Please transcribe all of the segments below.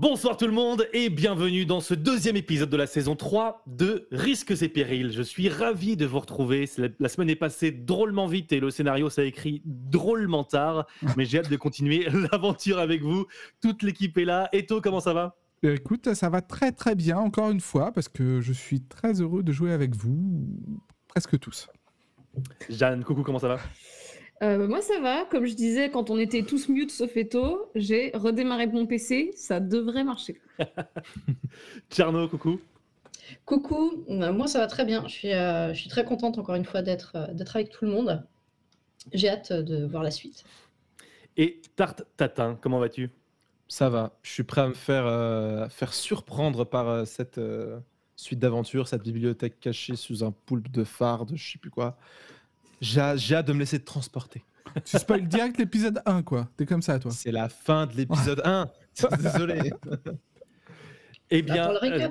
Bonsoir tout le monde et bienvenue dans ce deuxième épisode de la saison 3 de Risques et Périls. Je suis ravi de vous retrouver. La semaine est passée drôlement vite et le scénario s'est écrit drôlement tard, mais j'ai hâte de continuer l'aventure avec vous. Toute l'équipe est là. Eto, comment ça va? Écoute, ça va très très bien encore une fois parce que je suis très heureux de jouer avec vous, presque tous. Jeanne, coucou, comment ça va? Euh, moi, ça va. Comme je disais, quand on était tous mute sauf Eto, j'ai redémarré mon PC. Ça devrait marcher. Tcherno, coucou. Coucou. Euh, moi, ça va très bien. Je suis, euh, je suis très contente, encore une fois, d'être avec tout le monde. J'ai hâte de voir la suite. Et Tarte Tatin, comment vas-tu? Ça va. Je suis prêt à me faire, faire surprendre par cette suite d'aventures, cette bibliothèque cachée sous un poulpe de phare, de je sais plus quoi. J'ai hâte de me laisser transporter. Tu spoil direct l'épisode 1, quoi. T'es comme ça, toi. C'est la fin de l'épisode 1. Désolé. eh bien, euh,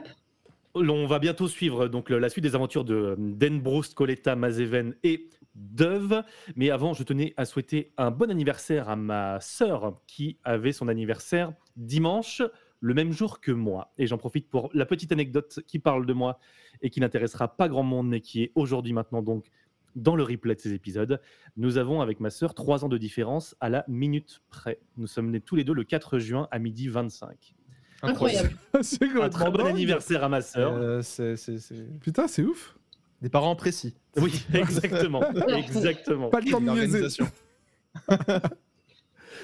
on va bientôt suivre donc la suite des aventures de euh, Denbroust, Coletta, Mazeven et Dove. Mais avant, je tenais à souhaiter un bon anniversaire à ma sœur qui avait son anniversaire dimanche, le même jour que moi. Et j'en profite pour la petite anecdote qui parle de moi et qui n'intéressera pas grand monde, mais qui est aujourd'hui maintenant donc dans le replay de ces épisodes. Nous avons avec ma sœur trois ans de différence à la minute près. Nous sommes nés tous les deux le 4 juin à midi 25. Incroyable. c'est Un très bon anniversaire à ma sœur. Euh, Putain, c'est ouf. Des parents précis. Oui, exactement. exactement. Pas le temps de miaiser.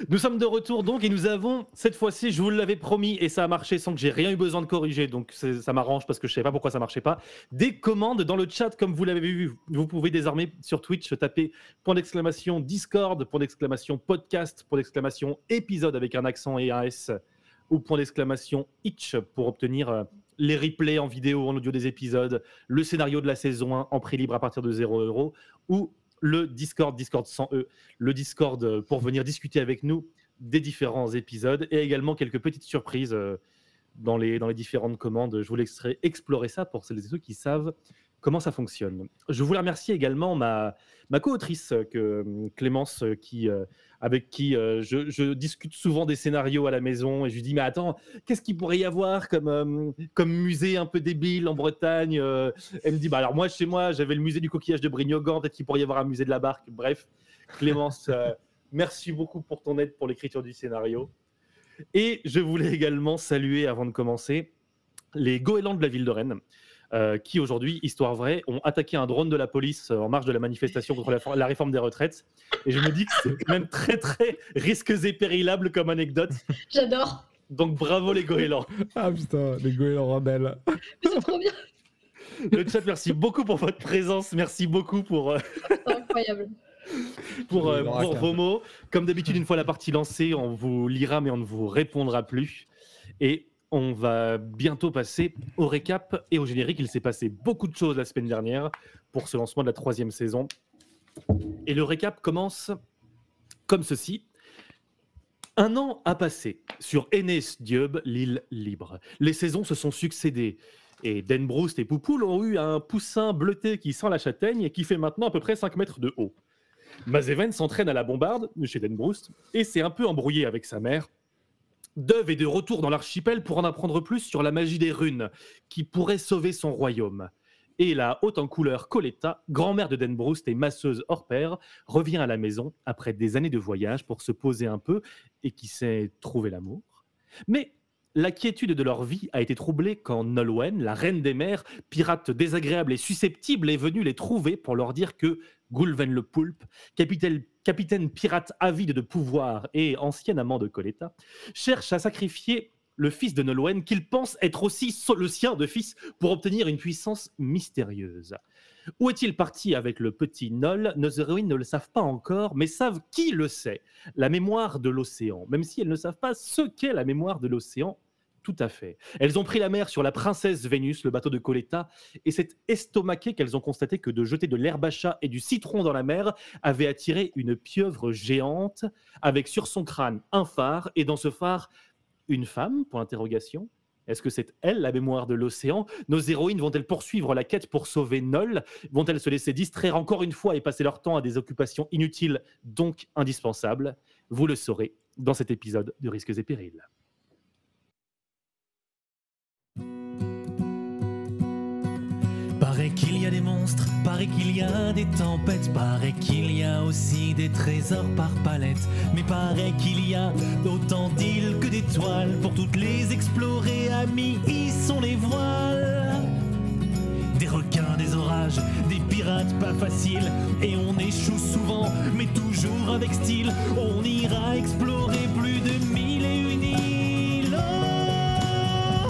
Nous sommes de retour donc et nous avons cette fois-ci, je vous l'avais promis et ça a marché sans que j'ai rien eu besoin de corriger, donc ça m'arrange parce que je ne savais pas pourquoi ça marchait pas. Des commandes dans le chat comme vous l'avez vu. Vous pouvez désormais sur Twitch taper point d'exclamation Discord, point d'exclamation podcast, point d'exclamation épisode avec un accent et un S ou point d'exclamation itch pour obtenir euh, les replays en vidéo, en audio des épisodes, le scénario de la saison 1 en prix libre à partir de 0 euros ou le Discord, Discord sans E, le Discord euh, pour venir discuter avec nous des différents épisodes et également quelques petites surprises euh, dans les, dans les différentes commandes. Je vous laisserai explorer ça pour celles et ceux qui savent comment ça fonctionne. Je voulais remercier également ma, ma co-autrice que, Clémence, qui, euh, avec qui euh, je, discute souvent des scénarios à la maison et je lui dis mais attends, qu'est-ce qu'il pourrait y avoir comme, euh, comme musée un peu débile en Bretagne Elle me dit bah alors moi chez moi j'avais le musée du coquillage de Brignogan, peut-être qu'il pourrait y avoir un musée de la barque. Bref, Clémence, merci beaucoup pour ton aide pour l'écriture du scénario. Et je voulais également saluer avant de commencer les goélands de la ville de Rennes. Euh, qui aujourd'hui, histoire vraie, ont attaqué un drone de la police euh, en marge de la manifestation contre la, réforme des retraites. Et je me dis que c'est quand même très très risqué et périlable comme anecdote. J'adore. Donc bravo les goélands. Ah putain, les goélands rebelles. C'est trop bien. Le chat, merci beaucoup pour votre présence. Merci beaucoup pour. Euh, incroyable. pour, pour vos mots. Comme d'habitude, une fois la partie lancée, on vous lira, mais on ne vous répondra plus. Et on va bientôt passer au récap et au générique. Il s'est passé beaucoup de choses la semaine dernière pour ce lancement de la troisième saison. Et le récap commence comme ceci. Un an a passé sur Enes Diub, l'île libre. Les saisons se sont succédées. Et Denbroust et Poupoule ont eu un poussin bleuté qui sent la châtaigne et qui fait maintenant à peu près 5 mètres de haut. Mazeven s'entraîne à la bombarde chez Denbroust et s'est un peu embrouillé avec sa mère Dove est de retour dans l'archipel pour en apprendre plus sur la magie des runes, qui pourrait sauver son royaume. Et la haute en couleur Coletta, grand-mère de Denbroust et masseuse hors pair, revient à la maison après des années de voyage pour se poser un peu et qui sait trouver l'amour. Mais la quiétude de leur vie a été troublée quand Nolwenn, la reine des mers, pirate désagréable et susceptible, est venue les trouver pour leur dire que Gulven le Poulpe, capitaine, pirate avide de pouvoir et ancien amant de Coletta, cherche à sacrifier le fils de Nolwenn qu'il pense être aussi le sien de fils pour obtenir une puissance mystérieuse. Où est-il parti avec le petit Nol? Nos héroïnes ne le savent pas encore, mais savent qui le sait. La mémoire de l'océan. Même si elles ne savent pas ce qu'est la mémoire de l'océan, tout à fait. Elles ont pris la mer sur la Princesse Vénus, le bateau de Coletta, et c'est estomaqué qu'elles ont constaté que de jeter de chat et du citron dans la mer avait attiré une pieuvre géante, avec sur son crâne un phare, et dans ce phare, une femme, pour interrogation. Est-ce que c'est elle, la mémoire de l'océan? Nos héroïnes vont-elles poursuivre la quête pour sauver Nol? Vont-elles se laisser distraire encore une fois et passer leur temps à des occupations inutiles, donc indispensables? Vous le saurez dans cet épisode de Risques et Périls. A des monstres, paraît qu'il y a des tempêtes, paraît qu'il y a aussi des trésors par palette. Mais paraît qu'il y a autant d'îles que d'étoiles pour toutes les explorer, amis, y sont les voiles. Des requins, des orages, des pirates pas faciles. Et on échoue souvent, mais toujours avec style. On ira explorer plus de mille et une îles. Oh,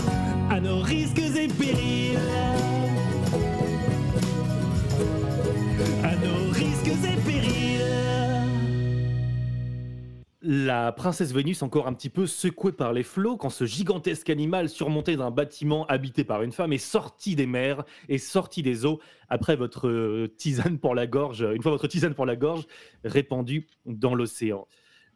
à nos risques et périls. Nos risques et périls. La princesse Vénus, encore un petit peu secouée par les flots, quand ce gigantesque animal surmonté d'un bâtiment habité par une femme est sorti des mers et sorti des eaux après votre euh, tisane pour la gorge, une fois votre tisane pour la gorge répandue dans l'océan.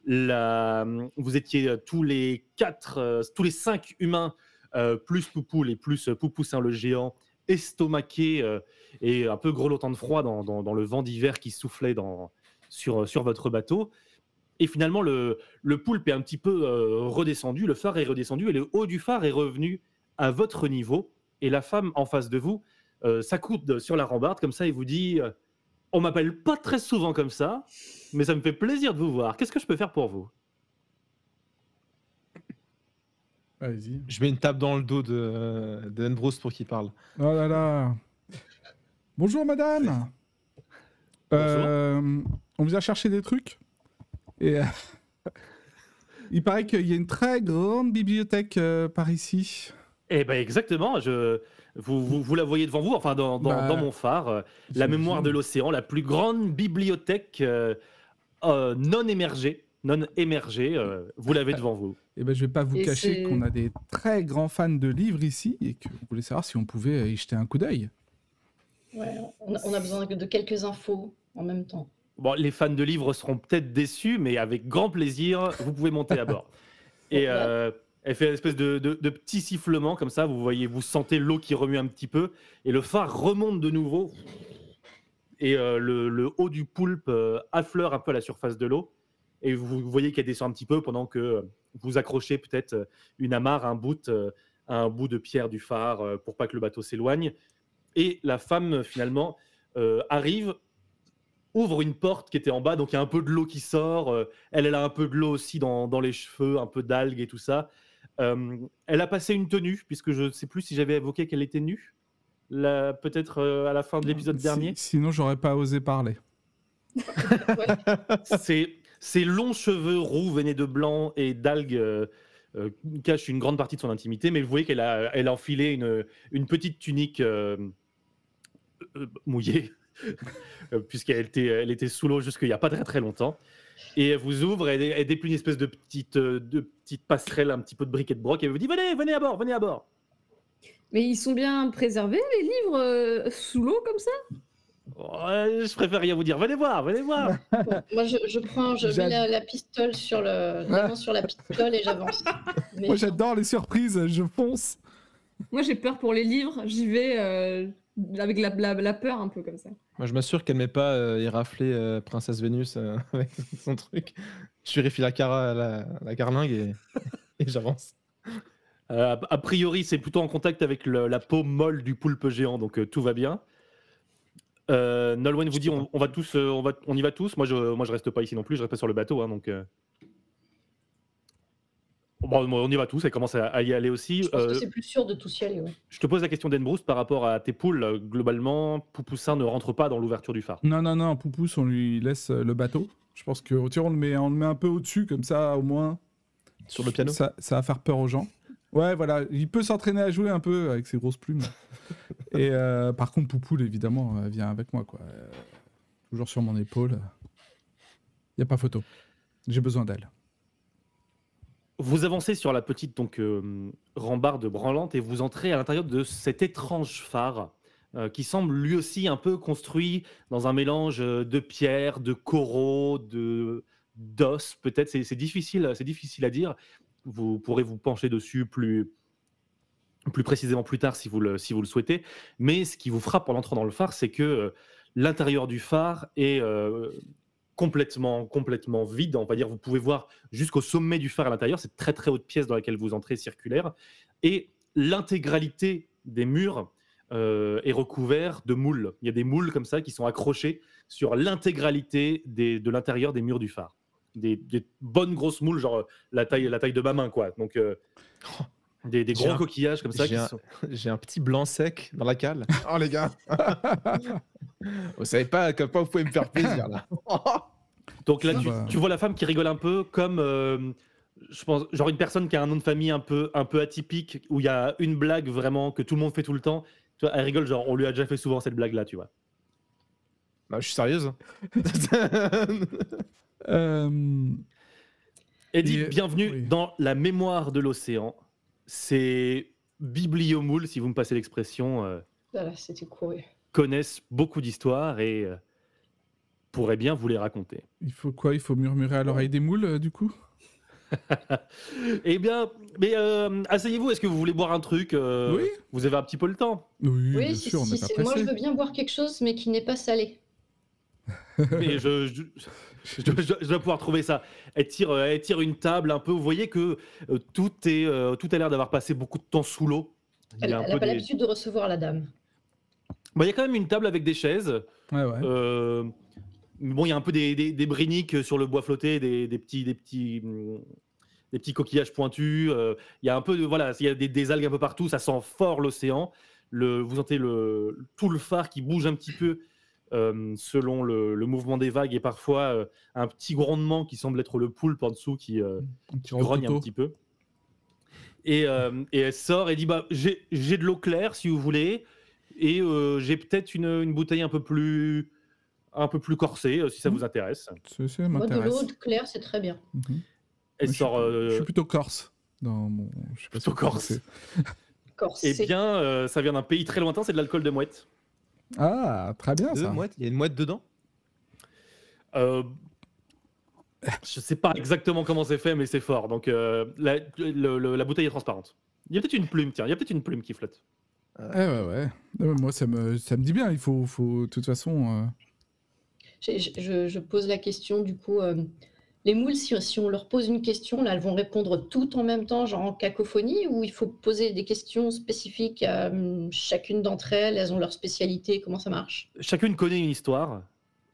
La- Vous étiez euh, tous les quatre, euh, tous les cinq humains, euh, plus Poupoule et plus euh, Poupoussin le géant, estomaqués euh, et un peu grelottant de froid dans, dans- dans le vent d'hiver qui soufflait dans, sur, sur votre bateau. Et finalement, le, le poulpe est un petit peu euh, redescendu, le phare est redescendu et le haut du phare est revenu à votre niveau. Et la femme en face de vous euh, s'accoude sur la rambarde comme ça et vous dit euh, On m'appelle pas très souvent comme ça, mais ça me fait plaisir de vous voir. Qu'est-ce que je peux faire pour vous? Allez-y. Je mets une tape dans le dos de, de Ambrose pour qu'il parle. Oh là là. Bonjour madame. Euh, on vient chercher des trucs. Et euh, il paraît qu'il y a une très grande bibliothèque euh, par ici. Eh ben exactement, je, vous, vous, vous la voyez devant vous, enfin dans, dans, Bah, dans mon phare, euh, la mémoire de l'océan, la plus grande bibliothèque euh, euh, non émergée, non émergée, euh, vous l'avez devant vous. Et ben je vais pas vous Et cacher qu'on a des très grands fans de livres ici et que vous voulez savoir si on pouvait y jeter un coup d'œil. Ouais, on, a, on a besoin de quelques infos en même temps. Bon, les fans de livres seront peut-être déçus, mais avec grand plaisir, vous pouvez monter à bord. Et euh, elle fait une espèce de, de, de petit sifflement comme ça, vous voyez, vous sentez l'eau qui remue un petit peu, et le phare remonte de nouveau. Et euh, le, le haut du poulpe euh, affleure un peu à la surface de l'eau, et vous voyez qu'elle descend un petit peu pendant que vous accrochez peut-être une amarre, un bout, un bout de pierre du phare pour pas que le bateau s'éloigne. Et la femme, finalement, euh, arrive, ouvre une porte qui était en bas, donc il y a un peu de l'eau qui sort. euh, elle, elle a un peu de l'eau aussi dans, dans les cheveux, un peu d'algues et tout ça. Euh, elle a passé une tenue, puisque je ne sais plus si j'avais évoqué qu'elle était nue, peut-être euh, à la fin de l'épisode Si- dernier. Sinon, j'aurais pas osé parler. Ses, ses longs cheveux roux veinés de blanc et d'algues euh, euh, cachent une grande partie de son intimité, mais vous voyez qu'elle a, elle a enfilé une, une petite tunique euh, mouillée, euh, puisqu'elle était, elle était sous l'eau jusqu'il n'y a pas très très longtemps. Et elle vous ouvre, elle, elle déplie une espèce de petite, euh, de petite passerelle, un petit peu de briquet de broc, et elle vous dit Venez, venez à bord, venez à bord. Mais ils sont bien préservés, les livres, euh, sous l'eau comme ça? Ouais, je préfère rien vous dire, venez voir, venez voir. Bon, moi, je, je prends, je mets la, la pistole sur le, la main sur la pistole et j'avance. Mais- Moi, j'adore les surprises, je fonce. Moi, j'ai peur pour les livres. J'y vais euh, avec la, la- la peur un peu comme ça. Moi, je m'assure qu'elle met pas euh, euh, Princesse Vénus euh, avec son truc. Je vérifie la, cara, la, la carlingue et, et j'avance. Euh, a priori, c'est plutôt en contact avec le- la peau molle du poulpe géant, donc euh, tout va bien. Euh, Nolwenn vous dit on, on va tous, euh, on, va, on y va tous. Moi, je, moi, je reste pas ici non plus. Je reste pas sur le bateau, hein, donc. Euh. Bon, on y va tous. Elle commence à, y aller aussi. Je pense que Euh, c'est plus sûr de tous y aller. Ouais. je te pose la question d'Enbroust par rapport à tes poules. Euh, Globalement, Poupoussin ne rentre pas dans l'ouverture du phare. Non, non, non, Poupous, on lui laisse euh, le bateau. Je pense que tu vois, on le met, on le met un peu au-dessus, comme ça, au moins. Sur le piano Ça, ça va faire peur aux gens. Ouais, voilà, il peut s'entraîner à jouer un peu avec ses grosses plumes. Et euh, par contre, Poupoule, évidemment, vient avec moi, quoi. Euh, toujours sur mon épaule. Il n'y a pas photo. J'ai besoin d'elle. Vous avancez sur la petite donc euh, rambarde branlante et vous entrez à l'intérieur de cet étrange phare euh, qui semble lui aussi un peu construit dans un mélange euh, de pierres, de coraux, de d'os. Peut-être c'est difficile, c'est difficile à dire. Vous pourrez vous pencher dessus plus plus précisément plus tard si vous le si vous le souhaitez. Mais ce qui vous frappe en entrant dans le phare, c'est que l'intérieur du phare est complètement, complètement vide. On va dire, vous pouvez voir jusqu'au sommet du phare à l'intérieur. C'est très très haute pièce dans laquelle vous entrez circulaire. Et l'intégralité des murs euh, est recouvert de moules. Il y a des moules comme ça qui sont accrochés sur l'intégralité de l'intérieur des murs du phare. Des, des bonnes grosses moules, genre la taille, la taille de ma main, quoi. Donc, euh, des, des gros un- coquillages comme ça. j'ai un- sont... J'ai un petit blanc sec dans la cale. Oh les gars Vous savez pas quel point vous pouvez me faire plaisir là. Donc là, Ah tu, bah. tu vois la femme qui rigole un peu comme, euh, je pense, genre une personne qui a un nom de famille un peu, un peu atypique, où il y a une blague vraiment que tout le monde fait tout le temps. Tu vois, elle rigole, genre, on lui a déjà fait souvent cette blague-là, tu vois. Non, je suis sérieuse. Euh, Et dit Et- bienvenue oui. dans la mémoire de l'océan. C'est bibliomoule, si vous me passez l'expression, euh, Voilà, c'était couru. connaissent beaucoup d'histoires et euh, pourraient bien vous les raconter. il faut quoi? Il faut murmurer à l'oreille des moules, euh, du coup? Eh bien, mais euh, asseyez-vous, est-ce que vous voulez boire un truc euh, Oui. Vous avez un petit peu le temps. Oui, bien si, sûr, on si, pas c'est- moi je veux bien boire quelque chose, mais qui n'est pas salé. Mais je, je, je dois- je dois- je dois pouvoir trouver ça. Elle tire, elle tire une table un peu. Vous voyez que euh, tout, est, euh, tout a l'air d'avoir passé beaucoup de temps sous l'eau. Il Elle n'a pas des- l'habitude de recevoir la dame. Bah, il y a quand même une table avec des chaises. Ouais, ouais. Euh, bon, il y a un peu des, des, des briniques sur le bois flotté, des, des petits, des petits, des petits coquillages pointus. euh, il y a un peu de voilà, il y a des, algues un peu partout. Ça sent fort l'océan. Le, vous sentez le, tout le phare qui bouge un petit peu euh, selon le, le mouvement des vagues et parfois euh, un petit grondement qui semble être le poulpe en dessous qui, euh, grogne un petit peu. Et, euh, et elle sort et dit bah j'ai de l'eau claire si vous voulez et euh, j'ai peut-être une, une bouteille un peu plus un peu plus corsée euh, si ça Mhm. vous intéresse. Ça, Moi, de m'intéresse. l'eau claire, c'est très bien. Elle Moi, je suis-. Je euh, suis plutôt corse. Dans mon... je pas Plutôt corse. Corsé. eh bien, euh, ça vient d'un pays très lointain, c'est de l'alcool de mouette. Ah, très bien Deux ça. mouettes, Il y a une mouette dedans? Euh, je sais pas exactement comment c'est fait, mais c'est fort. Donc euh, la, le- le- la bouteille est transparente. Il y a peut-être une plume, tiens. Il y a peut-être une plume qui flotte. Eh ouais, ouais. Moi, ça me, ça me dit bien. Il faut, faut, de toute façon. euh, Je, je- je pose la question, du coup, euh, les moules, si, si on leur pose une question, là, elles vont répondre toutes en même temps, genre en cacophonie, ou il faut poser des questions spécifiques à hum, chacune d'entre elles, elles ont leur spécialité, comment ça marche? Chacune connaît une histoire.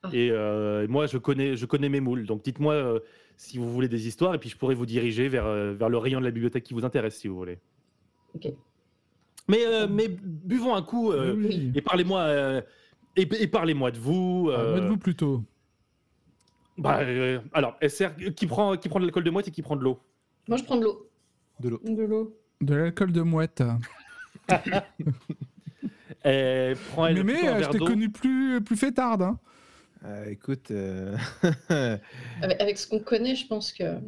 Ah. Et euh, moi, je connais, je connais mes moules. Donc dites-moi euh, si vous voulez des histoires, et puis je pourrais vous diriger vers, vers le rayon de la bibliothèque qui vous intéresse, si vous voulez. Ok. Mais, euh, mais buvons un coup euh, oui, et parlez-moi euh, et, et parlez-moi de vous. Euh, moi de vous plutôt. bah, euh, alors, sert- qui prend, qui prend de l'alcool de mouette et qui prend de l'eau Moi, je prends de l'eau. De l'eau. De l'eau. De l'alcool de mouette. Elle prend elle mais mais euh, je t'ai connu plus, plus fêtarde. Hein. Euh, écoute, euh, Avec, avec ce qu'on connaît, je pense que.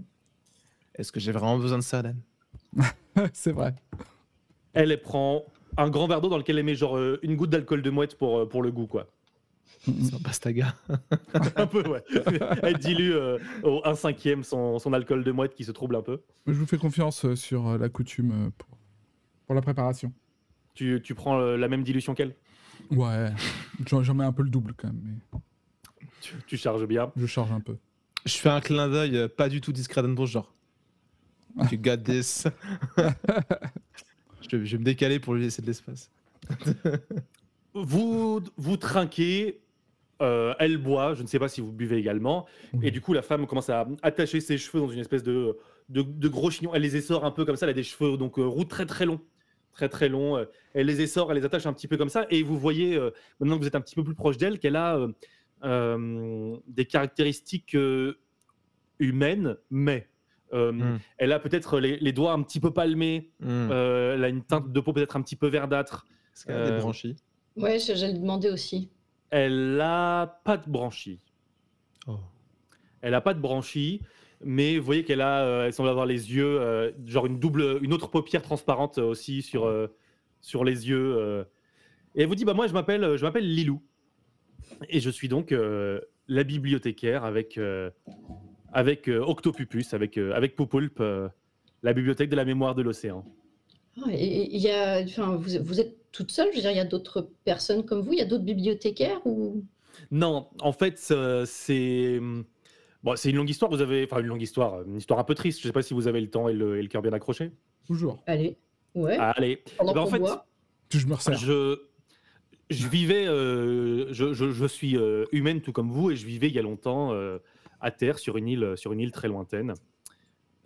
est-ce que j'ai vraiment besoin de ça, Dan? C'est vrai. Elle, elle prend un grand verre d'eau dans lequel elle met genre euh, une goutte d'alcool de mouette pour, euh, pour le goût, quoi. C'est un pastaga. un peu, ouais. Elle dilue euh, au 1 cinquième son, son alcool de mouette qui se trouble un peu. Je vous fais confiance euh, sur la coutume pour, pour la préparation. Tu, tu prends la même dilution qu'elle? Ouais. J'en j'en mets un peu le double quand même. Mais tu, tu charges bien. je charge un peu. Je fais un clin d'œil pas du tout discret dans le genre. Tu got this. je, vais- je vais me décaler pour lui laisser de l'espace. Vous, vous trinquez, euh, elle boit, je ne sais pas si vous buvez également, et du coup la femme commence à attacher ses cheveux dans une espèce de, de, de gros chignon. Elle les essore un peu comme ça, elle a des cheveux donc euh, roux très très longs, très très longs. euh, elle les essore, elle les attache un petit peu comme ça, et vous voyez, euh, maintenant que vous êtes un petit peu plus proche d'elle, qu'elle a des caractéristiques humaines, mais euh, Mm. elle a peut-être les, les doigts un petit peu palmés, Hmm. euh, elle a une teinte de peau peut-être un petit peu verdâtre. Est-ce qu'elle a des euh, branchies? Ouais, j'allais demander aussi. Elle a pas de branchies. Oh. Elle a pas de branchies, mais vous voyez qu'elle a, euh, elle semble avoir les yeux, euh, genre une double, une autre paupière transparente aussi sur euh, sur les yeux. euh. Et elle vous dit bah moi je m'appelle, je m'appelle Lilou et je suis donc euh, la bibliothécaire avec euh, avec euh, Octopupus, avec euh, avec euh, la bibliothèque de la mémoire de l'océan. Ah, et- et il y a, enfin, vous, vous êtes toute seule, je veux dire, il y a d'autres personnes comme vous, il y a d'autres bibliothécaires ou? Non, en fait, c'est bon, c'est une longue histoire. Vous avez, enfin, une longue histoire, une histoire un peu triste. Je sais pas si vous avez le temps et le, et le cœur bien accroché. Toujours. Allez, ouais, Allez, pendant ben, en fait, boit. Je me resserre. je je vivais, euh, je, je- je suis euh, humaine tout comme vous, et je vivais il y a longtemps euh, à terre sur une île, sur une île très lointaine.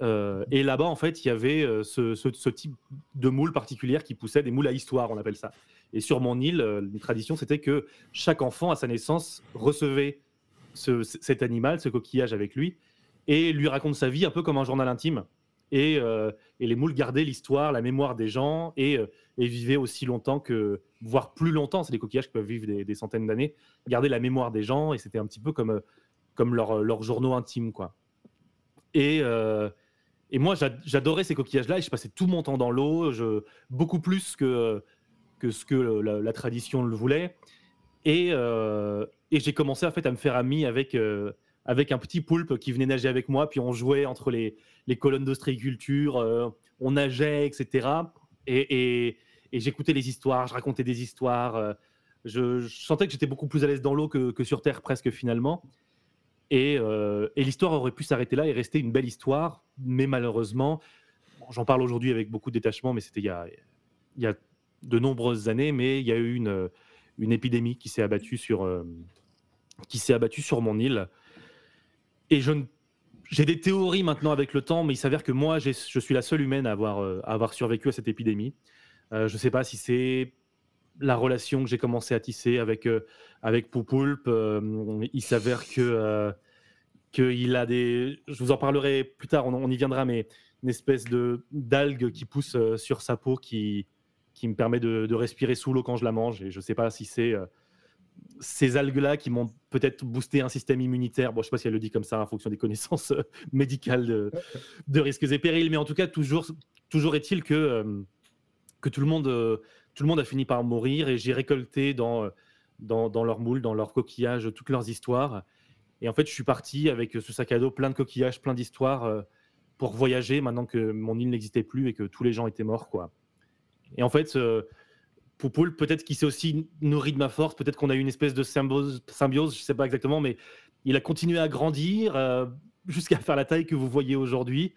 Euh, et là-bas, en fait, il y avait euh, ce, type de moules particulières qui poussaient, des moules à histoire, on appelle ça. Et sur mon île, euh, une tradition, c'était que chaque enfant, à sa naissance, recevait cet animal, ce coquillage avec lui, et lui raconte sa vie un peu comme un journal intime. Et, euh, les moules gardaient l'histoire, la mémoire des gens, et, euh, vivaient aussi longtemps que, voire plus longtemps, c'est des coquillages qui peuvent vivre des, centaines d'années, garder la mémoire des gens, et c'était un petit peu comme, euh, comme leur, leur journaux intimes, quoi. Et, euh, et moi, j'a- j'adorais ces coquillages-là, et je passais tout mon temps dans l'eau, beaucoup plus que, que ce que la, tradition le voulait. Et, euh, et j'ai commencé en fait, à me faire ami avec, euh, avec un petit poulpe qui venait nager avec moi, puis on jouait entre les, les colonnes d'ostréiculture, euh, on nageait, etc. Et, et- j'écoutais les histoires, je racontais des histoires. euh, je, je sentais que j'étais beaucoup plus à l'aise dans l'eau que, que sur Terre, presque finalement. Et, euh, et l'histoire aurait pu s'arrêter là et rester une belle histoire, mais malheureusement, j'en parle aujourd'hui avec beaucoup de détachement, mais c'était il, y a- de nombreuses années, mais il y a eu une, une épidémie qui s'est abattue sur, euh, abattue sur mon île. Et j'ai des théories maintenant avec le temps, mais il s'avère que moi, je suis la seule humaine à avoir, euh, à avoir survécu à cette épidémie. Je ne sais pas si c'est la relation que j'ai commencé à tisser avec, euh, avec Poupoulpe. euh, il s'avère que euh, qu'il a des. Je vous en parlerai plus tard, on, y viendra, mais une espèce d'algue qui pousse sur sa peau qui, qui me permet de, respirer sous l'eau quand je la mange. Et je ne sais pas si c'est ces algues-là qui m'ont peut-être boosté un système immunitaire. Bon, je ne sais pas si elle le dit comme ça en fonction des connaissances médicales de, risques et périls, mais en tout cas, toujours, toujours est-il que, que tout, le monde, tout le monde a fini par mourir et j'ai récolté dans, euh, dans, leurs moules, dans leurs coquillages, toutes leurs histoires. Et en fait, je suis parti avec ce sac à dos plein de coquillages, plein d'histoires euh, pour voyager maintenant que mon île n'existait plus et que tous les gens étaient morts. quoi. Et en fait, Poupoule, peut-être qu'il s'est aussi nourri de ma force, peut-être qu'on a eu une espèce de symbiose, symbiose je ne sais pas exactement, mais il a continué à grandir euh, jusqu'à faire la taille que vous voyez aujourd'hui.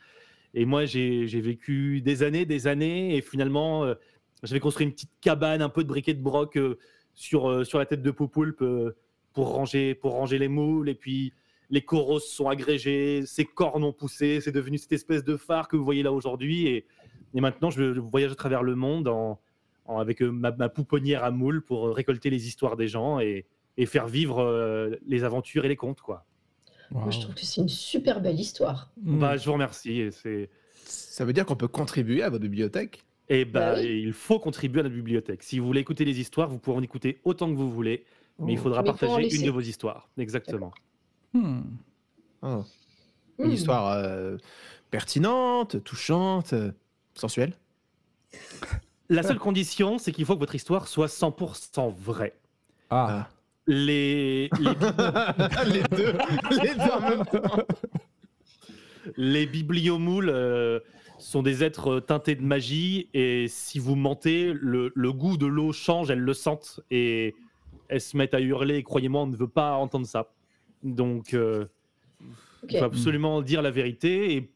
Et moi, j'ai vécu des années, des années, et finalement, j'avais construit une petite cabane, un peu de briquet de broc euh, sur, euh, sur la tête de Poupoulpe euh, pour, ranger, pour ranger les moules. Et puis, les coraux se sont agrégés, ses cornes ont poussé, c'est devenu cette espèce de phare que vous voyez là aujourd'hui. Et, et maintenant, je voyage à travers le monde en, en- avec euh, ma, ma pouponnière à moules pour récolter les histoires des gens et, et faire vivre euh, les aventures et les contes. Quoi. Moi, je trouve que c'est une super belle histoire. Bah, je vous remercie. et c'est- Ça veut dire qu'on peut contribuer à votre bibliothèque Et bah, oui. il faut contribuer à notre bibliothèque. Si vous voulez écouter les histoires, vous pouvez en écouter autant que vous voulez, mais il Oh. faudra Mais partager une de vos histoires. Exactement. Hmm. Oh. Une Hmm. histoire euh, pertinente, touchante, euh, sensuelle. La seule condition, c'est qu'il faut que votre histoire soit 100% vraie. Ah. Les, les, les deux, les deux en même temps. les bibliomoules euh, sont des êtres teintés de magie et si vous mentez, le, le goût de l'eau change, elles le sentent et elles se mettent à hurler. Croyez-moi, on ne veut pas entendre ça. Donc, euh, il faut absolument dire la vérité et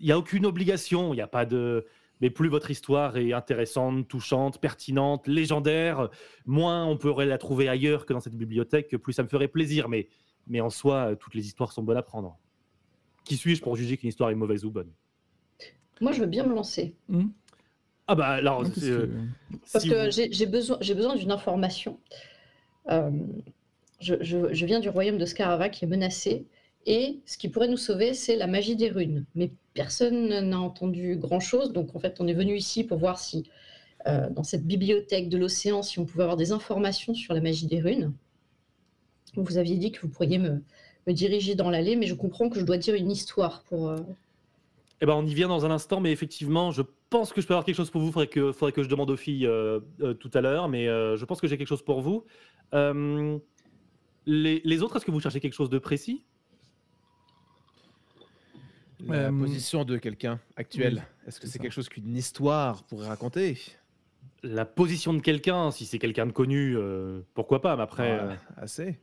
il n'y a aucune obligation. Il n'y a pas de. Mais plus votre histoire est intéressante, touchante, pertinente, légendaire, moins on pourrait la trouver ailleurs que dans cette bibliothèque, plus ça me ferait plaisir. Mais, mais en soi, euh, toutes les histoires sont bonnes à prendre. Qui suis-je pour juger qu'une histoire est mauvaise ou bonne? Moi, je veux bien me lancer. Ah bah alors, Ah, euh, que- Parce si que vous- j'ai j'ai besoin, j'ai besoin d'une information. Euh, je, je- je viens du royaume de Scarava qui est menacé. Et ce qui pourrait nous sauver, c'est la magie des runes. Mais personne n'a entendu grand-chose. Donc, en fait, on est venu ici pour voir si, euh, dans cette bibliothèque de l'océan, si on pouvait avoir des informations sur la magie des runes. Vous aviez dit que vous pourriez me, me diriger dans l'allée, mais je comprends que je dois dire une histoire pour. euh, Eh ben, on y vient dans un instant, mais effectivement, je pense que je peux avoir quelque chose pour vous. Il faudrait que, faudrait que je demande aux filles euh, euh, tout à l'heure, mais euh, je pense que j'ai quelque chose pour vous. Euh, les, les autres, est-ce que vous cherchez quelque chose de précis? La Euh, position de quelqu'un actuel. Est-ce que c'est quelque chose qu'une histoire pourrait raconter? La position de quelqu'un, si c'est quelqu'un de connu, euh, pourquoi pas, mais après, Assez.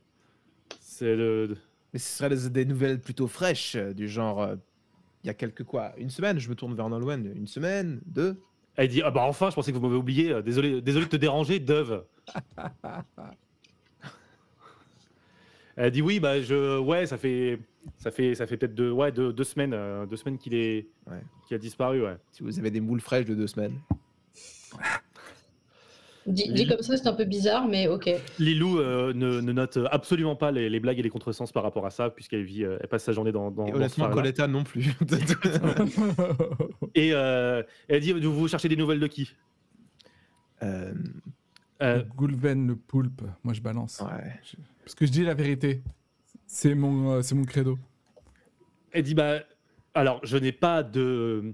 c'est de- Mais ce seraient des, des nouvelles plutôt fraîches, du genre. Il y a quelques quoi Une semaine, je me tourne vers Nolwenn. Une semaine, deux Elle dit Ah bah enfin, je pensais que vous m'avez oublié. Euh, Désolé, désolé de te déranger, Dove. Elle dit Oui, bah je. Ouais, ça fait. Ça fait, ça fait peut-être deux, ouais, deux, deux semaines, euh, deux semaines qu'il est, Ouais. qu'il a disparu, ouais. Si vous avez des moules fraîches de deux semaines. Dit, dit comme ça, c'est un peu bizarre, mais ok. Lilou euh, ne, ne note absolument pas les, les blagues et les contresens par rapport à ça, puisqu'elle vit, euh, elle passe sa journée dans, dans, Et honnêtement. Coletta non plus. Et euh, elle dit Vous cherchez des nouvelles de qui? Euh, Euh, Goulven le poulpe, moi je balance. ouais. Je- Parce que je dis la vérité. C'est mon, euh, c'est mon credo. Elle dit bah alors je n'ai pas de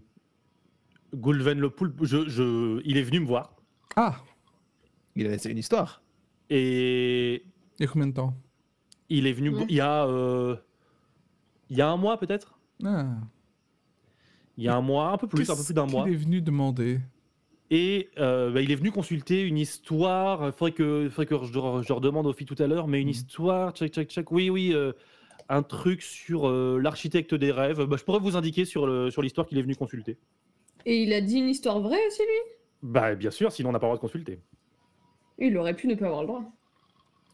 Goulven le poulpe. Je, je, il est venu me voir Ah, Il avait c'est une histoire. et il y a combien de temps? il est venu Ouais. il y a euh, il y a un mois peut-être? ah. Il y a un mois, un peu plus, un peu plus d'un mois. qu'il est venu demander? Et euh, bah, il est venu consulter une histoire. Il faudrait que, faudrait que je, leur- je leur demande aux filles tout à l'heure, mais une Mhm. histoire. Check, check, check. Oui, oui. euh, un truc sur euh, l'architecte des rêves. Bah, je pourrais vous indiquer sur le- sur l'histoire qu'il est venu consulter. Et il a dit une histoire vraie aussi, lui? Bah bien sûr, sinon on n'a pas le droit de consulter. Il aurait pu ne pas avoir le droit.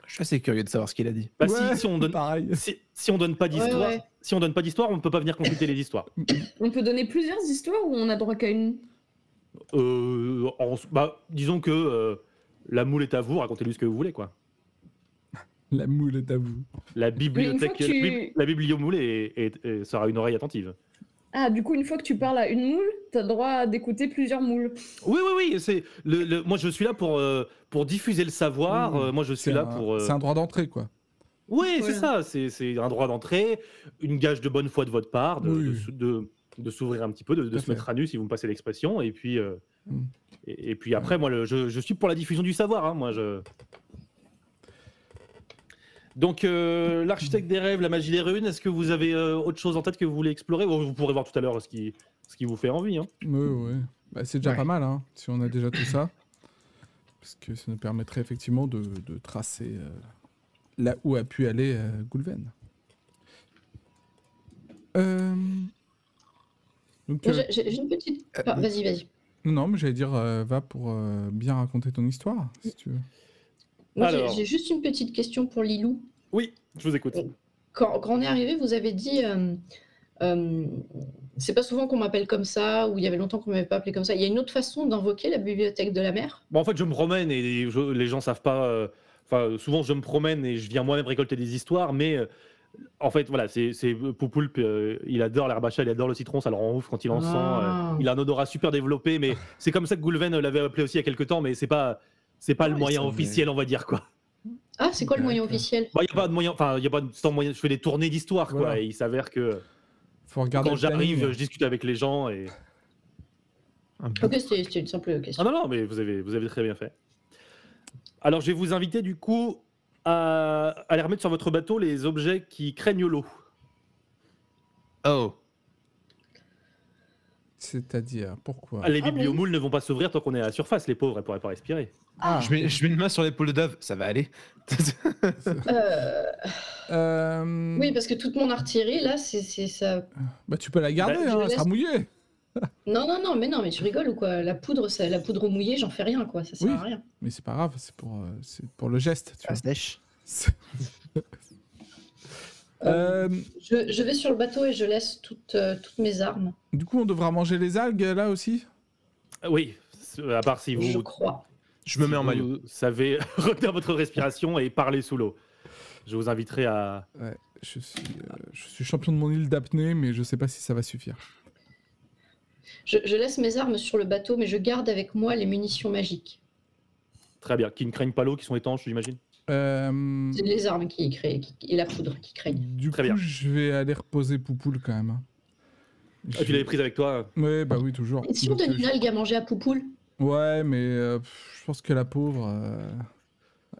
Je suis assez curieux de savoir ce qu'il a dit. Bah, Ouais, si, si on donne, Pareil. si, si on donne pas d'histoire, Ouais, ouais. si on donne pas d'histoire, on ne peut pas venir consulter les histoires. On peut donner plusieurs histoires ou on a droit qu'à une? Euh, en- bah, disons que euh, la moule est à vous, racontez-lui ce que vous voulez, quoi. La moule est à vous. La bibliothèque, tu- la, bib- la bibliomoule est, est- est- sera une oreille attentive. Ah, du coup, une fois que tu parles à une moule, t'as le droit d'écouter plusieurs moules. Oui, oui, oui. C'est le, le- moi, je suis là pour euh, pour diffuser le savoir. Oui, euh, moi, je suis C'est là un, pour. euh, c'est un droit d'entrée, quoi. Oui, c'est ça. C'est c'est un droit d'entrée, une gage de bonne foi de votre part, de, Oui. de sou- de, de s'ouvrir un petit peu, de, se fait. mettre à nu, si vous me passez l'expression. Et puis, euh, Mm. et, et puis après, moi, le- je, je suis pour la diffusion du savoir. hein, moi, je. Donc, euh, l'architecte des rêves, la magie des runes, est-ce que vous avez euh, autre chose en tête que vous voulez explorer? Bon, Vous pourrez voir tout à l'heure ce qui, ce qui vous fait envie. hein. Oui, oui. Bah, c'est déjà Ouais. pas mal, hein, si on a déjà tout ça. Parce que ça nous permettrait effectivement de, de tracer euh, là où a pu aller euh, Goulven. Euh, euh, j'ai- une petite. Euh, Ah, vas-y, vas-y. non, mais j'allais dire, euh, va pour euh, bien raconter ton histoire, si tu veux. Moi, j'ai- Alors. j'ai juste une petite question pour Lilou. Oui, je vous écoute. Quand, quand on est arrivé, vous avez dit. euh, euh, c'est pas souvent qu'on m'appelle comme ça, ou il y avait longtemps qu'on m'avait pas appelé comme ça. Il y a une autre façon d'invoquer la bibliothèque de la mer? Bon, en fait, je me promène et je- les gens savent pas. euh, Enfin, souvent, je me promène et je viens moi-même récolter des histoires, mais en fait, voilà, c'est Poupoulpe, euh, il adore l'herbe à chat, il adore le citron, ça le rend ouf quand il en sent. Ah. euh, il a un odorat super développé, mais c'est comme ça que Goulven l'avait appelé aussi il y a quelques temps, mais c'est pas. C'est pas le moyen officiel, on va dire quoi. Ah, c'est quoi le moyen officiel Il n'y a pas de moyen, enfin, il y a pas de sans moyen. Je fais des tournées d'histoire, quoi. Voilà. Et il s'avère que Faut regarder quand j'arrive, je discute avec les gens et. Ok, c'était une simple Ah question. non, non, mais vous avez, vous avez très bien fait. Alors, je vais vous inviter du coup à aller remettre sur votre bateau les objets qui craignent l'eau. Oh. C'est-à-dire, pourquoi Ah, Les Ah bibliomoules ne vont pas s'ouvrir tant qu'on est à la surface, les pauvres, elles pourraient pas respirer. Ah, Je mets, je mets une main sur l'épaule de Dove, ça va aller. Euh, euh, oui, parce que toute mon artillerie, là, c'est ça. bah, tu peux la garder, Bah, hein, elle sera mouillée. Non, non, non, mais non, mais tu rigoles ou quoi? La poudre, ça, la poudre mouillée, j'en fais rien, quoi. Ça sert Oui. à rien. Mais c'est pas grave, c'est pour, euh, pour le geste. Tu Ça vois. Euh, Je, je vais sur le bateau et je laisse toutes, euh, toutes mes armes, du coup, on devra manger les algues là aussi? Ah Oui, à part si vous, je crois. Je me si mets en vous maillot. savez retenir votre respiration et parler sous l'eau. Je vous inviterai à. Ouais, je suis, euh, je suis champion de mon île d'apnée, mais je sais pas si ça va suffire. Je, je laisse mes armes sur le bateau, mais je garde avec moi les munitions magiques. Très bien. Qui ne craignent pas l'eau, qui sont étanches, j'imagine? Euh, C'est les armes qui créent, qui- et la poudre qui craignent. du Très coup, bien. je vais aller reposer Poupoule quand même. hein. Ah, tu l'avais prise avec toi Ouais, bah oui, toujours. Et si on donne euh, une algue à manger à Poupoule? Ouais, mais euh, je pense que la pauvre. euh,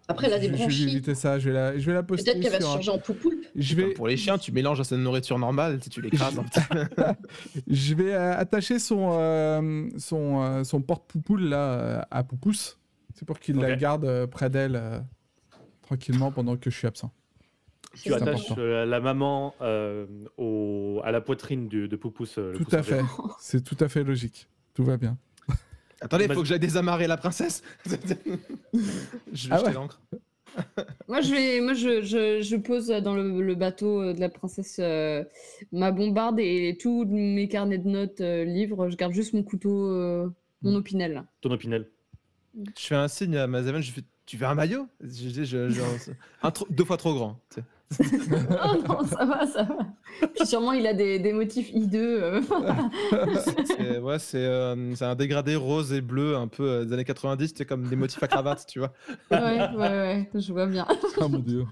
Après, elle a des je, je vais éviter ça. Je vais la, je vais la poster Peut-être qu'elle va se changer en Poupoule. Je vais, Pour les chiens, tu mélanges à sa nourriture normale, si tu l'écrases. hein. je vais euh, attacher son, euh, son, euh, son porte-poupoule là euh, à Poupousse. C'est pour qu'il la garde euh, près d'elle euh, tranquillement pendant que je suis absent. Tu C'est attaches important. euh, la maman euh, au- à la poitrine du- de Poupousse. euh, le Tout à fait. C'est tout à fait logique. Tout va bien. Attendez, il Vas-y. faut que j'aille désamarrer la princesse. je vais Ah ouais. l'encre. Moi, je, vais, moi je, je, je pose dans le, le bateau de la princesse euh, ma bombarde et tous mes carnets de notes, euh, livres. Je garde juste mon couteau, euh, mon opinel. là. Ton opinel. Je fais un signe à Mazaven, je fais Tu veux un maillot? Je dis je, je- un trop- Deux fois trop grand. tu sais. Oh non, ça va, ça va. Puis sûrement, il a des, des motifs hideux. euh. C'est ouais, c'est euh, c'est un dégradé rose et bleu, un peu euh, des années 90, c'est comme des motifs à cravate, tu vois. ouais, ouais, ouais, je vois bien. Oh mon dieu.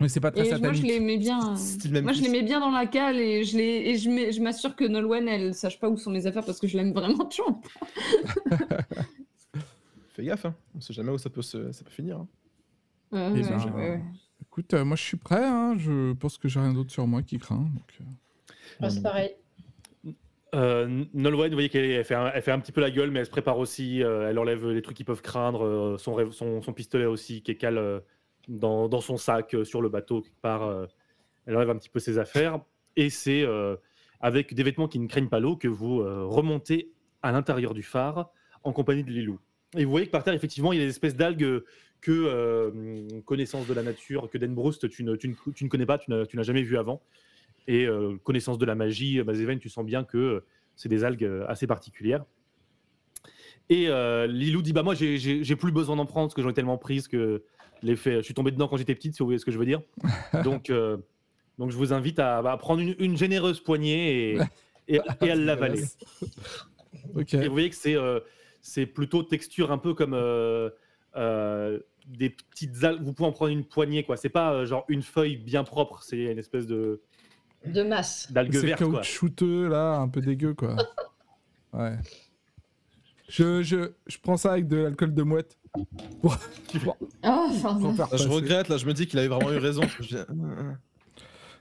Mais c'est pas très Et moi, je satanique. les mets bien. Style même Moi, je mets bien dans la cale et je, les, et je, mets- je m'assure que Nolwenn, elle sache pas où sont mes affaires parce que je l'aime vraiment toujours. Fais gaffe, hein. on sait jamais où ça peut, se- ça peut finir. hein. Ouais, Eh ouais, ben, ouais. Écoute, euh, moi je suis prêt. hein, Je pense que j'ai rien d'autre sur moi qui craint. Donc, euh, Ah, c'est pareil. Euh, Nolwenn, vous voyez qu'elle elle fait, fait un petit peu la gueule, mais elle se prépare aussi. euh, elle enlève les trucs qui peuvent craindre, euh, son, rêve- son, son pistolet aussi, qui est cale euh, dans, dans son sac euh, sur le bateau, quelque part. euh, elle enlève un petit peu ses affaires. Et c'est euh, avec des vêtements qui ne craignent pas l'eau que vous euh, remontez à l'intérieur du phare en compagnie de Lilou. Et vous voyez que par terre, effectivement, il y a des espèces d'algues que euh, connaissance de la nature, que Denbroust, tu ne, tu ne, tu ne connais pas, tu n'as jamais vu avant. Et euh, connaissance de la magie, euh, Mazeven, tu sens bien que c'est des algues assez particulières. Et euh, Lilou dit Bah, moi, j'ai- plus besoin d'en prendre parce que j'en ai tellement prise que l'effet. Je suis tombé dedans quand j'étais petite, si vous voyez ce que je veux dire. donc, euh, donc, je vous invite à, bah, prendre une, une généreuse poignée et, et, et à l'avaler. Et vous voyez que c'est euh, c'est plutôt texture un peu comme euh, euh, des petites algues. Vous pouvez en prendre une poignée, quoi. C'est pas euh, genre une feuille bien propre, c'est une espèce de De masse. d'algue C'est verte, quoi. caoutchouteux là, un peu dégueu quoi. Ouais. Je, je, je prends ça avec de l'alcool de mouette. Oh, pour faire je regrette, là, je me dis qu'il avait vraiment eu raison.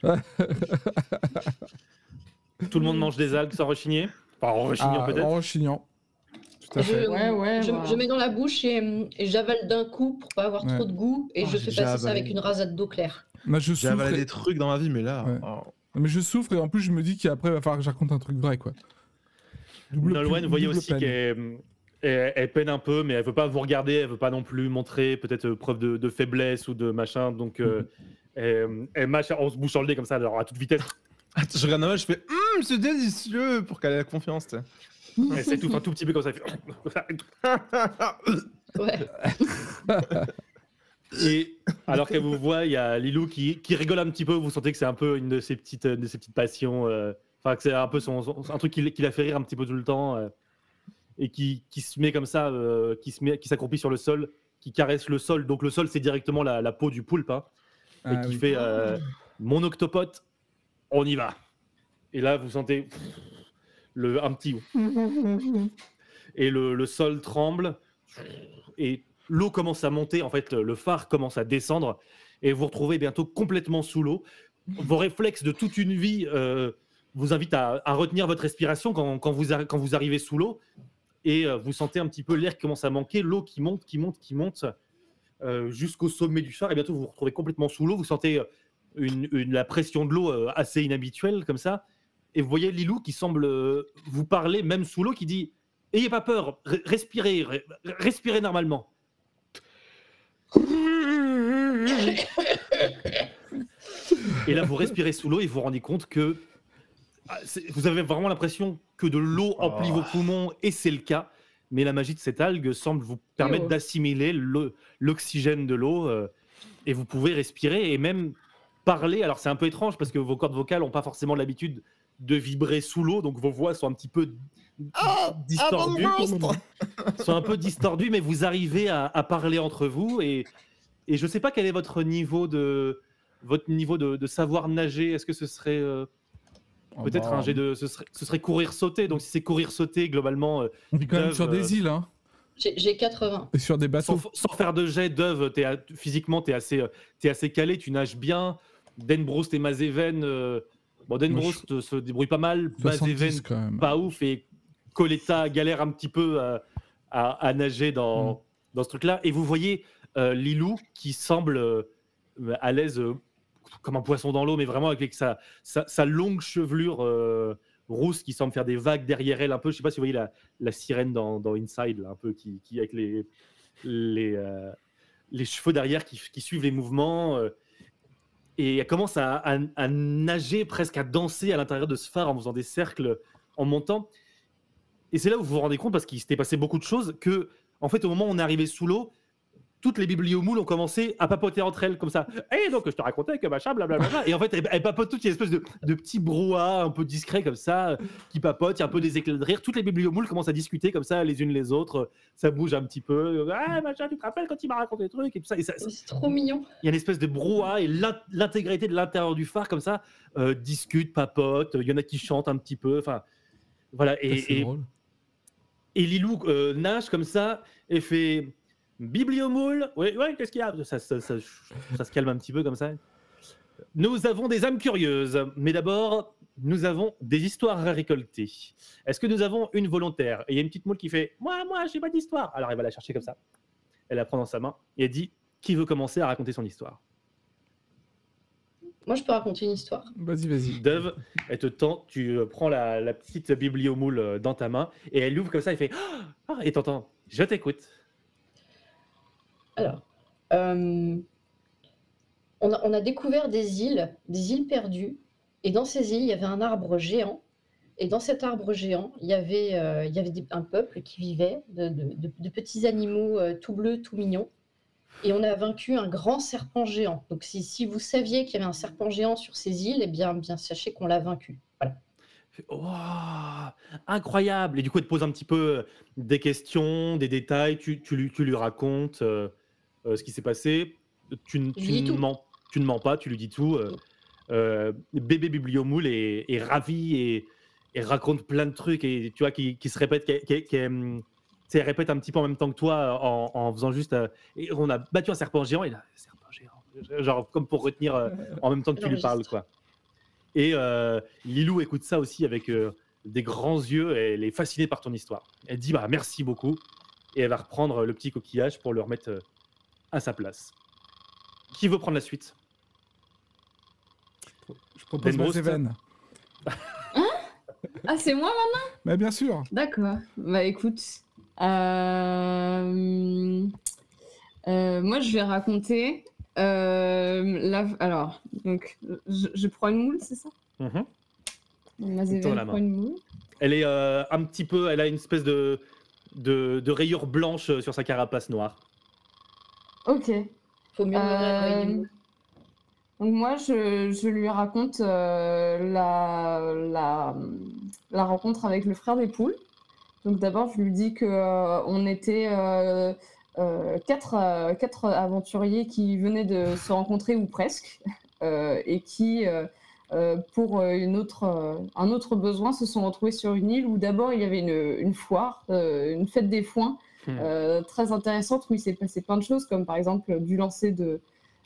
Tout le monde mange des algues sans rechigner? Enfin, en rechignant Ah, peut-être? en rechignant. Tout à Je, fait. Ouais, ouais, je, voilà. je mets dans la bouche et, et j'avale d'un coup pour pas avoir Ouais. trop de goût et Oh, je fais passer ça avec une rasade d'eau claire. Je J'ai souffre. avalé et- des trucs dans ma vie, mais là. Ouais. oh. Mais je souffre et en plus je me dis qu'après il va falloir que je raconte un truc vrai quoi. Nolwenn, vous voyez aussi qu'elle elle, elle peine un peu, mais elle veut pas vous regarder, elle veut pas non plus montrer peut-être euh, preuve de, de faiblesse ou de machin. Donc, euh, elle, elle mâche en se bouchant le nez comme ça, alors à toute vitesse. Attends, je regarde Noël, je fais Hum, c'est délicieux pour qu'elle ait la confiance. Elle s'étouffe un tout petit peu comme ça. elle fait- Ouais. Et alors qu'elle vous voit, il y a Lilou qui, qui rigole un petit peu. Vous sentez que c'est un peu une de ses petites, de ses petites passions. euh, Enfin, que c'est un peu son, son- un truc qui, qui la fait rire un petit peu tout le temps. euh, et qui, qui se met comme ça, euh, qui se met, qui s'accroupit sur le sol, qui caresse le sol. Donc le sol, c'est directement la, la peau du poulpe. hein, et Ah qui oui. fait euh, Mon octopote, on y va. Et là, vous sentez le, un petit. Et le, le sol tremble. Et l'eau commence à monter. En fait, le, le phare commence à descendre. Et vous vous retrouvez bientôt complètement sous l'eau. Vos réflexes de toute une vie euh, vous invitent à, à retenir votre respiration quand, quand vous, quand vous arrivez sous l'eau. Et euh, vous sentez un petit peu l'air qui commence à manquer, l'eau qui monte, qui monte, qui monte euh, jusqu'au sommet du phare. Et bientôt, vous vous retrouvez complètement sous l'eau. Vous sentez une, une- la pression de l'eau assez inhabituelle, comme ça. Et vous voyez Lilou qui semble euh, vous parler, même sous l'eau, qui dit Ayez pas peur, re- respirez, re- respirez normalement. Et là, vous respirez sous l'eau et vous vous rendez compte que ah, vous avez vraiment l'impression que de l'eau emplit vos poumons, et c'est le cas. Mais la magie de cette algue semble vous permettre oh. d'assimiler le- l'oxygène de l'eau euh, et vous pouvez respirer et même parler. Alors c'est un peu étrange parce que vos cordes vocales n'ont pas forcément l'habitude de vibrer sous l'eau, donc vos voix sont un petit peu distordues, sont un peu distordues, mais vous arrivez à, à parler entre vous et, et je ne sais pas quel est votre niveau de votre niveau de, de savoir nager. Est-ce que ce serait euh, Oh, peut-être bah, un jet de ce serait, ce serait courir sauter. Donc si c'est courir sauter globalement euh, On vit quand même sur euh, des îles, hein. J'ai j'ai 80. Et sur des bateaux. sans, sans faire de jet d'œuvre, t'es à- physiquement, tu es, assez, euh, t'es assez calé, tu nages bien. Denbroust et Mazeven, euh, bon, Denbroust euh, se débrouille pas mal, 70 Mazeven quand même. pas ouf, et Coletta galère un petit peu à, à- à nager dans, Mm. dans ce truc-là. Et vous voyez euh, Lilou qui semble euh, à l'aise euh, comme un poisson dans l'eau, mais vraiment avec sa, sa, sa longue chevelure rousse qui semble faire des vagues derrière elle un peu. Je sais pas si vous voyez la, la sirène dans, dans Inside, là, un peu, qui, qui avec les, les, les cheveux derrière qui, qui suivent les mouvements. Et elle commence à, à- à nager, presque à danser à l'intérieur de ce phare en faisant des cercles, en montant. Et c'est là où vous vous rendez compte, parce qu'il s'était passé beaucoup de choses, que, en fait, au moment où on est arrivé sous l'eau, toutes les bibliomoules ont commencé à papoter entre elles comme ça. Et donc, je te racontais que machin, blablabla. Et en fait, elles, elles papotent toutes, il y a une espèce de, de petit brouhaha un peu discret comme ça, qui papote, il y a un peu des éclats de rire. Toutes les bibliomoules commencent à discuter comme ça, les unes les autres. Ça bouge un petit peu. Ah, machin, tu te rappelles quand il m'a raconté des trucs et tout ça. Et ça- ça- C'est trop mignon. il y a une espèce de brouhaha et l'in- l'intégralité de l'intérieur du phare comme ça euh, discute, papote. Il y en a qui chantent un petit peu. Enfin, voilà. Et, et, drôle. et Lilou euh, nage comme ça et fait Bibliomoule. Oui, ouais, qu'est-ce qu'il y a? Ça, ça, ça- ça se calme un petit peu comme ça. Nous avons des âmes curieuses, mais d'abord, nous avons des histoires à récolter. Est-ce que nous avons une volontaire? Et il y a une petite moule qui fait Moi, moi, j'ai pas d'histoire. Alors elle va la chercher comme ça. Elle la prend dans sa main et elle dit Qui veut commencer à raconter son histoire? Moi, je peux raconter une histoire. Vas-y, vas-y. Dove, elle te tend, tu euh, prends la, la petite bibliomoule euh, dans ta main et elle l'ouvre comme ça et fait Ah Et t'entends Je t'écoute. Alors, euh, on, a, découvert des îles, des îles perdues, et dans ces îles, il y avait un arbre géant. Et dans cet arbre géant, il y avait, euh, il y avait un peuple qui vivait de, petits animaux euh, tout bleus, tout mignons. Et on a vaincu un grand serpent géant. Donc, si, vous saviez qu'il y avait un serpent géant sur ces îles, eh bien, bien sachez qu'on l'a vaincu. Voilà. Oh, incroyable Et du coup, elle te pose un petit peu des questions, des détails, tu, tu lui, tu lui racontes ce qui s'est passé. Tu, ne mens, tu ne mens pas, tu lui dis tout. euh, euh, bébé Bibliomoule est, est ravi et, et raconte plein de trucs et tu vois qui, qui se répètent, qui, qui- qui, tu sais, elle répète un petit peu en même temps que toi en, en faisant juste. euh, et on a battu un serpent géant et là, serpent géant, genre comme pour retenir euh, en même temps que tu lui parles quoi. Et euh, Lilou écoute ça aussi avec euh, des grands yeux et elle est fascinée par ton histoire. Elle dit bah merci beaucoup et elle va reprendre le petit coquillage pour le remettre euh, à sa place. Qui veut prendre la suite? Je propose Ben. Mazeven. Ah, c'est moi maintenant? Mais bien sûr. D'accord. Bah écoute. euh, euh, moi, je vais raconter. euh, la... Alors, donc, je, je prends une moule, c'est ça? Prend main. une moule. Elle est euh, un petit peu, elle a une espèce de de, de rayure blanche sur sa carapace noire. Ok. Faut mieux Euh, euh... Donc moi, je, je lui raconte euh, la, la, la rencontre avec le frère des poules. Donc d'abord, je lui dis que euh, on était euh, quatre, quatre aventuriers qui venaient de se rencontrer ou presque, et qui, pour une autre, un autre besoin, se sont retrouvés sur une île où d'abord il y avait une, une foire, une fête des foins. Euh, très intéressante où il s'est passé plein de choses, comme par exemple du lancer de,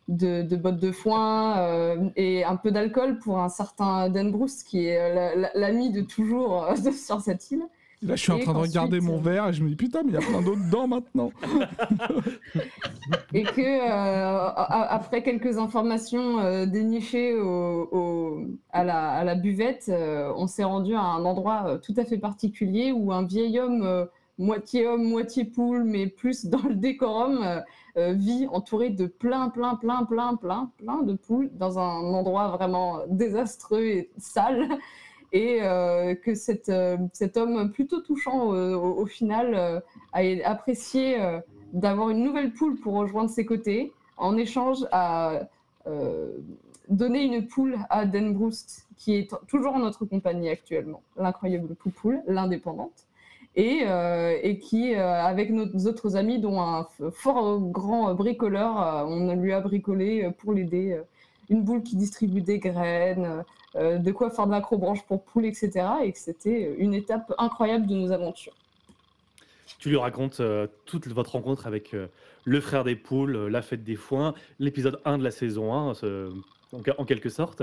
de, de bottes de foin euh, et un peu d'alcool pour un certain Dan Bruce qui est euh, la- la- l'ami de toujours euh, sur cette île. Là, je suis en train de regarder mon verre et je me dis putain, mais il y a plein d'autres dedans maintenant. Et que euh, après quelques informations euh, dénichées au- au- à, la, à la buvette, euh, on s'est rendu à un endroit tout à fait particulier où un vieil homme, moitié homme, moitié poule, mais plus dans le décorum, euh, euh, vit entouré de plein, plein, plein, plein, plein, plein de poules dans un endroit vraiment désastreux et sale. Et euh, que cet, euh, cet homme plutôt touchant au, final a apprécié d'avoir une nouvelle poule pour rejoindre ses côtés, en échange à donner une poule à Dan Broust, qui est toujours en notre compagnie actuellement, l'incroyable poupoule, l'indépendante, et, euh, et qui, euh, avec nos autres amis, dont un fort grand bricoleur, euh, on lui a bricolé pour l'aider une boule qui distribue des graines, de quoi faire de l'acrobranche pour poules, etc. Et que c'était une étape incroyable de nos aventures. Tu lui racontes toute votre rencontre avec le frère des poules, la fête des foins, l'épisode 1 de la saison 1, ce- en, en quelque sorte.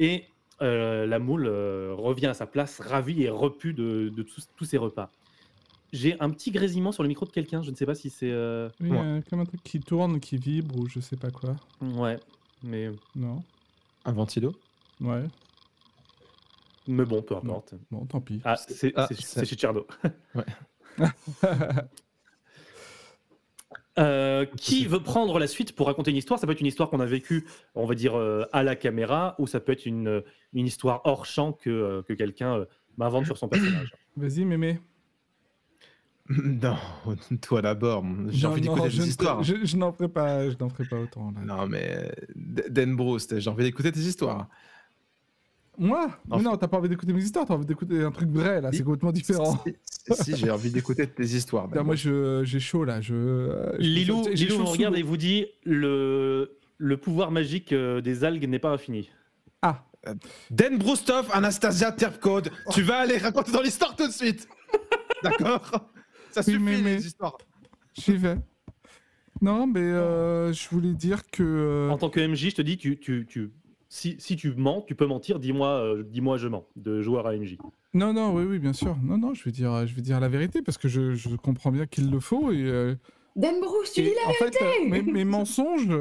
Et euh, la moule euh, revient à sa place, ravie et repue de, de tous, tous ses repas. J'ai un petit grésillement sur le micro de quelqu'un, je ne sais pas si c'est euh, Oui, comme un truc qui tourne, qui vibre ou je sais pas quoi. Ouais, mais Non Un ventilo? Ouais. Mais bon, peu importe. Bon, tant pis. Ah, c'est Ah, chez Tcherno. Ouais. Euh, qui veut prendre la suite pour raconter une histoire? Ça peut être une histoire qu'on a vécue, on va dire, euh, à la caméra, ou ça peut être une, une histoire hors champ que, euh, que quelqu'un euh, m'invente sur son personnage. Vas-y, mémé. Non, toi d'abord. J'ai envie d'écouter tes histoires. Je, je n'en ferai pas, je n'en ferai pas autant. là. Non, mais euh, D- Dan Broust, j'ai envie d'écouter tes histoires. Moi Non, Mais Non, t'as pas envie d'écouter mes histoires, t'as envie d'écouter un truc vrai, là, c'est complètement différent. Si, si, si, j'ai envie d'écouter tes histoires. Moi, je- j'ai chaud, là. Je, je- Lilou, chaud vous regarde et vous dit le, le pouvoir magique euh, des algues n'est pas infini. Ah, Dan Broustov, Anastasia Terpcode, tu vas aller raconter dans l'histoire tout de suite. D'accord Ça Oui, suffit mais- mais- les histoires. j'y vais. Non, mais euh, je voulais dire que... euh, En tant que MJ, je te dis, tu, tu, tu, si, si tu mens, tu peux mentir, dis-moi euh, dis-moi je mens, de joueur à MJ. Non, non, oui, oui, bien sûr. Non, non, je vais dire, je vais dire la vérité parce que je, je comprends bien qu'il le faut. Et, euh, Dan Bruce, tu et dis la en fait, euh, vérité mes, mes mensonges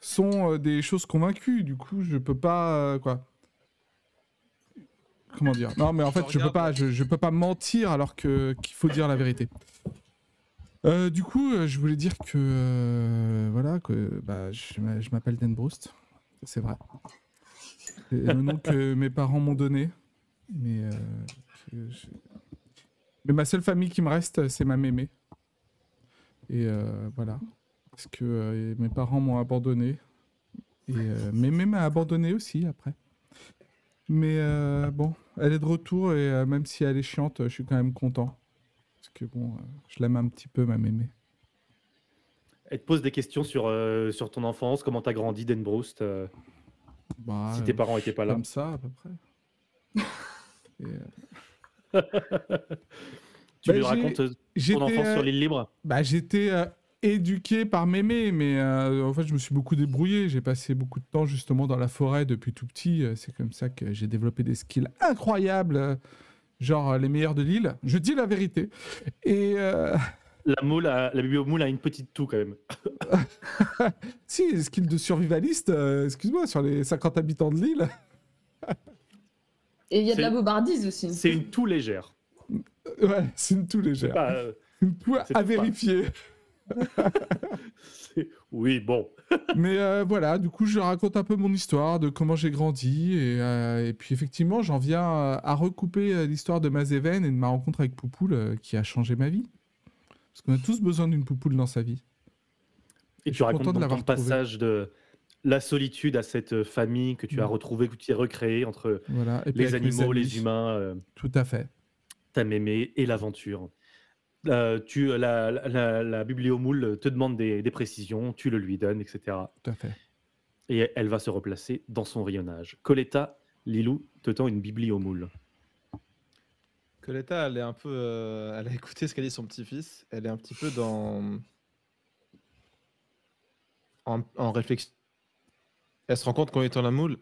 sont euh, des choses convaincues. Du coup, je peux pas, euh, quoi. Comment dire? Non, mais en fait, je peux pas, je, je peux pas mentir alors que qu'il faut dire la vérité. Euh, du coup, euh, je voulais dire que euh, voilà, que bah, je m'appelle Dan Broust, c'est vrai. C'est le nom que mes parents m'ont donné, mais euh, mais ma seule famille qui me reste, c'est ma mémé. Et euh, voilà, parce que euh, mes parents m'ont abandonné et euh, mémé m'a abandonné aussi après. Mais euh, bon, elle est de retour et euh, même si elle est chiante, je suis quand même content. Parce que bon, euh, je l'aime un petit peu, ma mémé. Elle te pose des questions sur, euh, sur ton enfance, comment t'as grandi, Dan Broust, euh, Bah, si euh, tes parents étaient pas là. Comme ça, à peu près. Et, euh, Tu Bah, lui racontes euh, ton enfance euh, sur l'île libre? bah, j'étais, euh, éduqué par mémé, mais euh, en fait, je me suis beaucoup débrouillé. J'ai passé beaucoup de temps justement dans la forêt depuis tout petit. Euh, C'est comme ça que j'ai développé des skills incroyables, euh, genre euh, les meilleurs de l'île. Je dis la vérité. Et euh, La moule, a- la bibliomoule a une petite toux quand même. si, les skills de survivaliste, euh, excuse-moi, sur les 50 habitants de l'île. Et il y a de la bobardise aussi. C'est une toux légère. Ouais, c'est une toux légère. pas, euh, Une toux à vérifier. Oui, bon. Mais euh, voilà, du coup, je raconte un peu mon histoire, de comment j'ai grandi. Et, euh, et puis, effectivement, j'en viens euh, à recouper euh, l'histoire de Mazéven et de ma rencontre avec Poupoule euh, qui a changé ma vie. Parce qu'on a tous besoin d'une Poupoule dans sa vie. Et tu racontes l'avoir ton passage de la solitude à cette famille que tu as Mm. retrouvée, que tu as recréée entre Voilà. Et puis les animaux, amis. les humains, euh, Tout à fait. ta mémé et l'aventure. Euh, tu, la, la, la, la bibliomoule te demande des, des précisions, tu le lui donnes, etc. Tout à fait. Et elle va se replacer dans son rayonnage. Coletta, Lilou te tend une bibliomoule. Coletta, elle est un peu. euh, elle a écouté ce qu'a dit son petit-fils. Elle est un petit peu dans. En, en réflexion. Elle se rend compte qu'en étant la moule.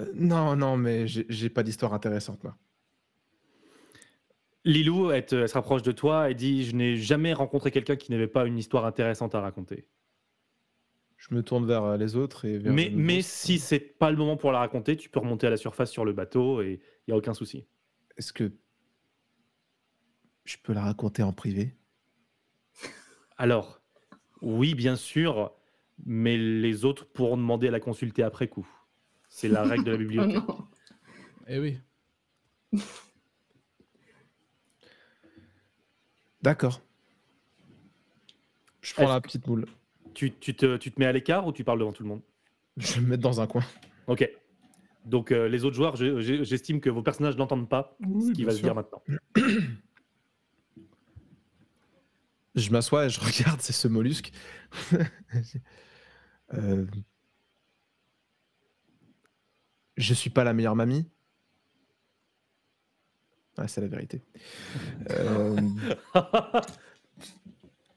euh, non, non, mais j'ai j'ai pas d'histoire intéressante, moi. Lilou, elle, te- elle se rapproche de toi et dit Je n'ai jamais rencontré quelqu'un qui n'avait pas une histoire intéressante à raconter. Je me tourne vers euh, les autres et vers. Mais, nouveau. mais si c'est pas le moment pour la raconter, tu peux remonter à la surface sur le bateau et il n'y a aucun souci. Est-ce que. Je peux la raconter en privé? Alors, oui, bien sûr, mais les autres pourront demander à la consulter après coup. C'est la règle de la Oh bibliothèque. non. Eh oui. D'accord. Je prends la petite moule. tu, tu te, tu te mets à l'écart ou tu parles devant tout le monde? Je vais me mettre dans un coin. Ok. Donc euh, les autres joueurs, je- je- j'estime que vos personnages n'entendent pas Oui, ce qui va se dire maintenant. Je m'assois et je regarde, c'est ce mollusque. Euh, Je suis pas la meilleure mamie. Ouais, c'est la vérité. Euh,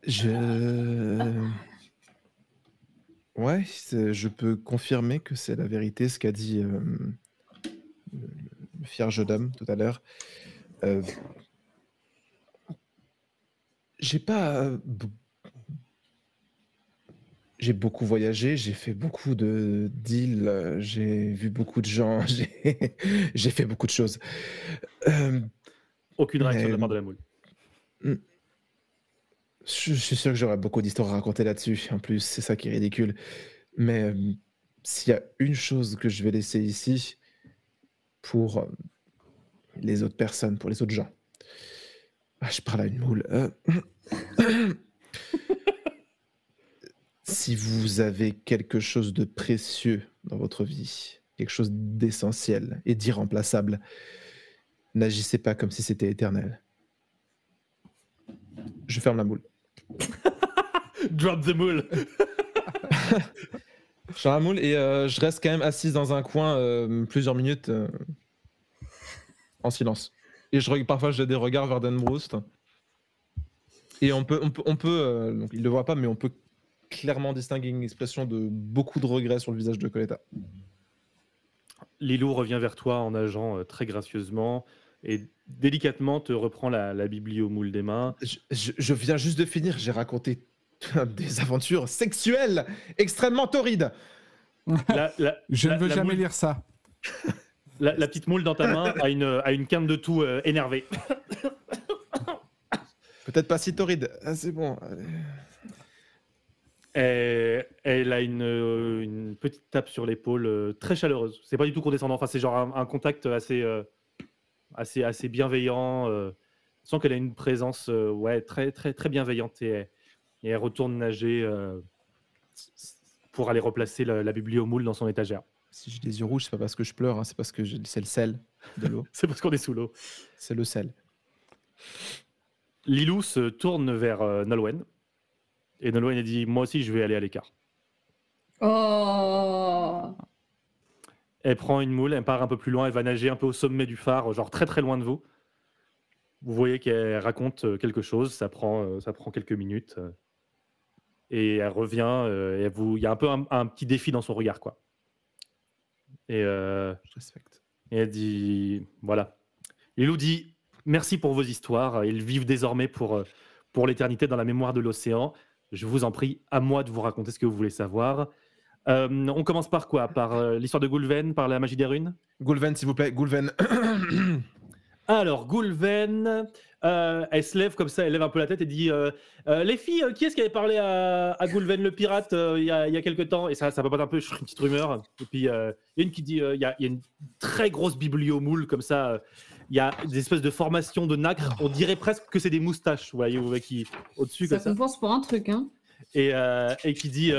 Je. Ouais, je peux confirmer que c'est la vérité ce qu'a dit euh, le, le fier jeune homme tout à l'heure. Euh, J'ai pas. euh, j'ai beaucoup voyagé, j'ai fait beaucoup de deals, euh, j'ai vu beaucoup de gens, j'ai fait beaucoup de choses. Euh, Aucune réaction de la mais- part de la moule. je, je suis sûr que j'aurais beaucoup d'histoires à raconter là-dessus. En plus, c'est ça qui est ridicule. Mais euh, s'il y a une chose que je vais laisser ici pour les autres personnes, pour les autres gens. Ah, je parle à une moule. Euh, si vous avez quelque chose de précieux dans votre vie, quelque chose d'essentiel et d'irremplaçable, n'agissez pas comme si c'était éternel. Je ferme la moule. Drop the moule. Je ferme la moule et euh, je reste quand même assise dans un coin euh, plusieurs minutes en silence. Et je, parfois, j'ai des regards vers Dan Broust. Et on peut, on peut, on peut euh, donc il ne le voit pas, mais on peut clairement distinguer une expression de beaucoup de regret sur le visage de Coletta. Lilou revient vers toi en nageant euh, très gracieusement et délicatement te reprend la, la bibliomoule des mains. Je, je- je viens juste de finir, j'ai raconté des aventures sexuelles extrêmement torrides. La, la- Je la- ne veux jamais moule- lire ça. la- la petite moule dans ta main a une, a une quinte de tout euh, énervée. Peut-être pas si torrides. Ah, c'est bon. Et elle a une, euh, une petite tape sur l'épaule euh, très chaleureuse. C'est pas du tout condescendant. Enfin, c'est genre un, un contact assez, euh, assez, assez bienveillant. Euh, sens qu'elle a une présence euh, ouais, très, très, très bienveillante et, et elle retourne nager euh, pour aller replacer la, la bibliomoule dans son étagère. Si j'ai des yeux rouges, c'est pas parce que je pleure, hein, c'est parce que je- c'est le sel de l'eau. C'est parce qu'on est sous l'eau. c'est le sel. Lilou se tourne vers euh, Nolwenn. Et Nolwenn a dit Moi aussi, je vais aller à l'écart. Oh Elle prend une moule, elle part un peu plus loin, elle va nager un peu au sommet du phare, genre très très loin de vous. Vous voyez qu'elle raconte euh, quelque chose, ça prend, euh, ça prend quelques minutes. euh, Et elle revient, et elle vous... il y a un peu un, un petit défi dans son regard, quoi. Et, euh, Je respecte. et elle dit Voilà. Lilou dit Merci pour vos histoires, ils vivent désormais pour, euh, pour l'éternité dans la mémoire de l'océan. Je vous en prie, à moi de vous raconter ce que vous voulez savoir. Euh, on commence par quoi? Par euh, l'histoire de Goulven, par la magie des runes? Goulven, s'il vous plaît, Goulven. Alors, Goulven, euh, elle se lève comme ça, elle lève un peu la tête et dit euh, Euh, Les filles, qui est-ce qui avait parlé à, à Goulven le pirate il y, a, il y a quelques temps? Et ça, ça pas un peu, une petite rumeur. Et puis, il y a une qui dit Il y, a, il y a une très grosse bibliomoule comme ça. Il y a des espèces de formations de nacre. On dirait presque que c'est des moustaches, vous voyez, vous voyez, qui au-dessus Ça comme ça. compense pour un truc, hein. Et, et qui dit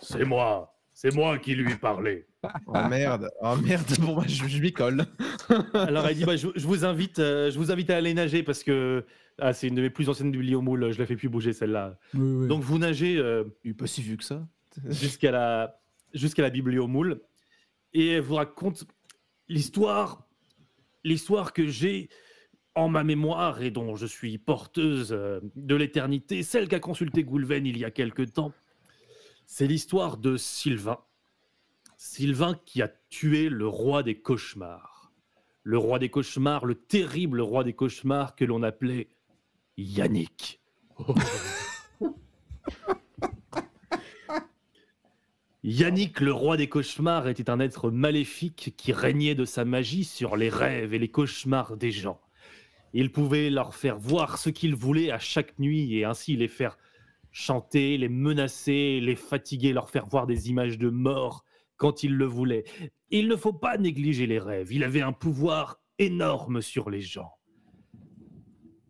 C'est moi, c'est moi qui lui ai parlé. Oh merde, oh merde, bon, bah, je, je m'y colle. Alors elle dit bah, je, je vous invite, euh, je vous invite à aller nager parce que ah, c'est une de mes plus anciennes bibliomoules, je la fais plus bouger celle-là. Oui, oui. Donc vous nagez euh, Il est pas si vu que ça. jusqu'à la jusqu'à la bibliomoule et elle vous raconte l'histoire l'histoire que j'ai en ma mémoire et dont je suis porteuse euh, de l'éternité, celle qu'a consulté Goulven il y a quelque temps. C'est l'histoire de Sylvain. Sylvain qui a tué le roi des cauchemars. Le roi des cauchemars, le terrible roi des cauchemars que l'on appelait Yannick. Yannick, le roi des cauchemars, était un être maléfique qui régnait de sa magie sur les rêves et les cauchemars des gens. Il pouvait leur faire voir ce qu'il voulait à chaque nuit et ainsi les faire chanter, les menacer, les fatiguer, leur faire voir des images de mort quand il le voulait. Il ne faut pas négliger les rêves, il avait un pouvoir énorme sur les gens.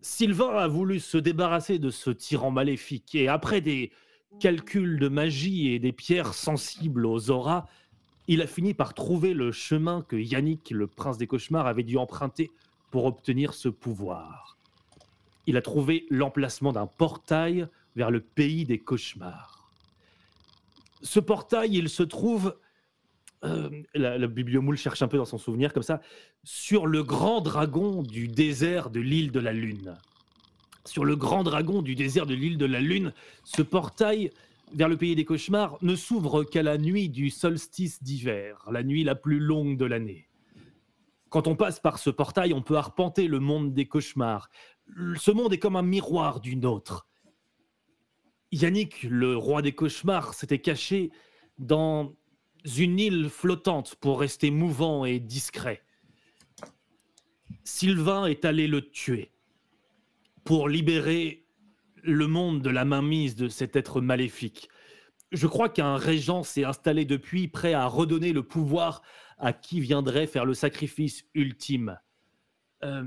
Sylvain a voulu se débarrasser de ce tyran maléfique et après des calculs de magie et des pierres sensibles aux auras, il a fini par trouver le chemin que Yannick, le prince des cauchemars, avait dû emprunter pour obtenir ce pouvoir. Il a trouvé l'emplacement d'un portail vers le pays des cauchemars. Ce portail, il se trouve, euh, la, la bibliomoule cherche un peu dans son souvenir comme ça, sur le grand dragon du désert de l'île de la Lune. Sur le grand dragon du désert de l'île de la Lune, ce portail vers le pays des cauchemars ne s'ouvre qu'à la nuit du solstice d'hiver, la nuit la plus longue de l'année. Quand on passe par ce portail, on peut arpenter le monde des cauchemars. Ce monde est comme un miroir du nôtre. Yannick, le roi des cauchemars, s'était caché dans une île flottante pour rester mouvant et discret. Sylvain est allé le tuer pour libérer le monde de la mainmise de cet être maléfique. Je crois qu'un régent s'est installé depuis, prêt à redonner le pouvoir à qui viendrait faire le sacrifice ultime. Euh,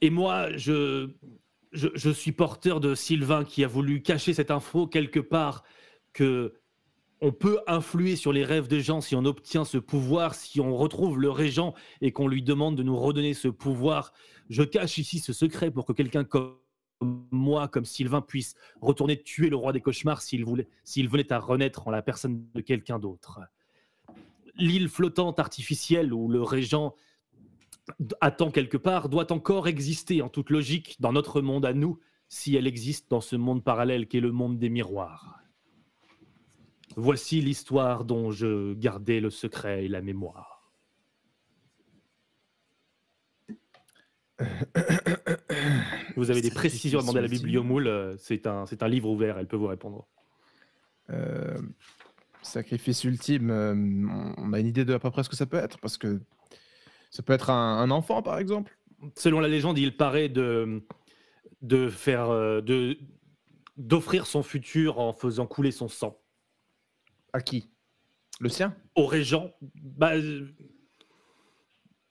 Et moi, je, je, suis porteur de Sylvain qui a voulu cacher cette info quelque part que on peut influer sur les rêves des gens si on obtient ce pouvoir, si on retrouve le régent et qu'on lui demande de nous redonner ce pouvoir. Je cache ici ce secret pour que quelqu'un comme moi, comme Sylvain, puisse retourner tuer le roi des cauchemars s'il voulait, s'il venait à renaître en la personne de quelqu'un d'autre. L'île flottante artificielle où le régent attend quelque part doit encore exister en toute logique dans notre monde à nous, si elle existe dans ce monde parallèle qu'est le monde des miroirs. Voici l'histoire dont je gardais le secret et la mémoire. Vous avez des précisions à demander à la bibliomoule, euh, c'est un, c'est un livre ouvert, elle peut vous répondre. Euh, sacrifice ultime, euh, on a une idée de à peu près ce que ça peut être, parce que ça peut être un, un enfant, par exemple. Selon la légende, il paraît de, de faire, euh, de, d'offrir son futur en faisant couler son sang. À qui? Le sien? Au régent, bah, euh,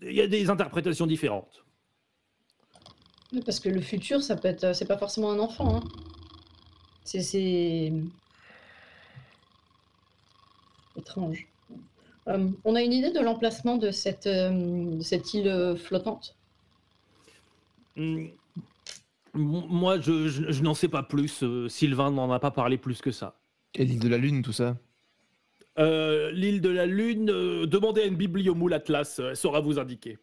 il y a des interprétations différentes. Parce que le futur, ça peut être, c'est pas forcément un enfant. hein. C'est, c'est étrange. Euh, on a une idée de l'emplacement de cette, euh, de cette île euh, flottante? Hmm. Moi, je, je- je n'en sais pas plus. euh, Sylvain n'en a pas parlé plus que ça. Et l'île de la Lune, tout ça? Euh, L'île de la Lune, euh, demandez à une bibliomoule Atlas, elle saura vous indiquer.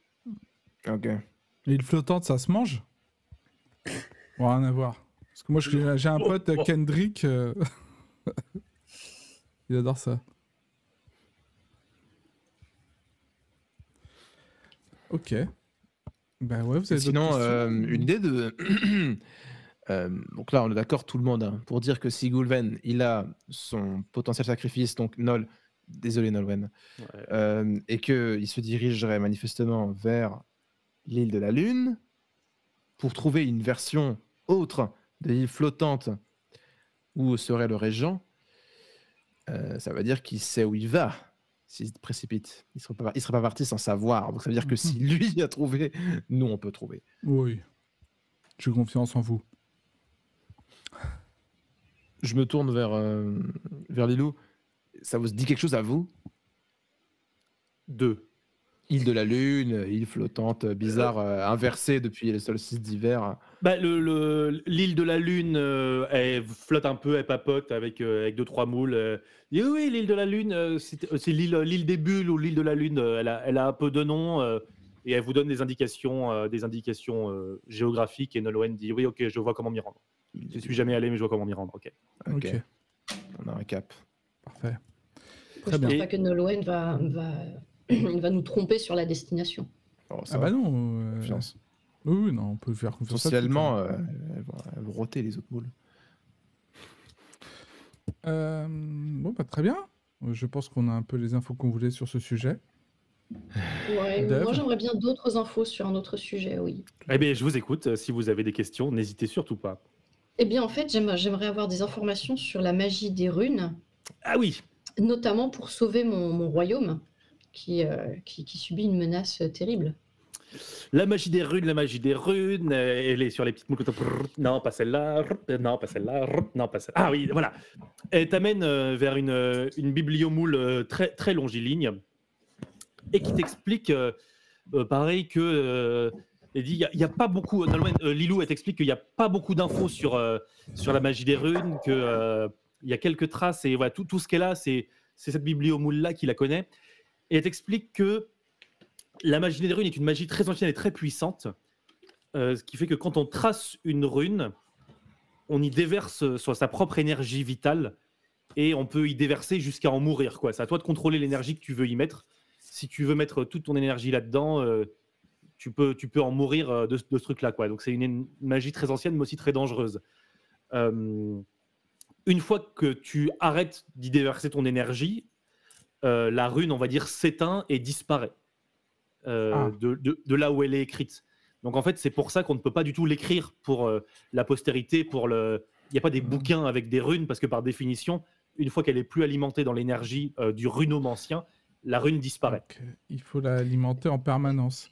Ok. L'île flottante, ça se mange? Bon, Rien à voir. Parce que moi, j'ai un pote, Oh. Kendrick. euh, Il adore ça. Ok. Ben ouais, vous avez Sinon, euh, une idée de. Euh, donc là, on est d'accord, tout le monde, hein, pour dire que si Gulven, il a son potentiel sacrifice, donc Nol, désolé Nolwen, euh, et qu'il se dirigerait manifestement vers l'île de la Lune pour trouver une version autre de l'île flottante où serait le régent, euh, ça veut dire qu'il sait où il va s'il se précipite. Il ne serait, pas- il serait pas parti sans savoir. Donc ça veut dire que si lui a trouvé, nous on peut trouver. Oui. J'ai confiance en vous. Je me tourne vers, euh, vers Lilou. Ça vous dit quelque chose à vous? Deux. Île de la Lune, île flottante, bizarre, euh, inversée depuis le solstice d'hiver. Bah, le- le- L'île de la Lune, euh, elle flotte un peu, elle papote avec, euh, avec deux, trois moules. euh. Et oui, oui, l'île de la Lune, euh, c'est euh, c'est l'île l'île des bulles ou l'île de la Lune. euh, elle, a, elle a un peu de euh, et elle vous donne des indications, euh, des indications euh, géographiques. Et Nolwenn dit Oui, ok, je vois comment m'y rendre. Je suis jamais allé, mais je vois comment m'y rendre. Ok. On a un cap. Parfait. je bien. pense pas que Nolwenn va, va, va nous tromper sur la destination. Oh, ça Ah va, bah non. euh. Oui, oui, non, on peut faire confiance. Socialement, euh, elles, vont, elles vont roter les autres moules. Euh, bon, bah, très bien. Je pense qu'on a un peu les infos qu'on voulait sur ce sujet. Ouais, moi j'aimerais bien d'autres infos sur un autre sujet, oui. Eh bien, je vous écoute. Si vous avez des questions, n'hésitez surtout pas. Eh bien, en fait, j'aime- j'aimerais avoir des informations sur la magie des runes, Ah oui, notamment pour sauver mon, mon royaume qui, euh, qui, subit une menace terrible. La magie des runes, la magie des runes, euh, elle est sur les petites moules. Non, pas celle-là. Non, pas celle-là. Non, pas celle-là. Ah oui, voilà. Elle t'amène euh, vers une, bibliomoule très, longiligne et qui t'explique, pareil, que. elle dit, il n'y a, pas beaucoup. Lilou, elle t'explique qu'il n'y a pas beaucoup d'infos sur, sur la magie des runes, qu'il y a quelques traces et voilà, tout, tout ce qu'elle a, c'est cette bibliomoule-là qui la connaît. Et elle t'explique que la magie des runes est une magie très ancienne et très puissante, euh, ce qui fait que quand on trace une rune, on y déverse sur sa propre énergie vitale et on peut y déverser jusqu'à en mourir. C'est à toi de contrôler l'énergie que tu veux y mettre. Si tu veux mettre toute ton énergie là-dedans, euh, tu peux, tu peux en mourir euh, de, ce truc-là. Donc c'est une, magie très ancienne, mais aussi très dangereuse. Euh, une fois que tu arrêtes d'y déverser ton énergie, euh, la rune, on va dire, s'éteint et disparaît euh, Ah. de, de- de là où elle est écrite. Donc en fait, c'est pour ça qu'on ne peut pas du tout l'écrire pour euh, la postérité. Pour le, il n'y a pas des bouquins avec des runes parce que par définition, une fois qu'elle est plus alimentée dans l'énergie euh, du runomancien, la rune disparaît. Donc, il faut l'alimenter en permanence.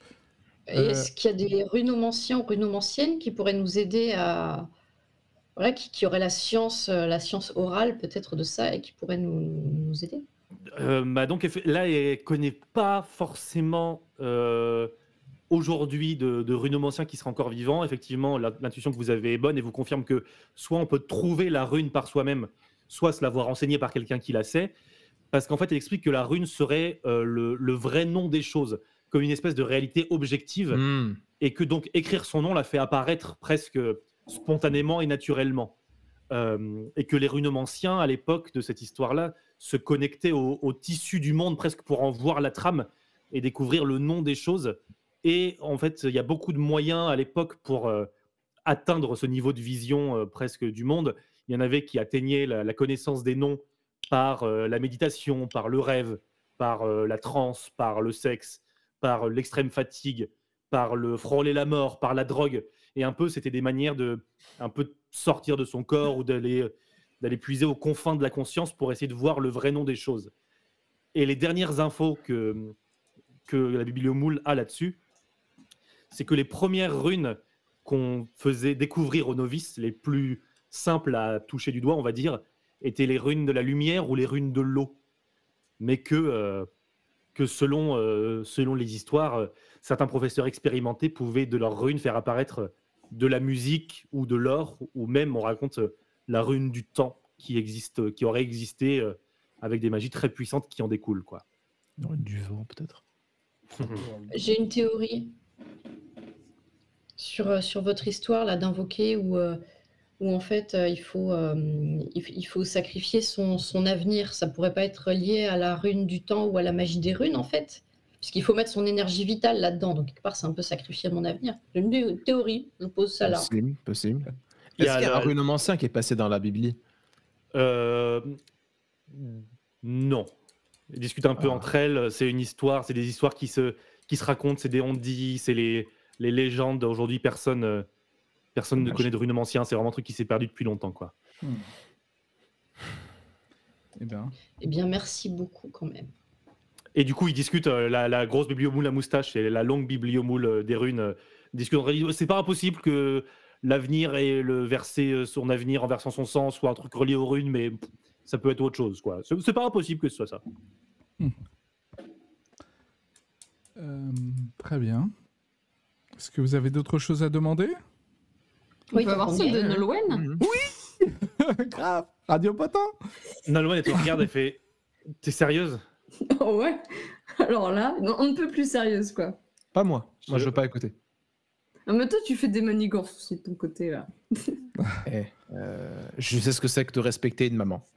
Et Euh, Est-ce qu'il y a des runomanciens ou runomanciennes qui pourraient nous aider à. Voilà, qui, qui auraient la science, la science orale peut-être de ça et qui pourraient nous, nous aider? Euh, bah donc là, elle connaît pas forcément euh, aujourd'hui de, de qui sera encore vivant. Effectivement, l'intuition que vous avez est bonne et vous confirme que soit on peut trouver la rune par soi-même, soit se l'avoir enseignée par quelqu'un qui la sait. Parce qu'en fait, elle explique que la rune serait euh, le, le vrai nom des choses, comme une espèce de réalité objective, Hmm. et que donc écrire son nom la fait apparaître presque spontanément et naturellement. Et que les runomanciens, à l'époque de cette histoire-là, se connectaient au, tissu du monde presque pour en voir la trame et découvrir le nom des choses. Et en fait, il y a beaucoup de moyens à l'époque pour euh, atteindre ce niveau de vision euh, presque du monde. Il y en avait qui atteignaient la, connaissance des noms par euh, la méditation, par le rêve, par la transe, par le sexe, par l'extrême fatigue, par le frôler la mort, par la drogue. Et un peu, c'était des manières de un peu sortir de son corps ou d'aller d'aller puiser aux confins de la conscience pour essayer de voir le vrai nom des choses. Et les dernières infos que, que la bibliomoule a là-dessus, c'est que les premières runes qu'on faisait découvrir aux novices, les plus simples à toucher du doigt, on va dire, étaient les runes de la lumière ou les runes de l'eau. Mais que, euh, que selon, euh, selon les histoires, euh, certains professeurs expérimentés pouvaient de leurs runes faire apparaître de la musique ou de l'or, ou même on raconte la rune du temps qui existe, qui aurait existé euh, avec des magies très puissantes qui en découlent, quoi. Du vent, peut-être. J'ai une théorie sur, euh, sur votre histoire là d'invoquer où, euh, où en fait euh, il, faut, euh, il, faut sacrifier son, son avenir. Ça pourrait pas être lié à la rune du temps ou à la magie des runes en fait, puisqu'il faut mettre son énergie vitale là-dedans. Donc quelque part c'est un peu sacrifier mon avenir. J'ai une thé- théorie, je pose ça là. Possible, possible. Il y Est-ce a qu'il y a un runomancien qui est passé dans la Bibli Euh, non. Elles discutent un peu Ah. entre elles. C'est une histoire, c'est des histoires qui se, qui se racontent, c'est des on-dit, c'est les, les légendes. Aujourd'hui, personne, euh, personne ne Dommage. connaît de runomancien. C'est vraiment un truc qui s'est perdu depuis longtemps, quoi. Eh bien, Eh bien merci beaucoup quand même. Et du coup, ils discutent euh, la, la grosse bibliomoule à moustache et la longue bibliomoule euh, des runes. euh, discutent. C'est pas impossible que l'avenir et le verser euh, son avenir en versant son sang soit un truc relié aux runes, mais ça peut être autre chose, quoi. C'est pas impossible que ce soit ça. euh, très bien. Est-ce que vous avez d'autres choses à demander? Oui, peut avoir t'entends celle de. Nolwenn Grave Radio Potin? Nolwenn, elle te regarde et fait T'es sérieuse? Oh ouais Alors là, on ne peut plus sérieuse quoi. Pas moi. Moi, Je- je veux pas écouter. Ah, mais toi, tu fais des manigances aussi de ton côté là. Eh, euh, je sais ce que c'est que de respecter une maman.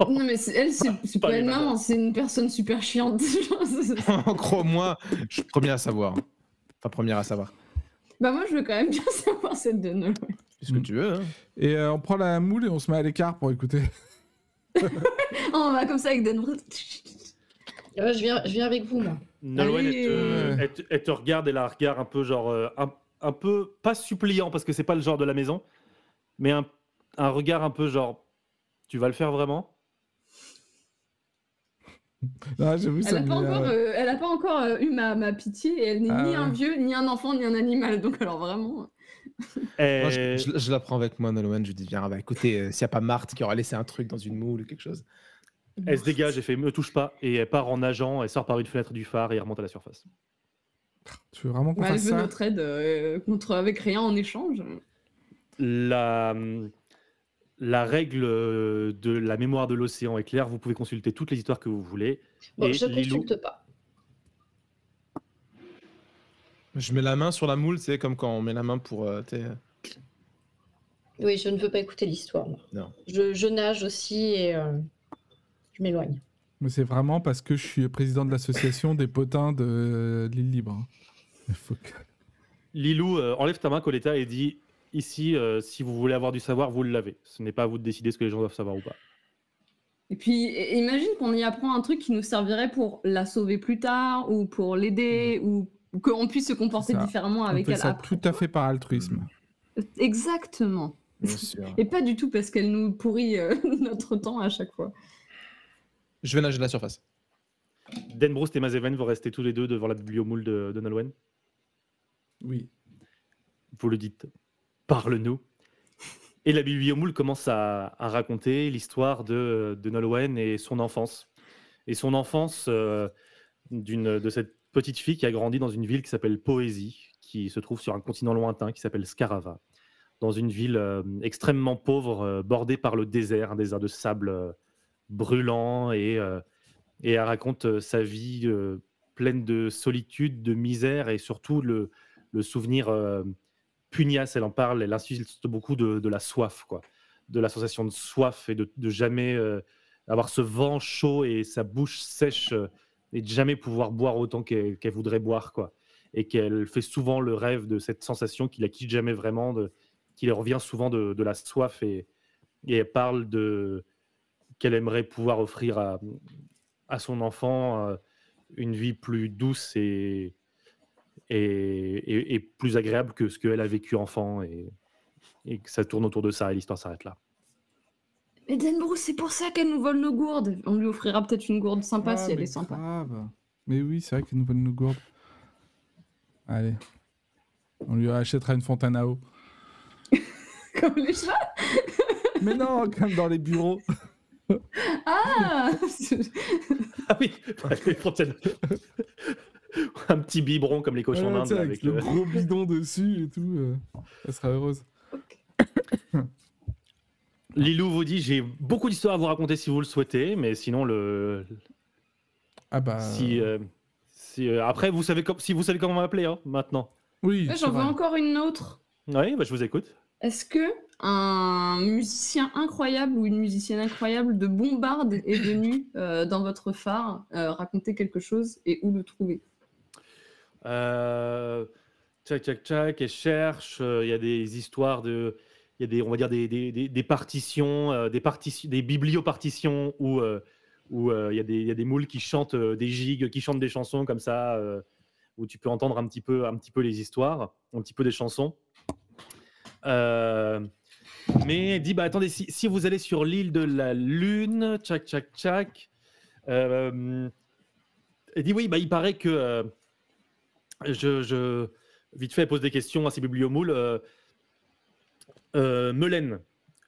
Non, mais c'est- elle, c'est c'est Pas pas les une mamans. maman, c'est une personne super chiante. Crois-moi, je suis premier à savoir. Enfin, première à savoir. bah, moi, je veux quand même bien savoir celle de Nolwenn. C'est ce que Mm. tu veux. Hein. Et euh, on prend la moule et on se met à l'écart pour écouter. Oh, on va comme ça avec Denver. Euh, je, viens, je viens avec vous moi. Nolwenn, elle te, elle, te, elle te regarde et la regarde un peu, genre, euh, un, un peu, pas suppliant parce que c'est pas le genre de la maison, mais un, un regard un peu genre Tu vas le faire vraiment? J'avoue, ça Elle n'a me pas, met, encore, euh, euh, elle a pas encore euh, eu ma, ma pitié et elle n'est Ah ni ouais. un vieux, ni un enfant, ni un animal. Donc, alors vraiment. Et- Moi, je, je- je la prends avec moi, Nolwenn. Je lui dis Viens, bah, écoutez, euh, s'il n'y a pas Marthe qui aura laissé un truc dans une moule ou quelque chose. Elle se dégage et fait Me touche pas. Et elle part en nageant, elle sort par une fenêtre du phare et elle remonte à la surface. Tu veux vraiment qu'on Bah, elle fasse veut ça notre aide euh, contre, avec rien en échange. La, la règle euh, de la mémoire de l'océan est claire. Vous pouvez consulter toutes les histoires que vous voulez. Bon, Et je Lilou- consulte pas. Je mets la main sur la moule, c'est comme quand on met la main pour. euh, Oui, je ne veux pas écouter l'histoire. Non. Je, je nage aussi et euh, je m'éloigne. Mais c'est vraiment parce que je suis président de l'association des potins de l'île libre. hein. Il faut que- Lilou, euh, enlève ta main, Coletta, et dit ici, euh, si vous voulez avoir du savoir, vous l'avez. Ce n'est pas à vous de décider ce que les gens doivent savoir ou pas. Et puis, imagine qu'on y apprend un truc qui nous servirait pour la sauver plus tard, ou pour l'aider, ou ou qu'on puisse se comporter Ça, différemment On avec fait elle ça après. tout à fait par altruisme. Exactement. Bien sûr. Et pas du tout parce qu'elle nous pourrit euh, notre temps à chaque fois. Je vais nager de la surface. Denbroust et Mazeven, vous restez tous les deux devant la bibliomoule de, de Nolwenn. Oui. Vous le dites, parle-nous. Et la bibliomoule commence à, à raconter l'histoire de, de Nolwenn et son enfance. Et son enfance euh, d'une de cette petite fille qui a grandi dans une ville qui s'appelle Poésie, qui se trouve sur un continent lointain qui s'appelle Scarava, dans une ville euh, extrêmement pauvre, euh, bordée par le désert, un désert de sable euh, brûlant. Et, euh, et elle raconte euh, sa vie euh, pleine de solitude, de misère et surtout le, le souvenir pugnace. Elle en parle, elle insiste beaucoup de, la soif, quoi, de la sensation de soif et de, jamais avoir ce vent chaud et sa bouche sèche et de jamais pouvoir boire autant qu'elle voudrait boire, quoi. Et qu'elle fait souvent le rêve de cette sensation qui la quitte jamais vraiment, de, qui revient souvent de, de la soif et, et elle parle de qu'elle aimerait pouvoir offrir à, à son enfant euh, une vie plus douce et, et, et- et plus agréable que ce qu'elle a vécu enfant et, et que ça tourne autour de ça et l'histoire s'arrête là. Mais Denbrook, c'est pour ça qu'elle nous vole nos gourdes. On lui offrira peut-être une gourde sympa Ah, si elle est sympa. grave. Mais oui, c'est vrai qu'elle nous vole nos gourdes. Allez. On lui achètera une fontaine à eau. Comme les chats. Mais non, comme dans les bureaux. Ah Ah oui, les fontaines. Un petit biberon comme les cochons d'Inde avec avec le le- gros bidon dessus et tout. euh, elle sera heureuse. Lilou vous dit j'ai beaucoup d'histoires à vous raconter si vous le souhaitez, mais sinon le Ah bah. si, euh, si, euh, après vous savez comme si vous savez comment m'appeler hein, maintenant. Oui, J'en veux encore une autre. Oui, bah, je vous écoute. Est-ce que un musicien incroyable ou une musicienne incroyable de bombarde est venu euh, dans votre phare euh, raconter quelque chose et où le trouver Euh, tchac tchac elle cherche. euh, Il y a des histoires de, il y a des, on va dire des, des, des- des partitions, euh, des partitions, bibliopartitions où où euh, il y il y a des moules qui chantent des gigs, qui chantent des chansons comme ça, où tu peux entendre un petit peu, un petit peu les histoires, un petit peu des chansons. Euh, mais elle dit bah attendez, si, si vous allez sur l'île de la Lune, tchac tchac tchac. Euh, elle dit oui, bah il paraît que euh, je, je- vite fait, elle pose des questions à ces bibliomoules. Euh, euh, Melen.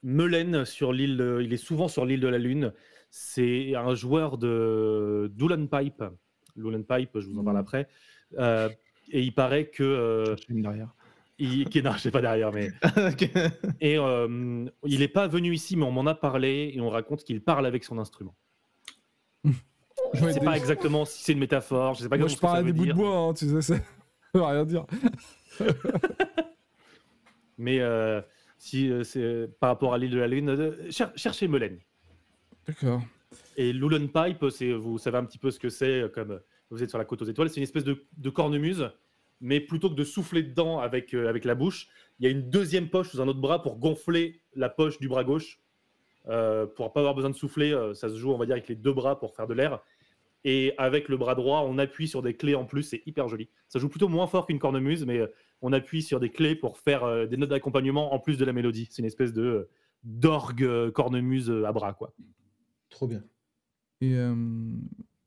Melen sur l'île, il est souvent sur l'île de la Lune. C'est un joueur de Doolan Pipe. Doolan Pipe, je vous en parle Mhm. après. Euh, et il paraît que euh, derrière. Il, qui non, je sais pas derrière, mais et euh, il n'est pas venu ici, mais on m'en a parlé et on raconte qu'il parle avec son instrument. Je Ouais, sais pas exactement si c'est une métaphore. Je sais pas Moi, je parle des bouts de bois, hein, tu sais, ça veut rien dire. Mais euh, si euh, c'est par rapport à l'île de la Lune, cher- cherchez Melen. D'accord. Et Lulon Pipe, vous savez un petit peu ce que c'est, comme vous êtes sur la côte aux étoiles, c'est une espèce de, de cornemuse, mais plutôt que de souffler dedans avec, euh, avec la bouche, il y a une deuxième poche sous un autre bras pour gonfler la poche du bras gauche. Euh, pour pas avoir besoin de souffler, euh, ça se joue, on va dire, avec les deux bras pour faire de l'air. Et avec le bras droit, on appuie sur des clés en plus, c'est hyper joli. Ça joue plutôt moins fort qu'une cornemuse, mais euh, on appuie sur des clés pour faire des notes d'accompagnement en plus de la mélodie. C'est une espèce de d'orgue cornemuse à bras, quoi. Trop bien. Et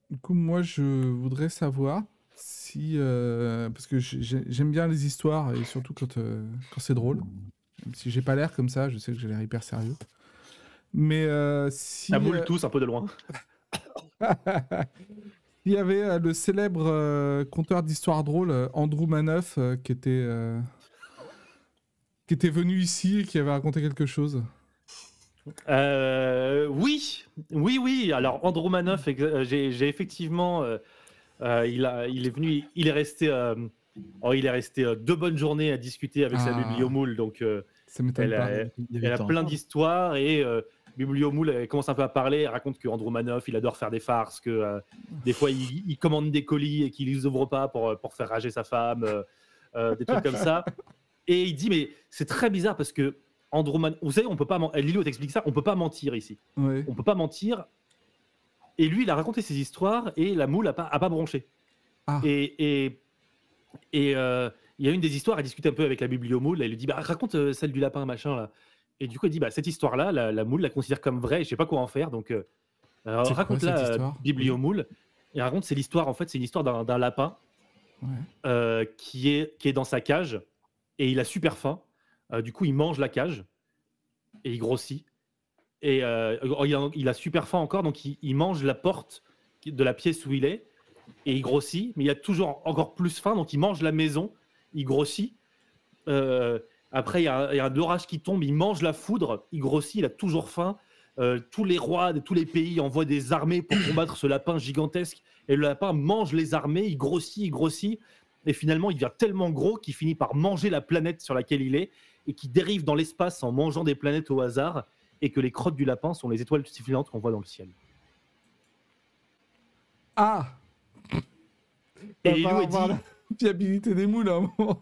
du coup, moi, je voudrais savoir si. euh, parce que j'ai- j'ai- j'aime bien les histoires et surtout quand, euh, quand c'est drôle. Même si j'ai pas l'air comme ça, je sais que j'ai l'air hyper sérieux. Mais euh, si. Ça moule euh, tous un peu de loin. Il y avait le célèbre conteur d'histoires drôles, Andrew Manoff, qui était. qui était venu ici et qui avait raconté quelque chose. Oui, oui, oui. Alors Andrew Manoff, j'ai effectivement, il, a, il est venu, il est resté, euh, oh, il est resté euh, deux bonnes journées à discuter avec sa Ah. bibliomoule, donc euh, Ça elle a, elle plein d'histoires et euh, Bibliomoule elle commence un peu à parler, elle raconte que Andromanov, il adore faire des farces, que euh, des fois il, il commande des colis et qu'il les ouvre pas pour, euh, pour faire rager sa femme, euh, euh, des trucs comme ça. Et il dit mais c'est très bizarre parce que Androman, vous savez, on peut pas, Lilo t'explique ça, on peut pas mentir ici, Ouais. on peut pas mentir. Et lui, il a raconté ses histoires et la moule a pas, a pas bronché. Ah. Et, et, et euh, il y a une des histoires, elle discute un peu avec la bibliomoule, elle lui dit bah, raconte euh, celle du lapin, machin là. Et du coup, elle dit bah, cette histoire-là, la, la moule la considère comme vraie, et je sais pas quoi en faire, donc euh, raconte-la, bibliomoule. Et raconte, c'est l'histoire, en fait, c'est une histoire d'un lapin Ouais. qui, est, qui est dans sa cage et il a super faim. Du coup, il mange la cage et il grossit. Et euh, il, a, il a super faim encore, donc il, mange la porte de la pièce où il est et il grossit, mais il a toujours encore plus faim, donc il mange la maison, il grossit. Euh, après, il y, a, un- il y a un orage qui tombe, il mange la foudre, il grossit, il a toujours faim. Euh, tous les rois de tous les pays envoient des armées pour combattre ce lapin gigantesque. Et le lapin mange les armées, il grossit, il grossit. Et finalement, il devient tellement gros qu'il finit par manger la planète sur laquelle il est et qui dérive dans l'espace en mangeant des planètes au hasard. Et que les crottes du lapin sont les étoiles filantes qu'on voit dans le ciel. Ah Et Va Lilou voir dit, la fiabilité des moules à un moment.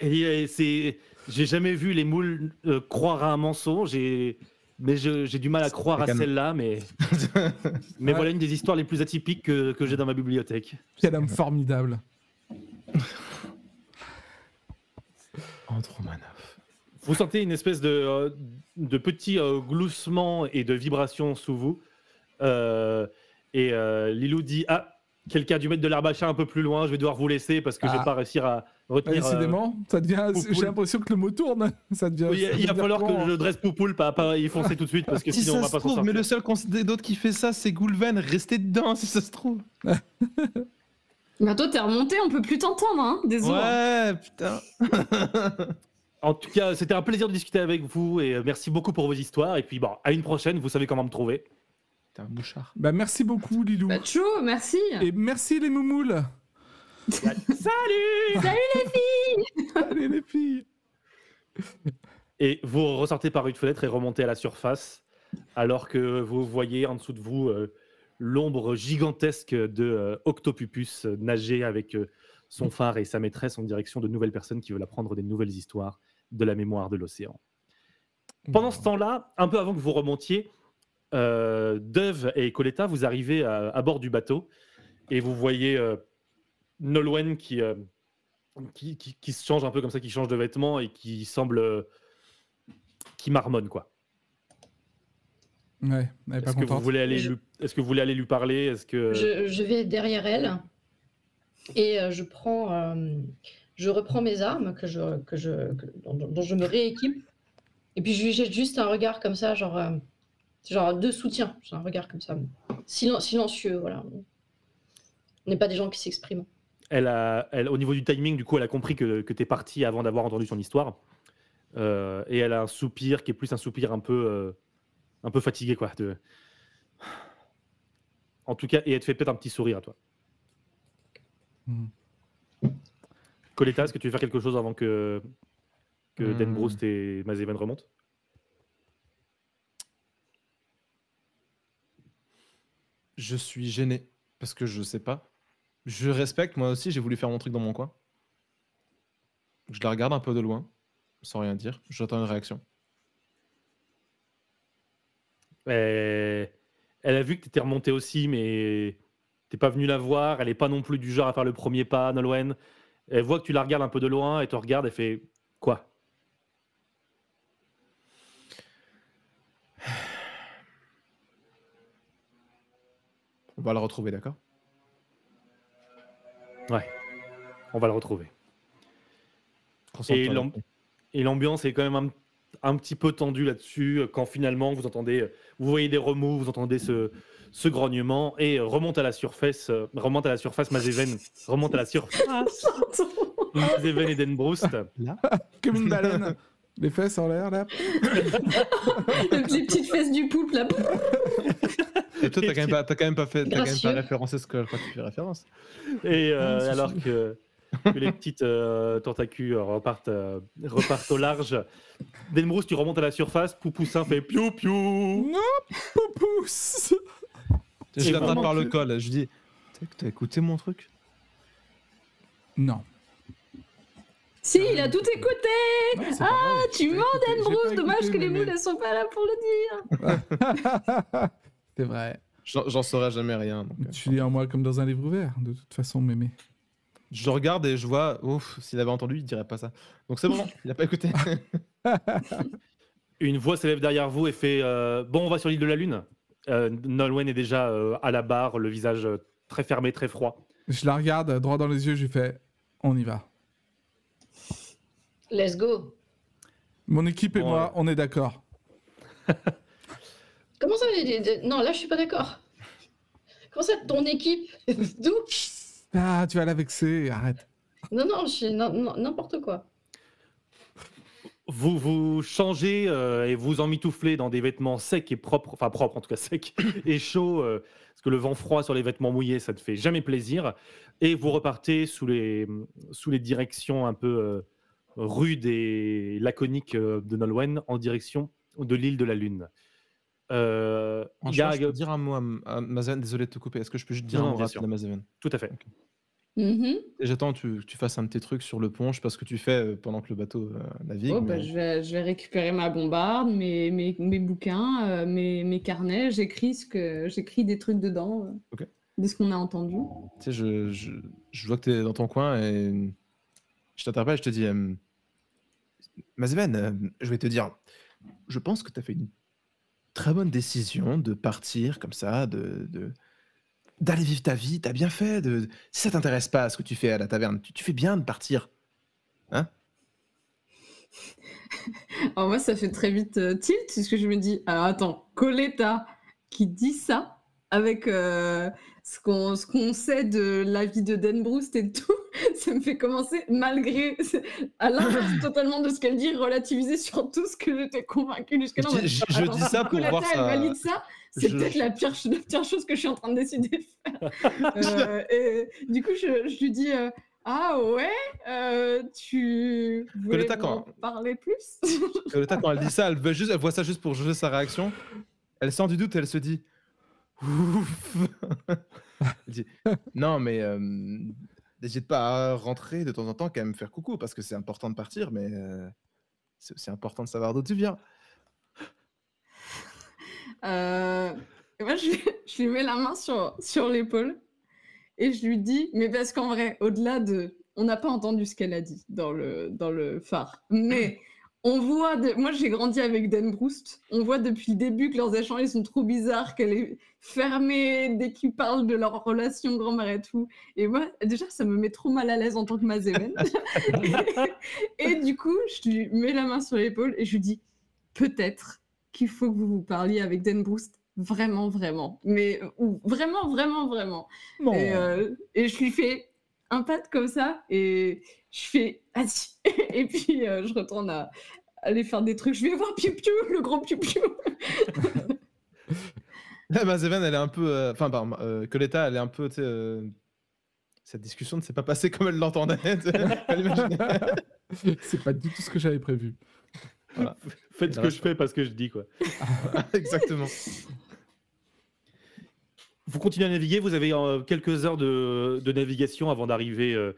Et c'est, j'ai jamais vu les moules euh, croire à un mensonge, et... mais j'ai du mal à croire à celle-là. Mais, mais Ouais. voilà une des histoires les plus atypiques que, que j'ai dans ma bibliothèque. Quel homme formidable. Andromanov. Vous sentez une espèce de, euh, de petit euh, gloussement et de vibration sous vous. Euh, et euh, Lilou dit Ah, quelqu'un a dû mettre de l'herbe à chat un peu plus loin, je vais devoir vous laisser parce que je Ah. vais pas réussir à Bah, retenir. euh, décidément, ça devient. Poupoule. J'ai l'impression que le mot tourne. Ça devient. oui, ça il va falloir que je dresse Poupoule, pas, pas y foncer tout de suite parce que Si sinon on va se pas s'en trouve, mais sortir. le seul considéré d'autre qui fait ça, c'est Goulven. Restez dedans si ça se trouve. Bah toi, t'es remonté, on peut plus t'entendre, hein Désolé. Ouais, putain. En tout cas, c'était un plaisir de discuter avec vous et euh, merci beaucoup pour vos histoires. Et puis, bon, à une prochaine, vous savez comment me trouver. T'es un mouchard. Bah, merci beaucoup, Lilou. Bah tchou, merci. Et merci, les moumoules. Salut Allez, les filles. Et vous ressortez par une fenêtre et remontez à la surface, alors que vous voyez en dessous de vous euh, l'ombre gigantesque de euh, Octopupus euh, nager avec euh, son phare et sa maîtresse en direction de nouvelles personnes qui veulent apprendre des nouvelles histoires de la mémoire de l'océan. Pendant ce temps-là, un peu avant que vous remontiez, euh, Dove et Coletta, vous arrivez à, à bord du bateau et vous voyez euh, Nolwenn qui, euh, qui, qui- qui se change un peu comme ça, qui change de vêtements et qui semble. euh, qui marmonne, quoi. Ouais, elle est pas Est-ce que, vous voulez aller Je- lui... Est-ce que vous voulez aller lui parler? Est-ce que. Je, je vais derrière elle et euh, je prends, euh, je reprends mes armes que je, que je, que- dont, dont je me rééquipe. Et puis je lui jette juste un regard comme ça, genre, euh, genre de soutien, J'ai un regard comme ça, Silen- silencieux, voilà. On n'est pas des gens qui s'expriment. Elle a, elle, au niveau du timing, du coup, elle a compris que, que tu es parti avant d'avoir entendu son histoire. Euh, et elle a un soupir qui est plus un soupir un peu, euh, un peu fatigué, quoi. De... En tout cas, et elle te fait peut-être un petit sourire à toi. Hmm. Coletta, est-ce que tu veux faire quelque chose avant que, que Hmm. Den Broust et Mazeven remontent? Je suis gêné parce que je sais pas. Je respecte, moi aussi, j'ai voulu faire mon truc dans mon coin. Je la regarde un peu de loin, sans rien dire. J'attends une réaction. Euh, Elle a vu que tu étais remonté aussi, mais t'es pas venu la voir. Elle est pas non plus du genre à faire le premier pas, Nolwenn. Elle voit que tu la regardes un peu de loin, elle te regarde, elle fait quoi? On va la retrouver, d'accord? On va le retrouver. Et. Et l'ambiance est quand même un, un petit peu tendue là-dessus, euh, quand finalement vous entendez, euh, vous voyez des remous, vous entendez ce, ce grognement, et euh, remonte à la surface, remonte à la surface, Mazeven, remonte à la surface, Mazeven et Denbroust. Comme une baleine. Les fesses en l'air, là. Les petites fesses du poulpe là. Et toi, t'as quand, même pas- quand même pas fait, t'as quand même pas référencé ce que je crois que tu fais référence. Et euh, Ah, alors que que les petites euh, tentacules repartent, euh, repartent au large. Denbrousse, tu remontes à la surface. Poupoussin fait piou piou. Non, Poupousse Je l'attrape par le col. Je dis T'as- écouté mon truc? Non. Si, il a tout écouté Non, vrai, Tu mens, Bruce Dommage écouté, que les moules ne sont pas là pour le dire c'est vrai. J'en saurais jamais rien. donc. Tu lis en moi comme dans un livre ouvert, de toute façon, mémé. Je regarde et je vois, ouf, s'il avait entendu, il dirait pas ça. Donc c'est bon, il a pas écouté. Une voix s'élève derrière vous et fait euh, Bon, on va sur l'île de la Lune. Euh, Nolwenn est déjà euh, à la barre, le visage euh, très fermé, très froid. Je la regarde droit dans les yeux, je lui fais On y va. Let's go. Mon équipe et moi, on est d'accord. Comment ça les- les- Non, là, je suis pas d'accord. Comment ça, ton équipe D'où? Ah, tu vas la vexer, arrête. Non, non, je suis n'importe quoi. Vous vous changez euh, et vous emmitouflez dans des vêtements secs et propres, enfin propres en tout cas secs et chauds, euh, parce que le vent froid sur les vêtements mouillés, ça ne fait jamais plaisir. Et vous repartez sous les, sous les directions un peu euh, rudes et laconiques euh, de Nolwenn en direction de l'île de la Lune. Euh, En il y a- je peux dire un mot à, à Mazen, désolé de te couper. Est-ce que je peux juste dire Non, un mot rapide à Mazen? Tout à fait. Mhm. Et j'attends que tu, fasses un de tes trucs sur le pont, je sais pas ce que tu fais euh, pendant que le bateau euh, navigue. Oh, bah, mais- je, vais, je vais récupérer ma bombarde, mes, mes, mes bouquins, euh, mes, mes carnets. J'écris ce que j'écris des trucs dedans, euh, de ce qu'on a entendu. Tu sais, je, je, je vois que tu es dans ton coin et je t'interpelle, je te dis euh, Mazeven, euh, je vais te dire, je pense que tu as fait une très bonne décision de partir comme ça, de. D'aller vivre ta vie, t'as bien fait. De... Si ça t'intéresse pas ce que tu fais à la taverne, tu, fais bien de partir. Alors moi, ça fait très vite euh, tilt, puisque je me dis, alors attends, Coletta qui dit ça, avec euh, ce qu'on ce qu'on sait de la vie de Dan Bruce et tout, ça me fait commencer, malgré, à l'inverse totalement de ce qu'elle dit, relativiser sur tout ce que j'étais convaincue jusqu'à Je, je- je dis ça pour voir ça. valide ça, c'est je- peut-être la pire, la pire chose que je suis en train de décider de faire. Euh, et du coup, je, lui dis euh, Ah ouais, euh, tu voulais quand- parler plus? Coletta, quand elle dit ça, elle, veut juste, elle voit ça juste pour juger sa réaction. Elle sent du doute, elle se dit Ouf Elle dit Non, mais euh, n'hésite pas à rentrer de temps en temps, quand même faire coucou, parce que c'est important de partir, mais euh, c'est aussi important de savoir d'où tu viens. Euh, moi, je, je lui mets la main sur, sur l'épaule et je lui dis, mais parce qu'en vrai, au-delà de... On n'a pas entendu ce qu'elle a dit dans le, dans le phare, mais on voit... de- Moi, j'ai grandi avec Dan Broust. On voit depuis le début que leurs échanges ils sont trop bizarres, qu'elle est fermée dès qu'ils parlent de leur relation grand-mère et tout. Et moi, déjà, ça me met trop mal à l'aise en tant que Mazéven. et du coup, je lui mets la main sur l'épaule et je lui dis, peut-être qu'il faut que vous vous parliez avec Dan Bruce. Vraiment, vraiment. Mais ou, vraiment, vraiment, vraiment. Et, euh, et je lui fais un pat comme ça et je fais et puis euh, je retourne à aller faire des trucs. Je vais voir Piu Piu, le grand Piu Piu. Mazeven, elle est un peu. euh, Enfin, pardon, euh, Coletta, elle est un peu. euh, Cette discussion ne s'est pas passée comme elle l'entendait. C'est pas du tout ce que j'avais prévu. Faites ce que je fais parce que je dis quoi. Exactement. Vous continuez à naviguer, vous avez euh, quelques heures de, de navigation avant d'arriver euh,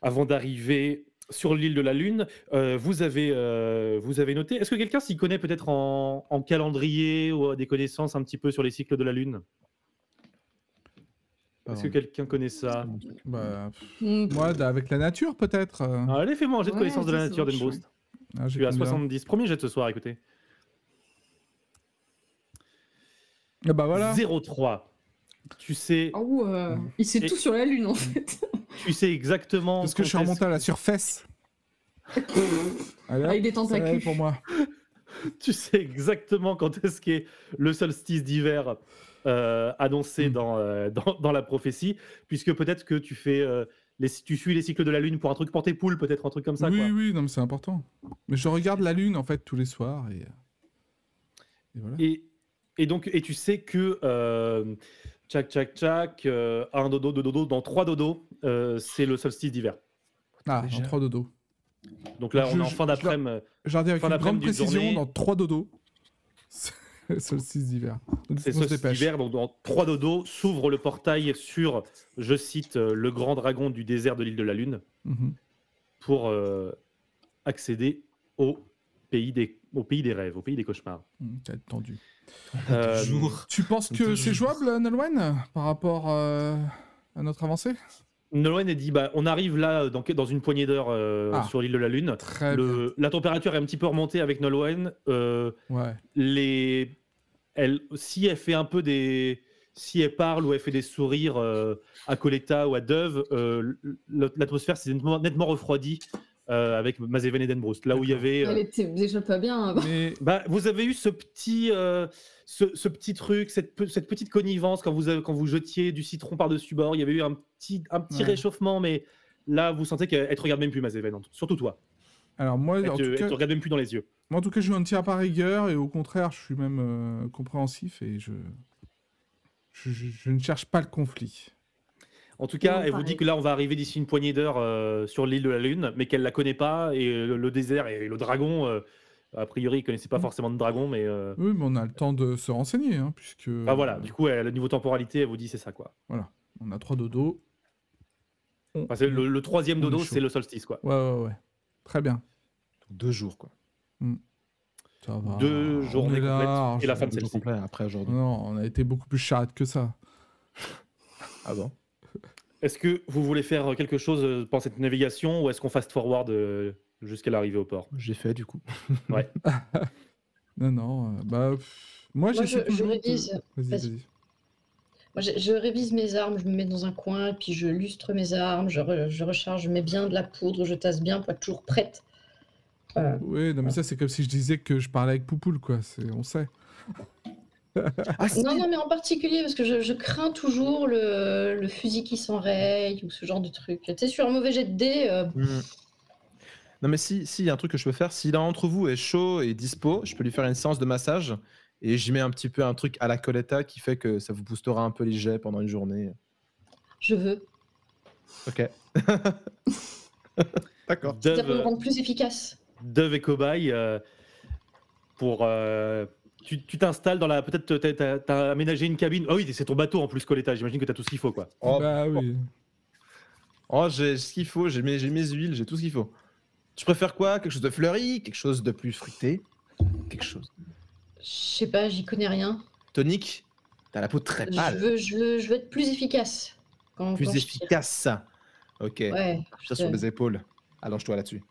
avant d'arriver sur l'île de la Lune. Euh, vous, avez, euh, vous avez noté. Est-ce que quelqu'un s'y connaît peut-être en, en calendrier ou a des connaissances un petit peu sur les cycles de la Lune? Est-ce que quelqu'un connaît ça? Bah, pff, Mm, moi, avec la nature, peut-être. Ah, Allez, fais-moi un jet de Ouais, connaissance de la nature, d'Enbroust. Ah, Je suis à combien 70. Premier jet de ce soir, écoutez. Ah bah voilà. 0,3. Tu sais, Oh, euh, il sait Et- tout sur la lune en fait. tu sais exactement. Parce que je suis remonté à la surface. Avec des ça va tentacules. pour moi. tu sais exactement quand est-ce qu'est le solstice d'hiver euh, annoncé Mm. dans, euh, dans, dans la prophétie, puisque peut-être que tu fais euh, les, tu suis les cycles de la lune pour un truc pour tes poules, peut-être un truc comme ça. oui, quoi. oui, non, mais c'est important. Mais je regarde la lune, en fait, tous les soirs. Et, et voilà. Et, et donc, et tu sais que euh, tchac tchac tchac, euh, un dodo, deux dodos, dans trois dodos, euh, c'est le solstice d'hiver. Ah, Déjà. dans 3 dodos. Donc là, on est en je- fin d'après-midi. Dis avec Fin une grande d'après-midi d'une précision, journée. dans 3 dodos. Solstice d'hiver. Donc, C'est on se ce dépêche. hiver, donc dans trois dodos, s'ouvre le portail sur, je cite, euh, le grand dragon du désert de l'île de la Lune Mhm. pour euh, accéder au pays, des, au pays des rêves, au pays des cauchemars. Mhm, va être tendu. Euh. Tu penses que c'est jouable, Nolwenn, par rapport euh, à notre avancée? Nolwenn a dit bah, on arrive là dans, dans une poignée d'heures euh, Ah. sur l'île de la Lune. Le- la température est un petit peu remontée avec Nolwenn. Euh, Ouais. les, elle, si elle fait un peu des. Si elle parle ou elle fait des sourires euh, à Coletta ou à Dove, euh, l'atmosphère s'est nettement, nettement refroidie euh, avec Mazeven et Denbroust. Là où il y avait. euh, Elle était déjà pas bien avant. Mais bah, vous avez eu ce petit, euh, ce, ce petit truc, cette, pe- cette petite connivence quand vous, avez- quand vous jetiez du citron par-dessus bord. Il y avait eu un petit, un petit Ouais. réchauffement, mais là, vous sentez qu'elle elle te regarde même plus, Mazeven. en tout- Surtout toi. alors moi, Elle en te, tout elle cas, te regarde même plus dans les yeux. moi, en tout cas, je un tir par rigueur et au contraire, je suis même euh, compréhensif et je... Je, je- je ne cherche pas le conflit. En tout cas, Non, elle vous dit que là, on va arriver d'ici une poignée d'heures euh, sur l'île de la Lune, mais qu'elle la connaît pas. Et euh, le, le désert et le dragon, euh, a priori, ils connaissaient pas Mm. forcément de dragon, mais. euh, Oui, mais on a le temps de se renseigner, hein, puisque Ah voilà, du coup, elle, au niveau temporalité, elle vous dit c'est ça quoi. on a trois dodos. On- Enfin, c'est le, le troisième dodo, c'est le solstice quoi. Ouais, ouais, ouais. Très bien. Donc, deux jours, quoi. Ça va. Deux On journées là, complètes et la fin de celle-ci. après aujourd'hui. Non, on a été beaucoup plus charade que ça. Ah bon? Est-ce que vous voulez faire quelque chose euh, pendant cette navigation ou est-ce qu'on fast forward euh, jusqu'à l'arrivée au port? J'ai fait du coup. Non, non. euh, bah, pff, moi, je- je révise. Vas-y, Vas-y. vas-y. Moi, je, je révise mes armes, je me mets dans un coin, puis je lustre mes armes, je, re- je recharge, je mets bien de la poudre, je tasse bien pour être toujours prête. Euh, Oui, non, mais ça, c'est comme si je disais que je parlais avec Poupoule, quoi. C'est, on sait. Ah, non, non, mais en particulier parce que je, je crains toujours le, le fusil qui s'enraye ou ce genre de truc. Tu sais, sur un mauvais jet de dés, euh, Hmm. Non, mais si, si, il y a un truc que je peux faire. Si l'un d'entre vous est chaud et dispo, je peux lui faire une séance de massage et j'y mets un petit peu un truc à la Coletta qui fait que ça vous boostera un peu les jets pendant une journée. je veux. Ok. D'accord. C'est-à-dire me Dove, rendre plus efficace. Dove et Cobaye euh, pour. euh, tu t'installes dans la. Peut-être t'as- aménagé une cabine. Ah oui, c'est ton bateau en plus, Coletta. J'imagine que t'as tout ce qu'il faut quoi. Oh, bah oui. oh, j'ai ce qu'il faut, j'ai mes, j'ai mes huiles, j'ai tout ce qu'il faut. Tu préfères quoi? Quelque chose de fleuri? Quelque chose de plus fruité? Quelque chose. Je sais pas, j'y connais rien. Tonique T'as la peau très Je pâle. veux, je, veux, je veux être plus efficace. Quand, Plus quand je tire. efficace. Ok. Ouais. Ça sur je- les épaules. Allonge-toi là-dessus.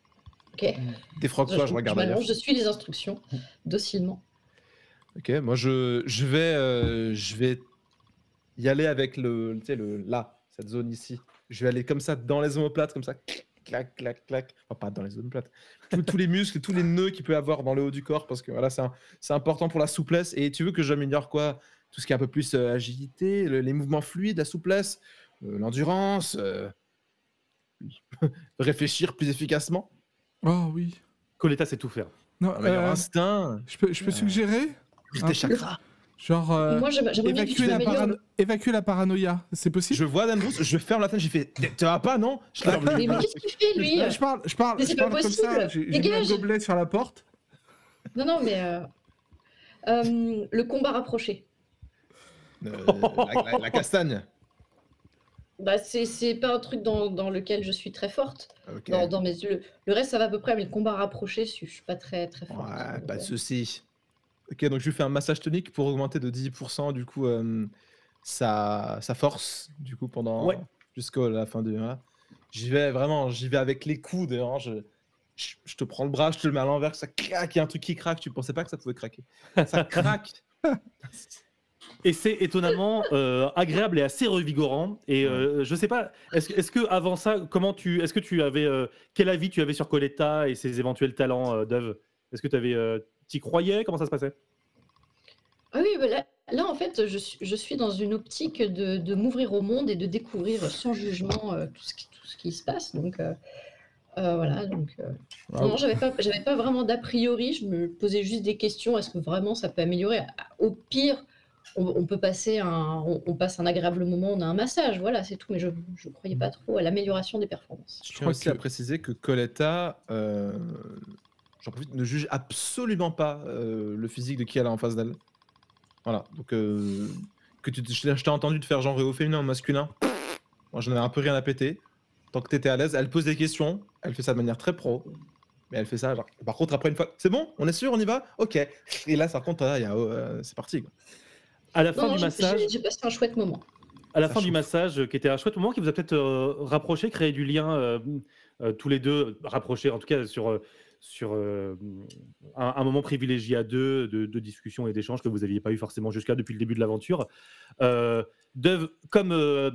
Ok. Défroque-toi, je regarde ailleurs. m'allonge, je suis les instructions docilement. Ok, moi je, je vais euh, je vais y aller avec le tu sais le là cette zone ici. Je vais aller comme ça dans les omoplates comme ça clac clac clac. Enfin pas dans les omoplates. Tous, tous les muscles, tous les nœuds qu'il peut y avoir dans le haut du corps parce que voilà c'est important pour la souplesse et tu veux que j'améliore quoi? Tout ce qui est un peu plus euh, agilité, le- les mouvements fluides, la souplesse, euh, l'endurance, euh, réfléchir plus efficacement, Oh oui. Coletta sait tout faire. Non, euh, instinct, je peux, je peux Euh, suggérer? Tes chakras. Genre, euh, Moi, j'aimerais j'aimerais bien que tu évacuer, la t'améliores. parano- évacuer la paranoïa. C'est possible? Je vois Dan Bruce, je ferme la tête, j'ai fait tu vas pas non? Je ferme Mais, mais qu'est-ce qu'il fait, lui? Je parle, je parle, Mais je c'est pas parle comme ça. possible. J'ai j'ai mis un Dégage. gobelet sur la porte. Non, non, mais. euh, euh, le combat rapproché. Euh, la, la- la castagne. Bah, c'est c'est pas un truc dans, dans lequel je suis très forte. Ok. Dans, dans mes, le, le reste, ça va à peu près, mais le combat rapproché, je suis- je suis pas très, très forte. Ouais, Donc, pas de euh, souci. Ok, donc je lui fais un massage tonique pour augmenter de 10% du coup euh, sa, sa force du coup pendant Ouais. jusqu'à la fin du. voilà. J'y vais vraiment, j'y vais avec les coudes. hein, je, je, je te prends le bras, je te le mets à l'envers, ça craque, il y a un truc qui craque. Tu pensais pas que ça pouvait craquer Ça craque. Et c'est étonnamment euh, agréable et assez revigorant. Et euh, je sais pas, est-ce est que avant ça, comment tu, est-ce que tu avais, euh, quel avis tu avais sur Coletta et ses éventuels talents d'œuvre? Est-ce que tu avais, t'y croyais? Comment ça se passait? Ah oui, bah là, en fait, je suis, je suis dans une optique de, de m'ouvrir au monde et de découvrir sans jugement euh, tout, ce qui, tout ce qui se passe. Donc, euh, euh, voilà. Donc, euh, non, j'avais pas, j'avais pas vraiment d'a priori. Je me posais juste des questions. Est-ce que vraiment ça peut améliorer? Ah, Au pire, on, peut passer un, on, passe un agréable moment, on a un massage, voilà, c'est tout. Mais je ne croyais pas trop à l'amélioration des performances. Je, tiens aussi à préciser que Coletta, euh, j'en profite, ne juge absolument pas euh, le physique de qui elle a en face d'elle. Voilà, donc euh, que tu, je t'ai entendu te faire genre au féminin ou masculin. Moi, j'en avais un peu rien à péter. Tant que tu étais à l'aise, elle pose des questions, elle fait ça de manière très pro. Mais elle fait ça, genre... par contre, après une fois, c'est bon, on est sûr, on y va? Ok. Et là, par contre, c'est parti. Quoi. À la fin du massage. J'ai passé un chouette moment. À la fin du massage, qui était un chouette moment, qui vous a peut-être euh, rapproché, créé du lien euh, euh, tous les deux, rapproché en tout cas sur, sur un, moment privilégié à deux de, discussion et d'échange que vous n'aviez pas eu forcément jusqu'à depuis le début de l'aventure. comme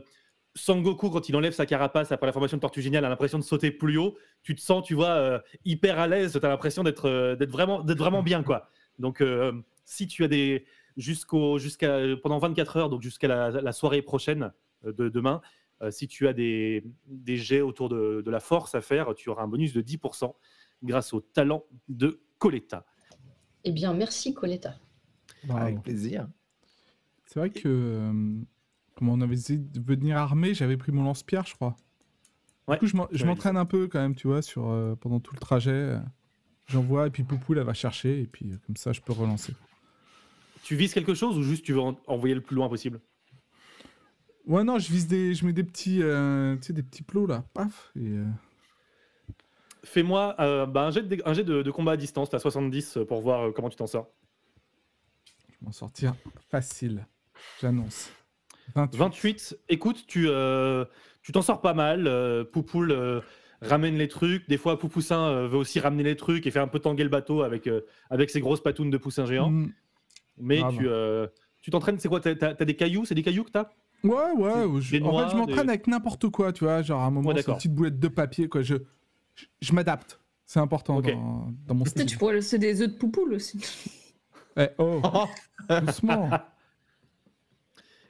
Sangoku, quand il enlève sa carapace après la formation de Tortue Géniale, a l'impression de sauter plus haut, tu te sens, tu vois, hyper à l'aise, tu as l'impression d'être vraiment, vraiment bien. quoi. Donc, si tu as des jusqu'au, jusqu'à, pendant 24 heures, donc jusqu'à la, soirée prochaine euh, de demain. Euh, si tu as des, des jets autour de, de, la force à faire, tu auras un bonus de 10% grâce au talent de Coletta. Eh bien, merci Coletta. Avec plaisir. C'est vrai que, euh, comme on avait essayé de venir armé, j'avais pris mon lance-pierre, je crois. du coup, je m'entraîne un peu quand même, tu vois, sur, pendant tout le trajet. J'envoie, et puis Poupou, elle va chercher, et puis comme ça, je peux relancer. Tu vises quelque chose ou juste tu veux envoyer le plus loin possible? Ouais, non, je vise des. Je mets des petits. Euh, tu sais, des petits plots là. Paf. Et, euh. Fais-moi euh, bah, un jet, de, un jet de, combat à distance, t'as 70 pour voir comment tu t'en sors. Je m'en sortir facile. J'annonce. 28. Écoute, tu tu t'en sors pas mal. Poupoule ramène les trucs. Des fois, Poupoussin veut aussi ramener les trucs et fait un peu tanguer le bateau avec, avec ses grosses patounes de poussin géant. Mm. Mais tu euh, tu t'entraînes, c'est quoi T'as as, des cailloux? C'est des cailloux que t'as? Ouais, ouais. Je, en fait, je m'entraîne avec n'importe quoi, tu vois. Genre, à un moment, c'est une petite boulette de papier, quoi. Je, je, m'adapte. C'est important dans, dans, mon style. Tu pourrais laisser des œufs de poupoule aussi. Eh, oh Doucement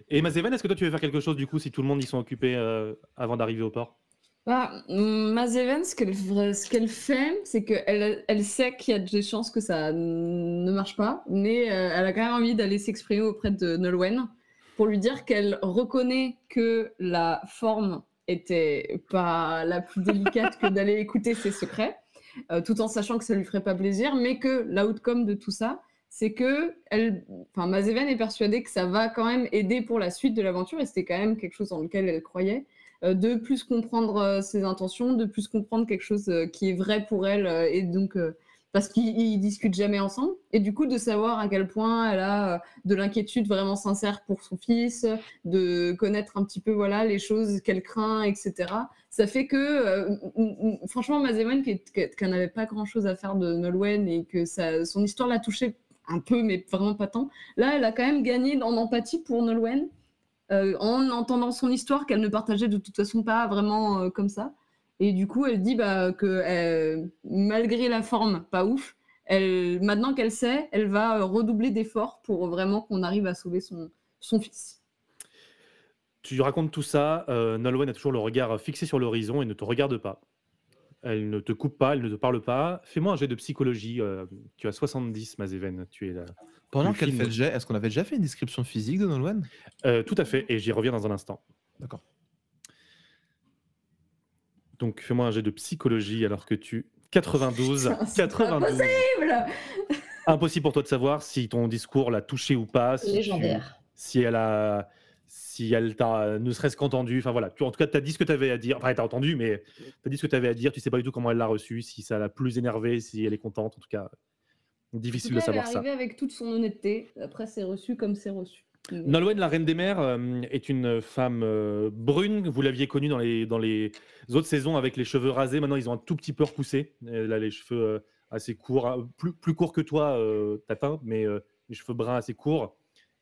Et Mazeven, est-ce que toi, tu veux faire quelque chose, du coup, si tout le monde y sont occupés euh, avant d'arriver au port? Bah, Mazeven, ce qu'elle fait, c'est qu'elle elle sait qu'il y a des chances que ça ne marche pas, mais euh, elle a quand même envie d'aller s'exprimer auprès de Nolwenn pour lui dire qu'elle reconnaît que la forme était pas la plus délicate que d'aller écouter ses secrets, euh, tout en sachant que ça lui ferait pas plaisir, mais que l'outcome de tout ça, c'est que elle, enfin, Mazeven est persuadée que ça va quand même aider pour la suite de l'aventure, et c'était quand même quelque chose dans lequel elle croyait. Euh, de plus comprendre euh, ses intentions, de plus comprendre quelque chose qui est vrai pour elle, et donc parce qu'ils discutent jamais ensemble, et du coup de savoir à quel point elle a de l'inquiétude vraiment sincère pour son fils, de connaître un petit peu voilà les choses qu'elle craint, etc. Ça fait que, franchement, Mazemon, qui, qui, n'avait pas grand-chose à faire de Nolwenn et que son histoire l'a touchée un peu, mais vraiment pas tant, là, elle a quand même gagné en empathie pour Nolwenn. Euh, en entendant son histoire qu'elle ne partageait de toute façon pas vraiment euh, comme ça. Et du coup, elle dit bah, que euh, malgré la forme pas ouf, elle, maintenant qu'elle sait, elle va redoubler d'efforts pour vraiment qu'on arrive à sauver son, son fils. Tu racontes tout ça, Nolwenn a toujours le regard fixé sur l'horizon et ne te regarde pas. Elle ne te coupe pas, elle ne te parle pas. Fais-moi un jet de psychologie. tu as 70, Mazéven. Tu es là. Pendant qu'elle fait le jet, est-ce qu'on avait déjà fait une description physique de Nolwenn? Euh, Tout à fait, et j'y reviens dans un instant. D'accord. Donc fais-moi un jet de psychologie alors que tu 92 92 impossible Impossible pour toi de savoir si ton discours l'a touché ou pas. Si Légendaire. si elle a si elle t'a ne serait-ce qu'entendu. Enfin voilà, tu, en tout cas, tu as dit ce que tu avais à dire. Enfin, tu as entendu, mais tu as dit ce que tu avais à dire. Tu sais pas du tout comment elle l'a reçu, si ça l'a plus énervé, si elle est contente. En tout cas, Difficile de savoir ça. Elle est avec toute son honnêteté. Après, c'est reçu comme c'est reçu. Nolwenn, la reine des mers, euh, est une femme euh, brune. Vous l'aviez connue dans les, dans les autres saisons avec les cheveux rasés. Maintenant, ils ont un tout petit peu repoussé. Elle a les cheveux euh, assez courts, plus, plus courts que toi, Tatin, mais les cheveux bruns assez courts.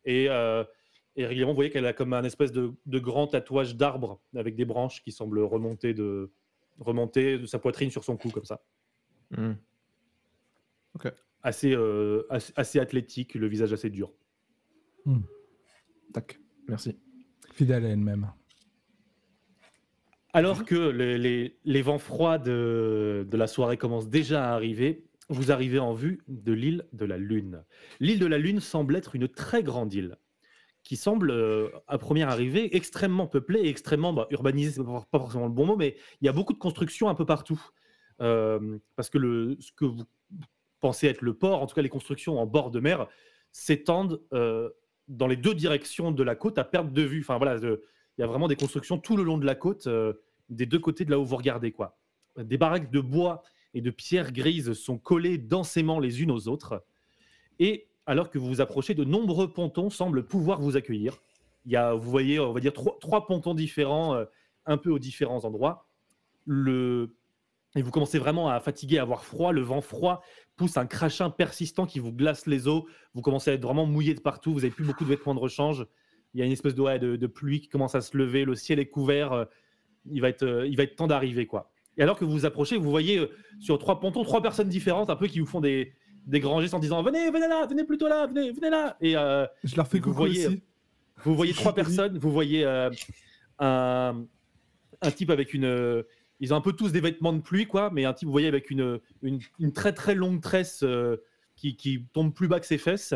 Et, et régulièrement, vous voyez qu'elle a comme un espèce de, de grand tatouage d'arbre avec des branches qui semblent remonter de, remonter de sa poitrine sur son cou, comme ça. Hmm. Ok assez, euh, assez, athlétique, le visage assez dur. Hmm. Tac, merci. Fidèle à elle-même. Alors que les, les, vents froids de, de, la soirée commencent déjà à arriver, vous arrivez en vue de l'île de la Lune. L'île de la Lune semble être une très grande île. qui semble, euh, à première arrivée, extrêmement peuplé et extrêmement bah, urbanisé, c'est pas pas forcément le bon mot, mais il y a beaucoup de constructions un peu partout. Euh, parce que le, ce que vous pensez être le port, en tout cas les constructions en bord de mer, s'étendent euh, dans les deux directions de la côte à perte de vue. Enfin voilà, il y a vraiment des constructions tout le long de la côte, euh, des deux côtés de là où vous regardez. quoi. Des baraques de bois et de pierres grises sont collées densément les unes aux autres. Et alors que vous vous approchez, de nombreux pontons semblent pouvoir vous accueillir. Il y a, vous voyez, on va dire trois, pontons différents, euh, un peu aux différents endroits. Et vous commencez vraiment à fatiguer, à avoir froid. Le vent froid pousse un crachin persistant qui vous glace les os. Vous commencez à être vraiment mouillé de partout. Vous n'avez plus beaucoup de vêtements de rechange. Il y a une espèce de, ouais, de, de pluie qui commence à se lever. Le ciel est couvert. euh, Il va être, euh, il va être temps d'arriver, quoi. Et alors que vous vous approchez, vous voyez euh, sur trois pontons trois personnes différentes, un peu qui vous font des, des grands gestes en disant venez, venez là, venez plutôt là, venez, venez là. Et euh, Je leur fais Vous voyez, aussi. vous voyez trois personnes, vous voyez euh, un, un type avec une. Ils ont un peu tous des vêtements de pluie, quoi, mais un type, vous voyez, avec une, une, une très très longue tresse euh, qui, qui tombe plus bas que ses fesses.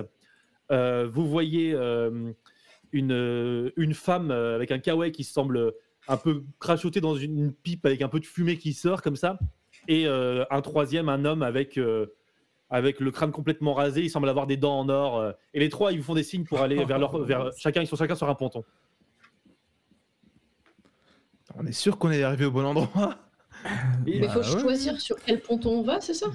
Euh, vous voyez euh, une, une femme avec un kawaii qui semble un peu crachoter dans une, une pipe avec un peu de fumée qui sort comme ça. Et euh, un troisième, un homme avec, euh, avec le crâne complètement rasé. Il semble avoir des dents en or. euh, et les trois, ils vous font des signes pour aller vers leur. Vers, chacun, ils sont chacun sur un ponton. On est sûr qu'on est arrivé au bon endroit. Il faut Bah ouais. choisir sur quel ponton on va, c'est ça?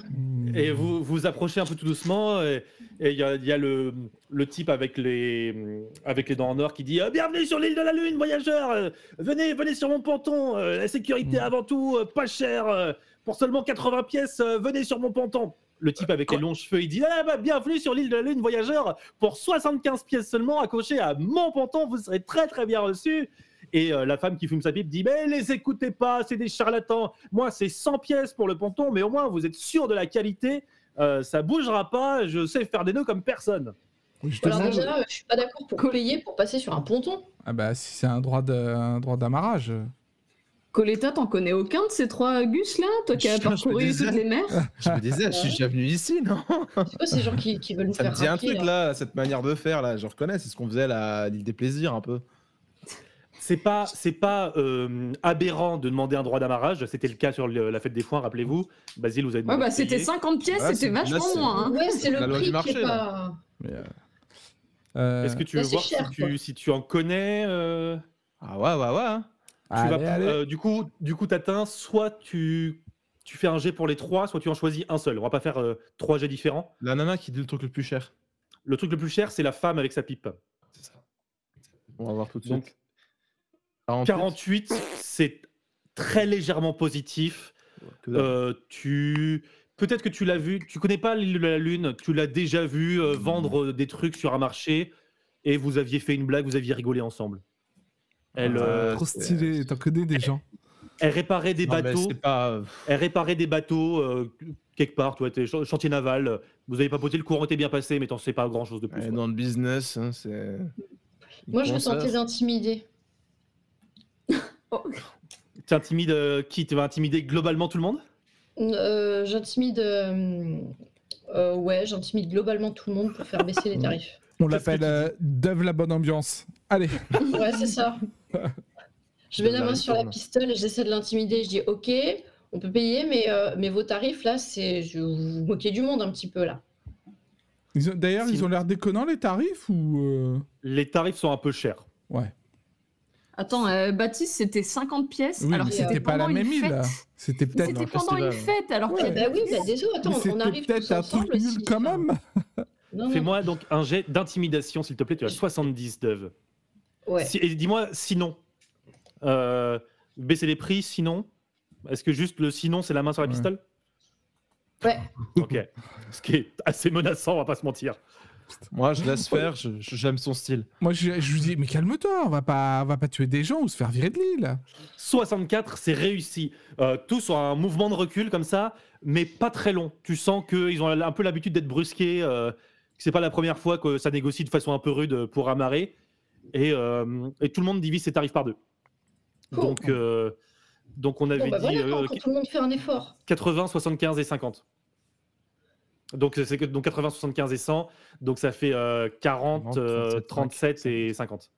Et vous vous approchez un peu tout doucement. Et il y a, il y a le, le type avec les, avec les dents en or qui dit euh, Bienvenue sur l'île de la Lune, voyageurs euh, Venez, venez sur mon ponton. euh, la sécurité Mm. avant tout, pas cher. pour seulement 80 pièces, venez sur mon ponton. Le type avec les longs cheveux, il dit ah, bah, Bienvenue sur l'île de la Lune, voyageurs. Pour 75 pièces seulement, accroché à mon ponton, vous serez très très bien reçus. Et euh, la femme qui fume sa pipe dit Mais les écoutez pas, c'est des charlatans. Moi, c'est 100 pièces pour le ponton, mais au moins vous êtes sûr de la qualité. Euh, ça bougera pas, je sais faire des nœuds comme personne. Je te Alors demande- déjà, euh, je suis pas d'accord pour payer pour passer sur un ponton. Ah bah si c'est un droit de- un droit d'amarrage. Coletta, t'en connais aucun de ces trois Gus là Toi qui as parcouru toutes les mers Je me disais, je suis déjà venu ici, non C'est quoi ces gens qui, qui veulent nous Ça me dit un truc là là, cette manière de faire là, je reconnais, c'est ce qu'on faisait à l'île des plaisirs un peu. C'est pas, c'est pas euh, aberrant de demander un droit d'amarrage. C'était le cas sur le- la fête des foins, rappelez-vous. Basile, vous avez Ouais, bah c'était payer. 50 pièces, Ouais, c'était là, vachement moins. hein. Ouais, c'est le prix du qui marché, est là. pas. Mais, euh, euh, Est-ce que tu veux voir cher, si, tu, si tu en connais euh, Ah ouais, ouais, ouais. hein. tu allez, vas, allez. euh, Du coup, du coup, t'atteins. Soit tu, tu fais un jet pour les trois, soit tu en choisis un seul. On va pas faire euh, trois jets différents. La nana qui dit le truc le plus cher. Le truc le plus cher, c'est la femme avec sa pipe. C'est ça. On va voir tout de suite. 48. 48, c'est très légèrement positif. Euh, tu peut-être que tu l'as vu, tu connais pas l'île de la Lune, tu l'as déjà vu euh, vendre euh, des trucs sur un marché et vous aviez fait une blague, vous aviez rigolé ensemble. Elle, Ah, euh, Trop stylé, t'en connais des gens. elle réparait des Non, bateaux, pas. elle réparait des bateaux euh, quelque part, toi, t'es ch- chantier naval. Vous avez papoté, le courant était bien passé, mais t'en sais pas grand chose de plus. Quoi. dans le business, hein, c'est. Moi, je vais Consoeur. tenter d'intimider. T'intimides euh, qui? Tu vas intimider globalement tout le monde? Euh, j'intimide. euh, euh, ouais, j'intimide globalement tout le monde pour faire baisser les tarifs. On l'appelle tu euh, Dove la bonne ambiance. Allez, Ouais, c'est ça. Je mets la main sur la pistole et j'essaie de l'intimider. Je dis Ok, on peut payer, mais, euh, mais vos tarifs là, c'est. Je vous vous moquez du monde un petit peu là. D'ailleurs ils ont l'air déconnants les tarifs ou euh, Les tarifs sont un peu chers. ouais. Attends, euh, Baptiste, c'était 50 pièces. Oui, alors c'était pas la pendant même une île. C'était peut-être C'était pendant une fête, alors Ouais. que. Bah oui, bah désolé, attends, mais on arrive peut-être un truc nul quand même. Fais-moi donc un jet d'intimidation, s'il te plaît. Tu as 70 d'œuvres. Ouais. Si- et dis-moi sinon. Euh, baisser les prix, sinon. Est-ce que juste le sinon, c'est la main sur la Ouais. pistole? Ouais. Ok. Ce qui est assez menaçant, on va pas se mentir. Moi, je laisse faire, j'aime son style. Moi je, je lui dis mais calme-toi, on va pas on va pas tuer des gens ou se faire virer de l'île. 64, c'est réussi. Euh, tous ont un mouvement de recul comme ça, mais pas très long. Tu sens qu'ils ont un peu l'habitude d'être brusqués. Euh, que c'est pas la première fois que ça négocie de façon un peu rude pour amarrer. Et, euh, et tout le monde divise ses tarifs par deux. Cool. Donc, euh, donc on avait Bon, bah dit voilà, euh, quand tout le monde fait un effort. 80, 75 et 50. Donc, c'est que donc 80, 75 et 100. Donc, ça fait euh, 40, 40, euh, 37, 37 et 50.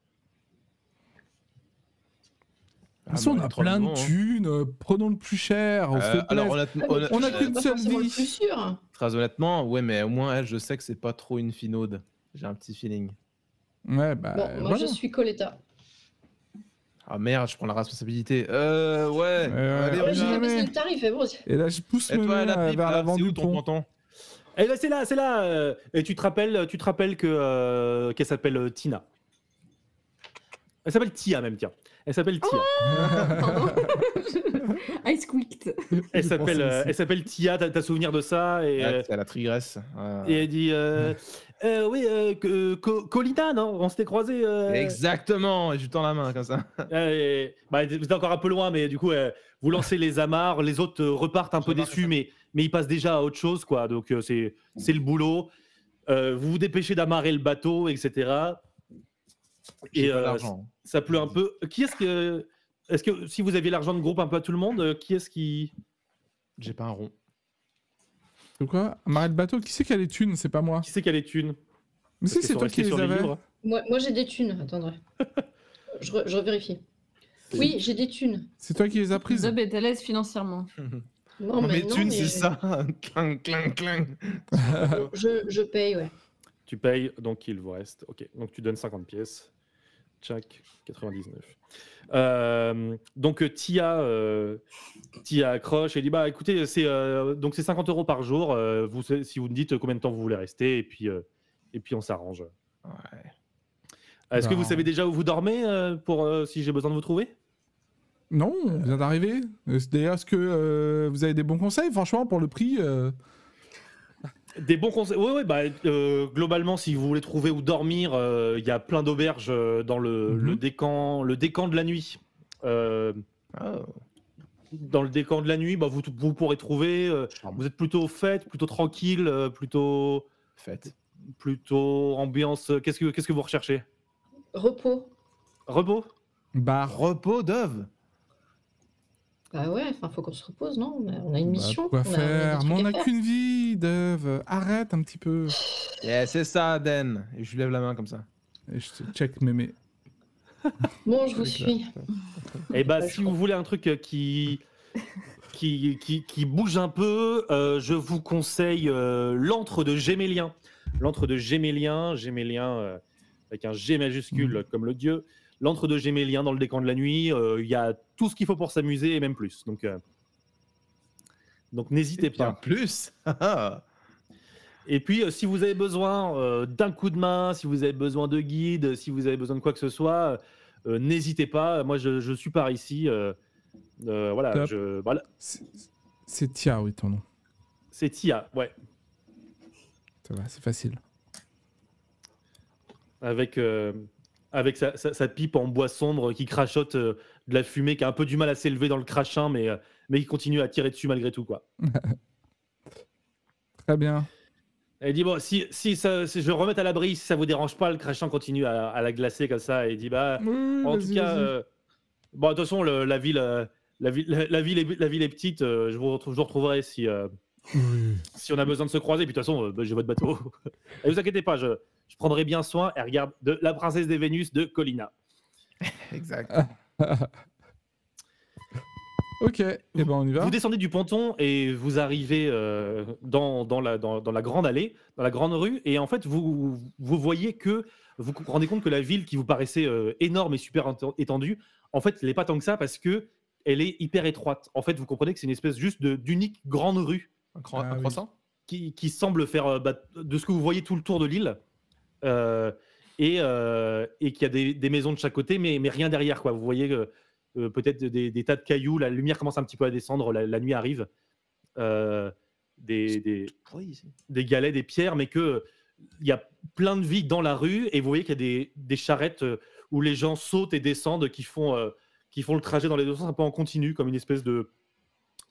De toute façon, on a trop plein de hein. thunes, euh, prenons le plus cher, on Euh, alors, honnêtement, Ah, mais honnêt- on a qu'une seule vie. plus sûr. très honnêtement, ouais, mais au moins, elle, je sais que c'est pas trop une finaude. J'ai un petit feeling. Ouais, bah, Bon, moi, voilà. je suis Coletta. Ah merde, je prends la responsabilité. Euh, ouais. Euh, allez, ouais, on j'ai jamais. baissé le tarif, mais bon. Et là, je pousse Et toi, mains la euh, pipe, vers là, où ton pont. ponton? Et là, c'est là, c'est là. euh, et tu te rappelles, tu te rappelles que euh, qu'elle s'appelle euh, Tina. Elle s'appelle Tia même, tiens. Elle s'appelle Tia. Pardon. I squeaked. Elle s'appelle, euh, elle s'appelle Tia. T'as, t'as souvenir de ça et, Ah, C'est la trigresse. Et elle dit, euh, euh, oui, euh, que- Co- Colina, non? On s'était croisés. euh, Exactement, et je lui tends la main comme ça. bah, vous êtes encore un peu loin, mais du coup, euh, vous lancez les amarres. Les autres repartent un peu déçus, mais mais ils passent déjà à autre chose, quoi. Donc euh, c'est c'est le boulot. Euh, vous vous dépêchez d'amarrer le bateau, etc. J'ai Et euh, d'argent. ça pleut un peu. Qui est-ce que. Est-ce que si vous aviez l'argent de groupe un peu à tout le monde, euh, qui est-ce qui. J'ai pas un rond. De quoi? Amarrer le bateau? Qui c'est qui a les thunes? C'est pas moi. Qui c'est qui a les thunes? Mais si, c'est toi qui les sur les avais. livres. Moi, moi j'ai des thunes. Attendez. je, re- je revérifie. Oui, j'ai des thunes. C'est toi qui les as prises. Zub est à l'aise financièrement. Non, mais mes non, thunes, mais c'est je- ça. clang, clang, clang. Je, je paye, ouais. Tu payes, donc il vous reste. Ok, donc tu donnes 50 pièces. Tchac, 99. Euh, donc euh, Tia, euh, Tia accroche et dit bah écoutez c'est euh, donc c'est 50 euros par jour. euh, vous si vous me dites combien de temps vous voulez rester et puis euh, et puis on s'arrange. Ouais. Est-ce que vous Ben. savez déjà où vous dormez euh, pour euh, si j'ai besoin de vous trouver? Non, on vient d'arriver. D'ailleurs, est-ce que euh, vous avez des bons conseils Franchement, pour le prix, euh, Des bons conseils. Oui, oui, bah, euh, globalement, si vous voulez trouver où dormir, euh, il y a plein d'auberges dans le, Mhm. le, décan, le décan de la nuit. Euh, Oh. dans le décan de la nuit, bah, vous, vous pourrez trouver. euh, vous êtes plutôt fête, plutôt tranquille, euh, plutôt, Faites. plutôt ambiance. Qu'est-ce que, vous recherchez? Repos. Repos? Bar. Repos d'œuvre. Bah ouais, enfin, faut qu'on se repose, non? On a- On a une Bah, mission. quoi on a- on a Mais on à a faire. qu'une vie, Dove. Arrête un petit peu. Yeah, c'est ça, Den. Et je lui lève la main comme ça. Et je te check mémé. Bon, je vous suis. Eh bah, Ouais, si vous voulez un truc euh, qui, qui, qui, qui bouge un peu, euh, je vous conseille euh, l'antre de Gémélien. L'antre de Gémélien, Gémélien euh, avec un G majuscule comme le dieu. L'antre de Gémélien dans le décan de la nuit, euh, il y a tout ce qu'il faut pour s'amuser et même plus. Donc, euh, donc n'hésitez Bien pas. plus. Et puis, euh, si vous avez besoin d'un coup de main, si vous avez besoin de guide, si vous avez besoin de quoi que ce soit, n'hésitez pas. Moi, je, je suis par ici. euh, voilà, Top. je, voilà. C'est- C'est Tia, oui, ton nom. C'est Tia, ouais. Ça va, c'est facile. Avec, euh, avec sa, sa- sa pipe en bois sombre qui crachote euh, de la fumée, qui a un peu du mal à s'élever dans le crachin, mais, euh, mais qui continue à tirer dessus malgré tout. Quoi. Très bien. Elle dit Bon, si, si, ça, si je remets à l'abri, si ça vous dérange pas, le crachin continue à, à la glacer comme ça. Et dit Bah, Oui, en tout cas, euh, bon, de toute façon, le- la, ville, la, ville, la, la ville est, la ville est petite. je, vous retrouve, je vous retrouverai si, Oui. si on a besoin de se croiser. Puis de toute façon, bah, j'ai votre bateau. Et vous inquiétez pas, je, je prendrai bien soin. Elle regarde de La princesse des Vénus de Colina. Exact. Ok, et ben on y va. Vous descendez du ponton et vous arrivez euh, dans, dans, la, dans, dans la grande allée, dans la grande rue, et en fait, vous, vous voyez que vous vous rendez compte que la ville qui vous paraissait euh, énorme et super étendue, en fait, elle n'est pas tant que ça parce que elle est hyper étroite. En fait, vous comprenez que c'est une espèce juste d'unique grande rue Un, cro- Ah un oui. croissant? Qui, qui semble faire euh, bah, de ce que vous voyez tout le tour de l'île. Euh, et, euh, et qu'il y a des, des maisons de chaque côté, mais, mais rien derrière. Quoi. Vous voyez euh, euh, peut-être des, des tas de cailloux, la lumière commence un petit peu à descendre, la, la nuit arrive. Euh, des, des, galets, des pierres, mais que il y a plein de vie dans la rue et vous voyez qu'il y a des, des charrettes où les gens sautent et descendent qui font, qui font le trajet dans les deux sens un peu en continu, comme une espèce de,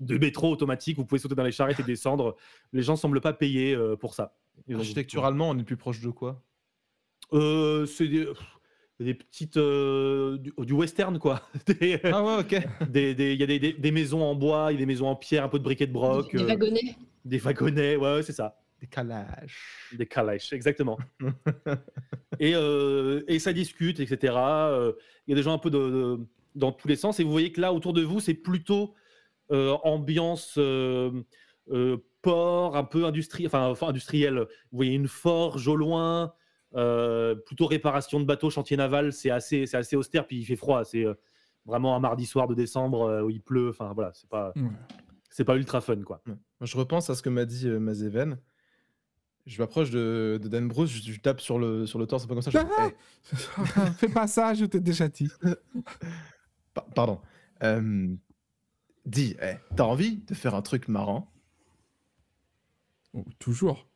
de métro automatique. Vous pouvez sauter dans les charrettes et descendre. Les gens semblent pas payer pour ça. Architecturalement, on est plus proche de quoi? Euh, c'est des, petites euh, du, du western quoi. Des- Ah ouais, ok. des- des- Il y a des, des- des maisons en bois, il y a des maisons en pierre, un peu de briquet de broc, Des euh, wagonnets. des wagonnets, ouais, ouais, c'est ça. Des calages. Des calèches, exactement. et, euh, et ça discute, etc. Euh, Il y a des gens un peu de, de- dans tous les sens. Et vous voyez que là, autour de vous, c'est plutôt euh, ambiance euh, euh, port, un peu industrie, enfin, enfin, industriel. Vous voyez une forge au loin, euh, plutôt réparation de bateaux, chantier naval. C'est assez, c'est assez austère, puis il fait froid. C'est euh, vraiment un mardi soir de décembre euh, où il pleut. Enfin, voilà, c'est pas, Ouais. c'est pas ultra fun, quoi. Ouais. Je repense à ce que m'a dit euh, Mazeven. Je m'approche de, de Dan Bruce, je, je tape sur le, sur le torse un peu comme ça. Je fais, Ah Fais pas ça, je t'ai déjà dit. Pa- pardon. Euh, dis, t'as envie de faire un truc marrant? Oh, toujours.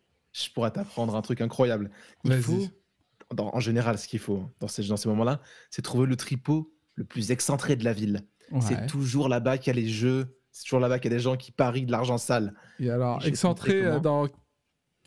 Je pourrais t'apprendre un truc incroyable. Il faut, dans- en général, ce qu'il faut dans ces, dans ces moments-là, c'est trouver le tripot le plus excentré de la ville. C'est toujours là-bas qu'il y a les jeux. C'est toujours là-bas qu'il y a des gens qui parient de l'argent sale. Et alors, excentré euh, comment. dans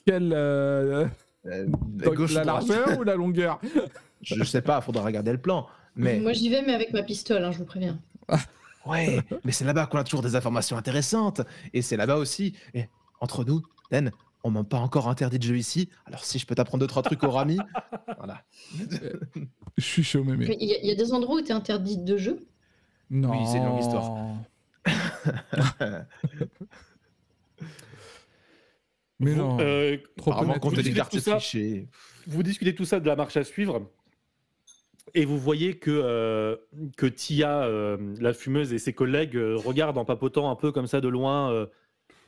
quelle. euh, Euh, dans gauche, la largeur ou la longueur? Je, je sais pas, faudra regarder le plan. Mais Moi, j'y vais, mais avec ma pistole, hein, je vous préviens. ouais, mais c'est là-bas qu'on a toujours des informations intéressantes. Et c'est là-bas aussi. Et entre nous, Dan, on m'a pas encore interdit de jeu ici. Alors si je peux t'apprendre deux trois trucs au rami, voilà. Je suis chaud. Mais Il y, a- il y a des endroits où tu es interdit de jeu? Non. Oui, c'est une longue histoire. Mais Vous, non. euh, trop Vous des discutez ça vous discutez tout ça de la marche à suivre et vous voyez que, euh, que Tia, euh, la fumeuse, et ses collègues euh, regardent en papotant un peu comme ça de loin euh,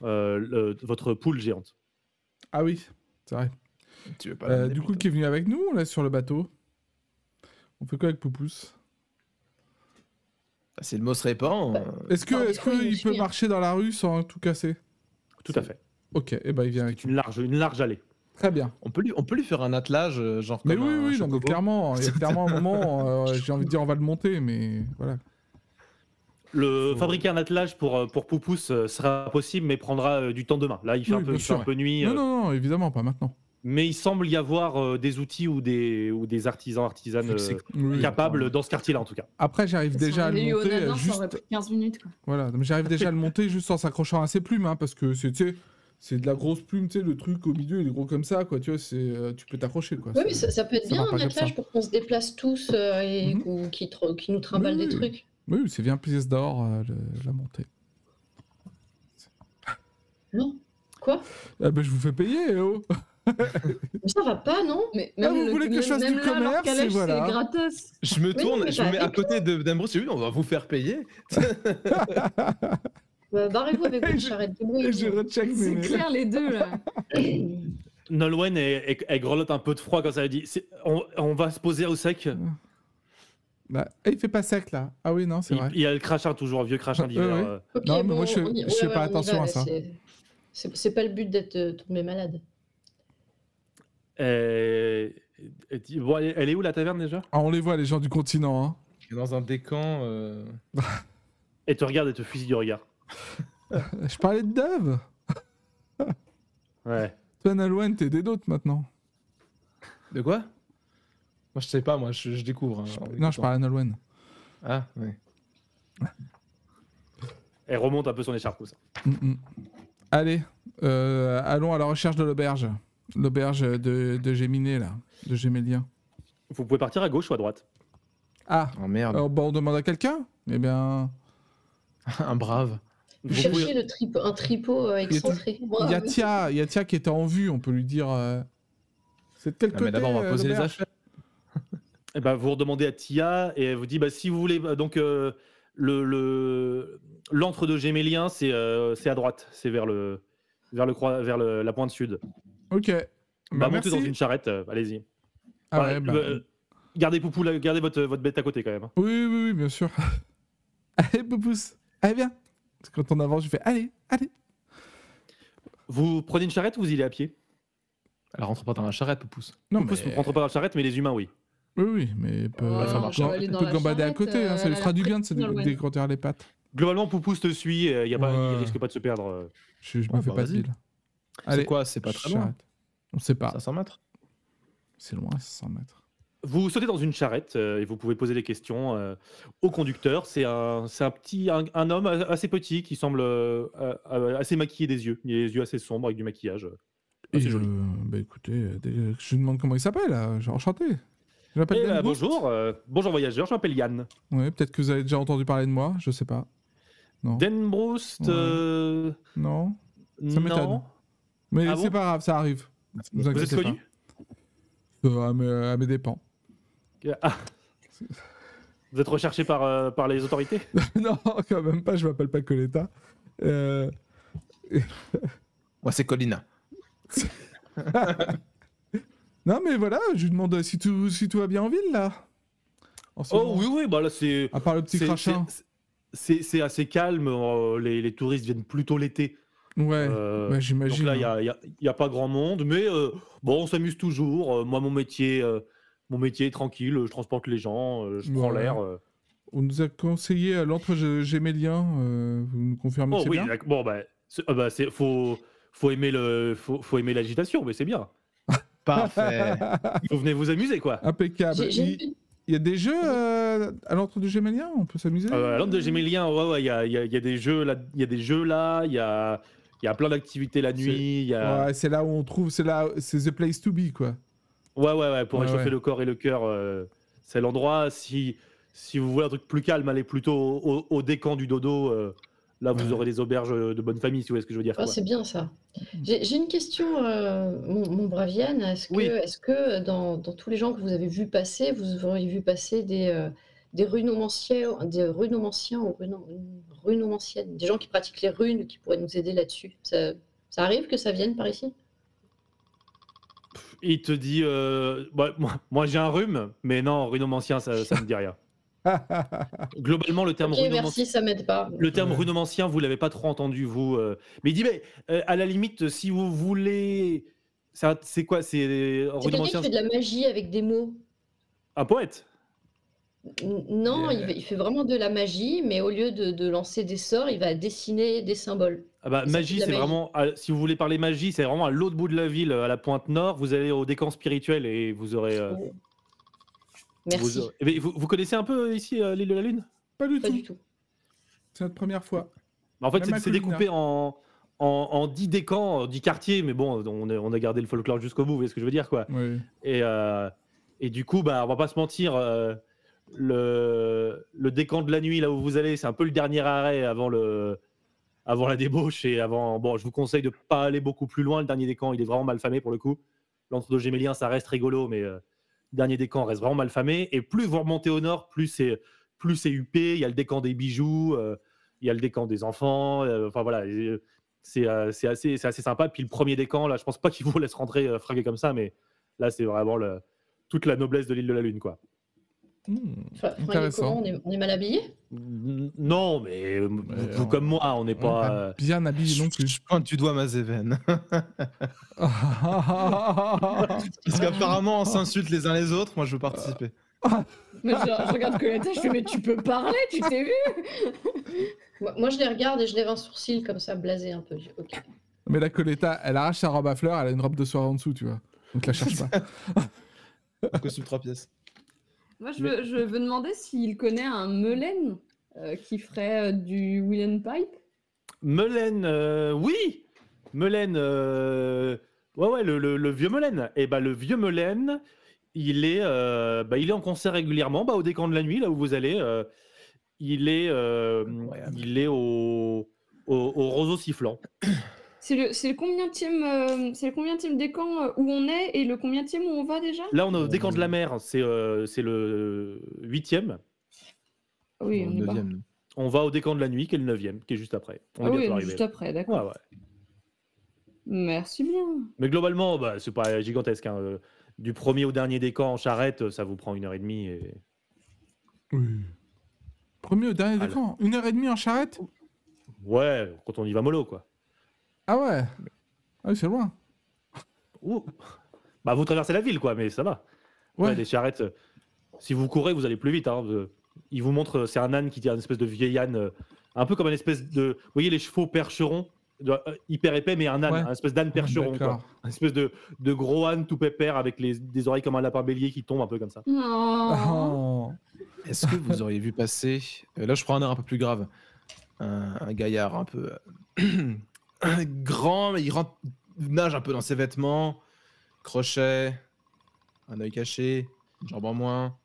euh, le- votre poule géante. Ah oui, c'est vrai. Tu veux pas Euh, du coup, plutôt qui est venu avec nous, là, sur le bateau? On fait quoi avec Poupous Bah, Si le mot se répand. Est-ce que, Non, est-ce il qu'il nous peut hein. marcher dans la rue sans tout casser? Tout à fait. Ok, et ben il vient avec C'est une large, une large allée. Très bien. on, peut lui, on peut lui faire un attelage, euh, genre Mais comme oui, un oui, chocobo. clairement, il y a clairement un moment, euh, j'ai envie de dire, on va le monter, mais voilà. Le Faut- fabriquer un attelage pour, euh, pour Poupous euh, sera possible, mais prendra euh, du temps demain. Là, il fait, Oui, un, peu, bien il fait sûr, un peu nuit, Non, euh, non, non, évidemment, pas maintenant. mais il semble y avoir euh, des outils ou des, ou des artisans, artisanes euh, Oui. capables dans ce quartier-là, en tout cas. Après, j'arrive déjà à le monter, ça aurait juste... pris 15 minutes. Quoi. Voilà, mais j'arrive déjà à le monter juste en s'accrochant à ses plumes, hein, parce que c'est, c'est de la grosse plume, tu sais, le truc au milieu, il est gros comme ça, quoi, tu vois, c'est, tu peux t'accrocher, quoi. Oui, mais ça, ça peut être ça bien un attelage ça. pour qu'on se déplace tous euh, et qu'on- qui, nous trimballe Oui, des oui. trucs. Oui, c'est bien pièce d'or, euh, le- la montée. Non Quoi? Ah ben, je vous fais payer, oh Mais ça va pas, non? Mais Ah, vous voulez que je fasse même du là, commerce, calèche, et voilà. C'est gratos. Je me tourne, je me bah, mets à côté de d'Ambrose, oui, on va vous faire payer. Bah, Barrez-vous avec Et je- charrette. Et je débrouillez-vous. recheck C'est clair, les deux, là. Nolwenn, elle, elle- elle grelotte un peu de froid quand ça elle dit c'est- on, on va se poser au sec. Bah, eh, il fait pas sec, là. Ah oui, non, c'est vrai. il y a le crachin, toujours, vieux crachin d'hiver. Ouais, ouais. euh. Ok, Non, mais moi, je- y- je fais pas attention va, à ça. c'est- pas le but d'être euh, tombé malade. Et- et bon, elle, est- où la taverne déjà? Ah, on les voit, les gens du continent, hein. Dans un décan. euh, Elle te regarde et te fusille du regard. Je parlais de Dove Ouais. Toi, Nalouen, t'es des d'autres, maintenant. De quoi? Moi, je sais pas, moi, je, je découvre. hein, en Non, je écoutant. parle à Nalouen. Ah, ouais. Elle remonte un peu son écharpe. ça. Mm, mm. Allez, euh, allons à la recherche de l'auberge. L'auberge de, de Géminé, là. De Gémélien. Vous pouvez partir à gauche ou à droite? Ah, Oh merde, alors, bah, on demande à quelqu'un? Eh bien, un brave. Vous cherchez pouvez- le trip- un tripot euh, excentré. il y a. Tia, il y a Tia qui était en vue, on peut lui dire... euh, C'est de quel Ah, côté mais d'abord, on va euh, poser les l'auberge? affaires. Eh ben, vous redemandez à Tia et elle vous dit bah, si vous voulez. bah, donc, euh, le, le- l'antre de Gémélien, c'est, euh, c'est à droite. C'est vers, le, vers, le, vers le- la pointe sud. Ok. Bah, Bah, montez merci. dans une charrette, euh, allez-y. Ah Enfin, ouais, bah, euh, gardez Poupou, gardez votre, votre bête à côté quand même. hein. Oui, oui, oui, bien sûr. allez, Poupous, allez, viens. Parce que Quand on avance, je fais allez, allez. Vous prenez une charrette ou vous y allez à pied? Elle rentre pas dans la charrette, pousse. Non, Poupous, vous rentrez pas dans la charrette, mais les humains, oui. Oui, oui, mais peut, Oh, ça marche. je vais aller peut gambader à côté, hein, ça euh, lui elle fera du bien de se pression dans le dé- dégrotter les pattes. Globalement, Poupous te suit, et y a pas, Ouais. il risque pas de se perdre. euh. Je, je me fais bah, pas de deal. C'est quoi C'est pas très loin. charrette. On sait pas. 500 mètres C'est loin, 100 mètres. Vous sautez dans une charrette euh, et vous pouvez poser des questions euh, au conducteur. C'est un, c'est un petit, un, un homme assez petit qui semble euh, euh, assez maquillé des yeux. Il a les yeux assez sombres avec du maquillage. Et c'est joli. euh, bah écoutez, euh, je lui demande comment il s'appelle, enchanté. Je m'appelle Eh, Dan euh, Boost. bonjour, euh, bonjour voyageur, je m'appelle Yann. Ouais, peut-être que vous avez déjà entendu parler de moi, je sais pas. Non. Den Broust, Ouais. euh, Non. Ça m'étonne. non. Mais Ah c'est bon pas grave, ça arrive. Vous Vous êtes connu. Euh, à, mes, à mes dépens. Ah. Vous êtes recherché par, euh, par les autorités non, quand même pas, je m'appelle pas Coletta. Euh, Moi, c'est Colina. Non, mais voilà, je lui demande si tout, si tout va bien en ville, là. En Oh moment. oui, oui, bah là c'est. À part le petit crachin. c'est- assez calme, euh, les, les touristes viennent plutôt l'été. Ouais, Euh, ouais donc j'imagine. là, il hein. n'y a, y a- y a pas grand monde, mais euh, bon, on s'amuse toujours. Moi, mon métier, mon métier est tranquille, je transporte les gens, je prends l'air. On nous a conseillé à l'entre gé- gémélien, vous nous confirmez Oh oui, bien bon, bah, c'est- bah, faut, faut aimer le, faut, faut aimer l'agitation, mais c'est bien. Parfait. Vous venez vous amuser, quoi. Impeccable. J'ai- j'ai Il, il y a des jeux euh, à l'entre du gémélien On peut s'amuser? Euh, à l'ordre de Gémélien, ouais, ouais, il y a, il y a- il y a des jeux là, il y a des jeux là, il y a, il y a plein d'activités la nuit, il y a, Ouais, c'est là où on trouve, c'est là, c'est the place to be, quoi. ouais, ouais, ouais, pour Ouais, réchauffer ouais. le corps et le cœur, euh, c'est l'endroit. Si, si vous voulez un truc plus calme, allez plutôt au, au décan du dodo. Euh, là, vous aurez des auberges de bonne famille, si vous voyez ce que je veux dire. Ah, quoi. c'est bien ça. J'ai j'ai une question, euh, mon, mon brave Yann. Est-ce que, Oui. que dans, dans tous les gens que vous avez vus passer, vous auriez vu passer des, euh, des runomanciens, des runomanciens ou runo- runomanciennes, des gens qui pratiquent les runes qui pourraient nous aider là-dessus? Ça, ça arrive que ça vienne par ici? Il te dit, euh, bah, moi, moi, j'ai un rhume, mais non, runomancien, ça, ça me dit rien. Globalement, le terme Ok, runomancien. merci, ça m'aide pas. Le terme Ouais. runomancien, vous l'avez pas trop entendu, vous. euh. Mais il dit, mais euh, à la limite, si vous voulez. ça- C'est quoi C'est C'est quelqu'un qui runomancien? fait de la magie avec des mots. Un poète? N- Non, il, il fait vraiment de la magie, mais au lieu de, de lancer des sorts, il va dessiner des symboles. ah bah, Magie, c'est vraiment. à- si vous voulez parler magie, c'est vraiment à l'autre bout de la ville, à la pointe nord. Vous allez au décan spirituel et vous aurez. euh, Vous Merci. Eh bien, Vous, vous connaissez un peu ici euh, l'île de la Lune? Pas du Pas tout. C'est notre première fois. Bah, En fait, c'est découpé en, en, en 10 décans, 10 quartiers, mais bon, on a, on a gardé le folklore jusqu'au bout, vous voyez ce que je veux dire, quoi. Oui. Et, euh, et du coup, bah, on va pas se mentir, euh, le, le décan de la nuit, là où vous allez, c'est un peu le dernier arrêt avant, le, avant la débauche. Et avant, bon, je vous conseille de pas aller beaucoup plus loin. Le dernier décan, il est vraiment mal famé pour le coup. L'entre-deux gémélien, ça reste rigolo, mais euh, dernier décan reste vraiment mal famé. Et plus vous remontez au nord, plus c'est plus c'est huppé. Il y a le décan des bijoux, euh, il y a le décan des enfants. euh, Enfin voilà, euh, c'est assez, assez sympa. Puis le premier décan, là, je pense pas qu'il vous laisse rentrer fringué comme ça, mais là, c'est vraiment le, toute la noblesse de l'île de la Lune, quoi. Hmm, Intéressant. comment on est, on est mal habillé? Non, mais euh, vous, vous on- comme moi, on n'est pas. pas euh, bien habillé non plus. je pointe du doigt ma zéven. Parce qu'apparemment, on s'insulte les uns les autres. Moi, je veux participer. Mais je, je regarde Coletta, je fais, mais tu peux parler, tu t'es vu? Moi, moi, je les regarde et je lève un sourcil comme ça, blasé un peu. Mais la Coletta, elle arrache sa robe à fleurs, elle a une robe de soirée en dessous, tu vois. Donc la cherche pas. Costume trois pièces. Moi, je veux, je veux demander s'il connaît un Melen euh, qui ferait euh, du Willen Pipe. Melaine, euh, oui Melaine, euh, ouais, ouais, le, le- le vieux Melaine. Et bah, le vieux Melaine, il est, euh, bah, il est en concert régulièrement bah, au décan de la nuit, là où vous allez. euh, il est, euh, il est au, au, au roseau sifflant. C'est le, c'est le combienième, euh, c'est le combienième des camps euh, où on est et le combienième où on va déjà? Là, on est au décan de la mer, c'est euh, c'est le huitième. Oui, on est. On va au décan de la nuit, qui est le neuvième, qui est juste après. On Ah est oui, bientôt juste après, d'accord. Ouais, ouais. Merci bien. Mais globalement, bah, c'est pas gigantesque. hein. Euh, Du premier au dernier décan en charrette, ça vous prend une heure et demie. Et... Oui. Premier au dernier Ah, décan, une heure et demie en charrette? Ouais, quand on y va mollo, quoi. Ah ouais Ah oui, c'est loin. Ouh. Bah, vous traversez la ville, quoi, mais ça va. Ouais. Ouais, des charrettes. euh, Si vous courez, vous allez plus vite. Hein. euh, Il vous montre, euh, c'est un âne qui tient une espèce de vieil âne, euh, un peu comme une espèce de. Vous voyez les chevaux percherons, de- euh, hyper épais, mais un âne, Ouais. un espèce d'âne percheron, quoi. D'accord. Un espèce de, de gros âne tout pépère avec les, des oreilles comme un lapin bélier qui tombe un peu comme ça. Oh. Oh. Est-ce que vous auriez vu passer euh, Là, je prends un air un peu plus grave. Un, un gaillard un peu euh, grand, mais il rentre nage un peu dans ses vêtements, crochet, un œil caché, une jambe en moins,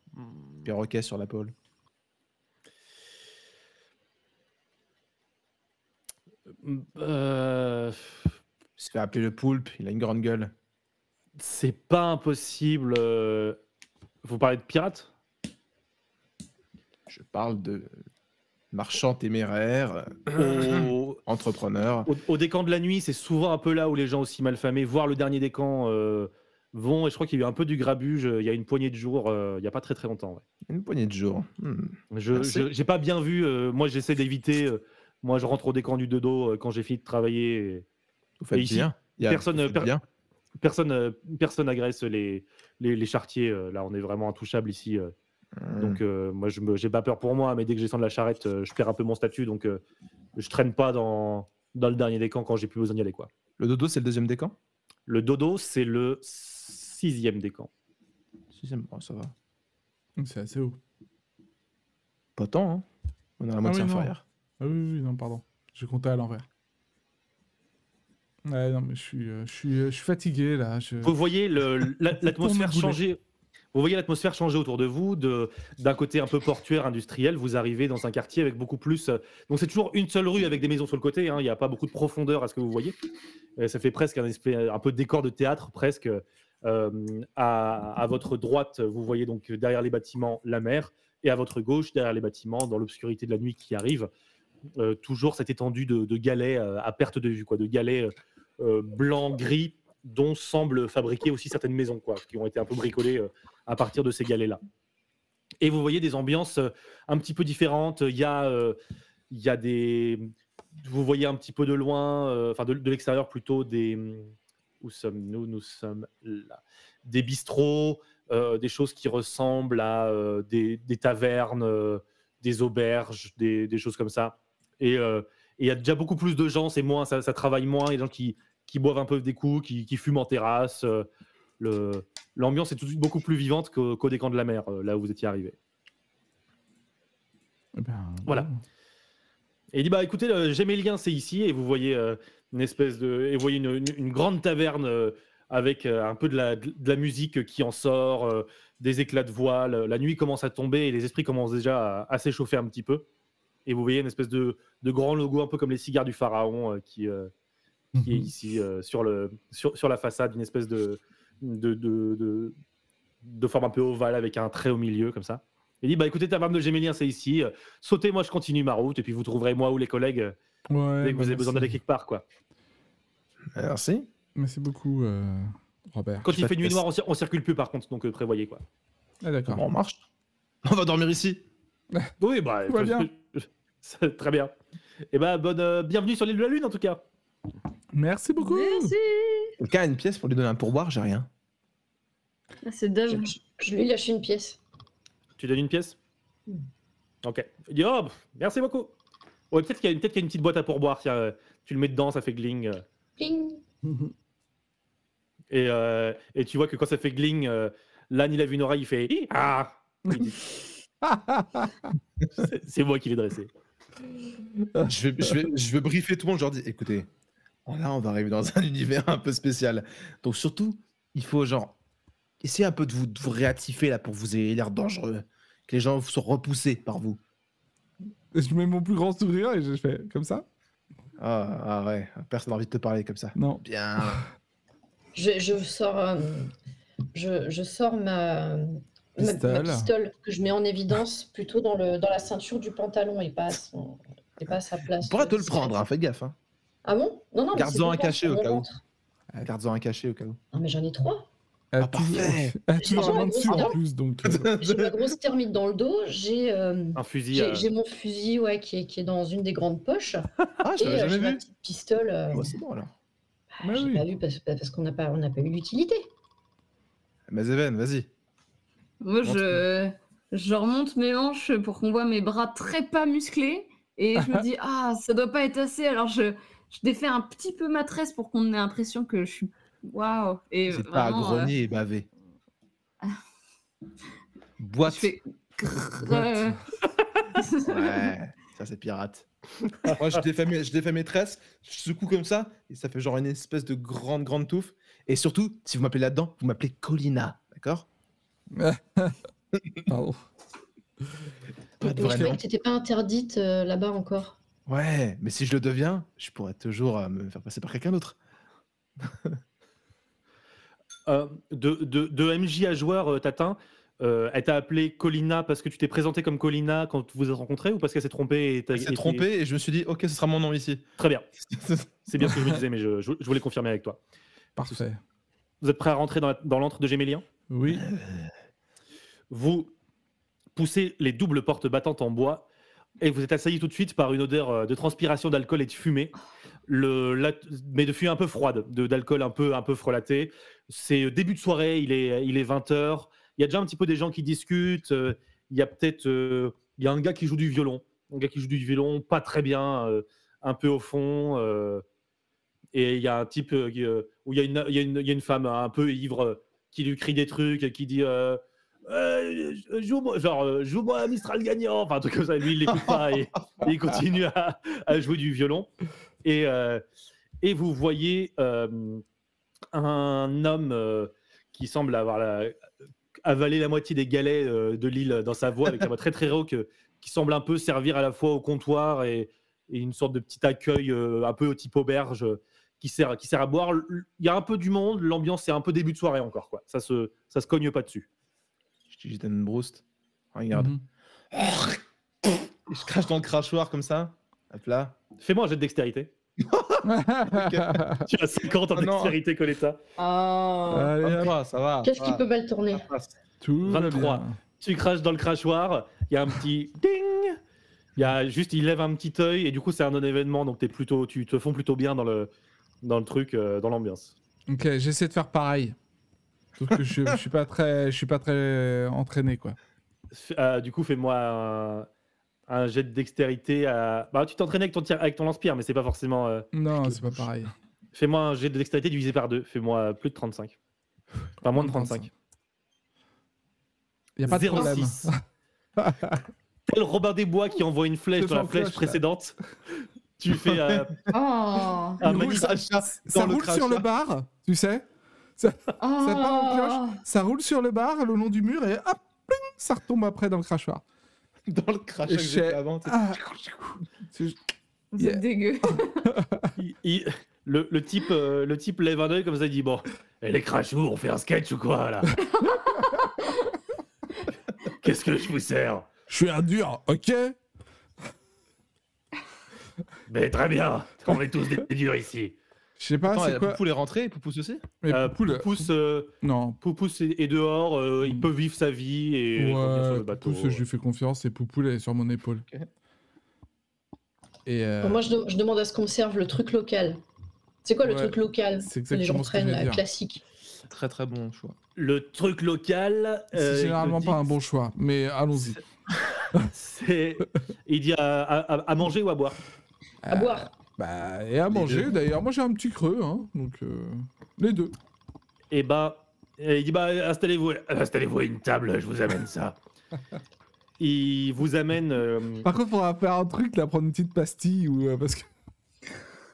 perroquet sur la pôle. Euh, Il se fait appeler le poulpe, il a une grande gueule. c'est pas impossible. euh, Vous parlez de pirates? Je parle de marchand téméraire, au, entrepreneur. au- au décan de la nuit, c'est souvent un peu là où les gens aussi mal famés, voire le dernier décan, euh, vont. Et je crois qu'il y a eu un peu du grabuge euh, il y a une poignée de jours, euh, il y a pas très très longtemps. ouais. Une poignée de jours. Hmm. Je j'ai pas bien vu. euh, moi, j'essaie d'éviter. euh, moi, je rentre au décan du dodo euh, quand j'ai fini de travailler. Vous faites ici, bien. Il y a- personne- vous faites per- bien. personne, euh, personne agresse les, les, les charretiers. euh, là, on est vraiment intouchable ici. Donc, euh, moi, je me, j'ai pas peur pour moi, mais dès que je descends de la charrette, euh, je perds un peu mon statut. Donc, euh, je traîne pas dans, dans le dernier décan quand j'ai plus besoin d'y aller. Quoi. Le dodo, c'est le deuxième décan? Le dodo, c'est le sixième décan. Sixième, bon, ça va. C'est assez haut. Pas tant, hein On a la moitié oui, non. inférieure. Ah oui, oui, non, pardon. J'ai compté à l'envers. Ouais, non, mais je suis, je suis, je suis fatigué là. Je... Vous voyez l'atmosphère changer. Vous voyez l'atmosphère changer autour de vous, d'un côté un peu portuaire, industriel. Vous arrivez dans un quartier avec beaucoup plus. euh, Donc c'est toujours une seule rue avec des maisons sur le côté. hein, Il n'y a pas beaucoup de profondeur à ce que vous voyez. Ça fait presque un un peu décor de théâtre presque. Euh, à, votre droite, vous voyez donc derrière les bâtiments la mer, et à votre gauche, derrière les bâtiments, dans l'obscurité de la nuit qui arrive, euh, toujours cette étendue de, galets à perte de vue, quoi, de galets blancs, gris, dont semblent fabriquer aussi certaines maisons, quoi, qui ont été un peu bricolées à partir de ces galets-là. Et vous voyez des ambiances euh, un petit peu différentes. Il y a, euh, il y a des, vous voyez un petit peu de loin, euh, enfin de, l'extérieur plutôt des, où sommes-nous Nous sommes là, des bistrots, des choses qui ressemblent à des, tavernes, des auberges, des, choses comme ça. Et il y a déjà beaucoup plus de gens, c'est moins, ça, travaille moins. Il y a des gens qui, boivent un peu des coups, qui, qui fument en terrasse. le- L'ambiance est tout de suite beaucoup plus vivante qu'au qu'au décan de la mer, euh, là où vous étiez arrivé. Eh ben, Voilà. Et il dit bah écoutez, euh, Gémélien c'est ici et vous voyez euh, une espèce de, et vous voyez une, une- une grande taverne euh, avec un peu de la, de la musique qui en sort, des éclats de voile. La nuit commence à tomber et les esprits commencent déjà à, à s'échauffer un petit peu. Et vous voyez une espèce de, de grand logo un peu comme les cigares du pharaon qui, qui est ici euh, sur, le, sur, sur la façade, une espèce de, de, de, de, de forme un peu ovale avec un trait au milieu comme ça. Il dit bah écoutez, taverne de Gémélien c'est ici. Euh, Sautez, moi je continue ma route et puis vous trouverez moi ou les collègues euh, Ouais, dès que bah, vous avez besoin d'aller quelque part quoi. Merci. Merci beaucoup, euh, Robert. Quand Je il fait nuit noire, on, on circule plus par contre, donc euh, prévoyez quoi. Ah, d'accord. Bon, on marche. On va dormir ici. Oui, bah Tout va bien. très bien. Et bah bonne euh, bienvenue sur l'île de la Lune en tout cas. Merci beaucoup. Merci. Quelqu'un a une pièce pour lui donner un pourboire J'ai rien. Ah, c'est Je, Dove. je- je lui lâche une pièce. Tu donnes une pièce Mm. Ok. Il dit oh, pff, merci beaucoup. Ouais, peut-être qu'il y, a une- peut-être qu'il y a une petite boîte à pourboire. Tiens, euh, tu le mets dedans, ça fait gling. euh. Et, euh, et tu vois que quand ça fait gling, euh, l'âne il a vu une oreille, il fait ah. C'est moi qui l'ai dressé. je, vais, je, vais, je vais briefer tout le monde. Je leur dis écoutez, là, on va arriver dans un univers un peu spécial. Donc, surtout, il faut genre essayer un peu de vous, de vous réactiver là pour que vous ayez l'air dangereux. Que les gens soient repoussés par vous. je mets mon plus grand sourire et je fais comme ça. Ah, ah ouais, personne n'a envie de te parler comme ça. Non. Bien. Je, je sors, euh, je, je sors ma, ma- ma, Pistole. pistole que je mets en évidence plutôt dans, le, dans la ceinture du pantalon et pas à, son- et pas à sa place. On pourra te le prendre, hein, fais gaffe. Hein. Ah bon? Non, non, Garde-en un cachet au cas où. Garde-en un cachet au cas où. Non, mais j'en ai trois. A Ah, toujours, parfait. a toujours J'ai en plus, donc. euh, J'ai ma grosse thermite dans le dos, j'ai euh, Un fusil. j'ai euh, mon fusil ouais, qui, est, qui est dans une des grandes poches Ah, je l'avais euh, j'ai jamais ma vu. petite pistole. euh, Bah, c'est bon alors. bah, Bah j'ai oui. pas vu parce, parce qu'on n'a pas, on n'a pas eu l'utilité. Mazeven, vas-y. Moi, je, je remonte mes hanches pour qu'on voit mes bras très pas musclés. Et je me dis, ah, ça doit pas être assez. Alors, je, je défais un petit peu ma tresse pour qu'on ait l'impression que je suis. Waouh! Et C'est pas à vraiment, euh, grogner et baver. je Boîte. fais. grrr, euh, Ouais, ça c'est pirate. Moi, je défais, mes, je défais mes tresses, je secoue comme ça, et ça fait genre une espèce de grande, grande touffe. Et surtout, si vous m'appelez là-dedans, vous m'appelez Colina, d'accord? Pardon. Pas de Je croyais que t'étais pas interdite euh, là-bas encore. Ouais, mais si je le deviens, je pourrais toujours euh, me faire passer par quelqu'un d'autre. Euh, de, de, de MJ à joueur, euh, Tatin, euh, elle t'a appelé Colina parce que tu t'es présenté comme Colina quand vous vous êtes rencontrés ou parce qu'elle s'est trompée et t'as Elle s'est trompée et je me suis dit, ok, ce sera mon nom ici. Très bien, c'est bien ce que je me disais, mais je, je- je voulais confirmer avec toi. Parfait. Vous êtes prêts à rentrer dans l'antre de Gémélien? Oui. Vous poussez les doubles portes battantes en bois et vous êtes assailli tout de suite par une odeur euh, de transpiration d'alcool et de fumée, mais de fumée un peu froide, de- d'alcool un peu, un peu frelaté. C'est euh, début de soirée, il est, il est 20h. Il y a déjà un petit peu des gens qui discutent. euh, Il y a peut-être euh, il y a un gars qui joue du violon. Un gars qui joue du violon, pas très bien, euh, un peu au fond. euh, et il y a un type euh, euh, où il y, a une- il y a une- il y a une femme un peu ivre euh, qui lui crie des trucs, qui dit euh, euh, joue-moi, genre, euh, joue-moi un Mistral gagnant, enfin un truc comme ça. Lui, il l'écoute pas et, et il continue à, à jouer du violon. Et, euh, et vous voyez euh, un homme qui semble avoir la- avalé la moitié des galets de l'île dans sa voix avec un voix très très rauque qui semble un peu servir à la fois au comptoir et, et une sorte de petit accueil un peu au type auberge qui sert, qui sert à boire. Il y a un peu du monde, l'ambiance est un peu début de soirée encore. Quoi. Ça, se, ça se cogne pas dessus. Une brouste. Regarde. Mhm. Et je crache dans le crachoir comme ça. Hop là. Fais-moi un jet de dextérité. Tu as 50 en Oh dextérité, Coletta. Ah. Allez, hop, 23, ça va. Qu'est-ce qui peut mal tourner tout va 23. bien. Tu craches dans le crachoir, il y a un petit ding. Il y a juste, il lève un petit œil et du coup, c'est un non-événement, donc es plutôt, tu te fonds plutôt bien dans le, dans le truc, euh, dans l'ambiance. Ok, j'essaie de faire pareil. Sauf que je, je suis pas très, je suis pas très entraîné quoi. Euh, du coup, fais-moi un, un jet de dextérité. À... Bah, tu t'entraînes avec ton, tir- avec ton lance-pierre, mais c'est pas forcément. euh, Non, c'est pas pareil. Fais-moi un jet de dextérité divisé par deux. Fais-moi plus de 35. Enfin, moins de 35. Y a pas de problème. 06. Tel Robin des Bois qui envoie une flèche dans la flèche précédente. tu fais euh, Oh. un Il roule magnifique- Ça le roule sur le bar, tu sais? Ça, part en Oh. ça roule sur le bar, le long du mur et hop, pling, ça retombe après dans le crachoir. Dans le crachat Et que j'ai avant. tu sais. Ah. C'est- Yeah. dégueu. il- il- le, le type, euh, le type lève un œil comme ça, il dit Bon, et les crachous, on fait un sketch ou quoi là? Qu'est-ce que je vous sers? Je suis un dur, ok? Mais très bien, on est tous des durs ici. Je sais pas, c'est la quoi Poupou est rentrée et Poupous aussi Mais Euh, euh, Non. Poupous est, est dehors, euh, il Mm. peut vivre sa vie et revenir sur Ouais, le bateau. Poupous, je lui fais confiance et Poupoule elle est sur mon épaule. Ok. Et euh, Moi, je, de- je demande à ce qu'on me serve le truc local. C'est quoi le Ouais, truc local c'est que les gens exactement ce que prennent, j'allais là, dire. classique Très très bon choix. Le truc local. c'est euh, généralement pas un bon choix, mais allons-y. C'est. Il dit à, à- à- à manger ou à boire? À boire. Bah, et à Les manger d'ailleurs. Moi j'ai un petit creux, hein, donc euh, les deux. Et bah, et il dit bah installez-vous, installez-vous à une table, je vous amène ça. il vous amène. euh, Par contre, faudra faire un truc là, prendre une petite pastille ou euh, parce que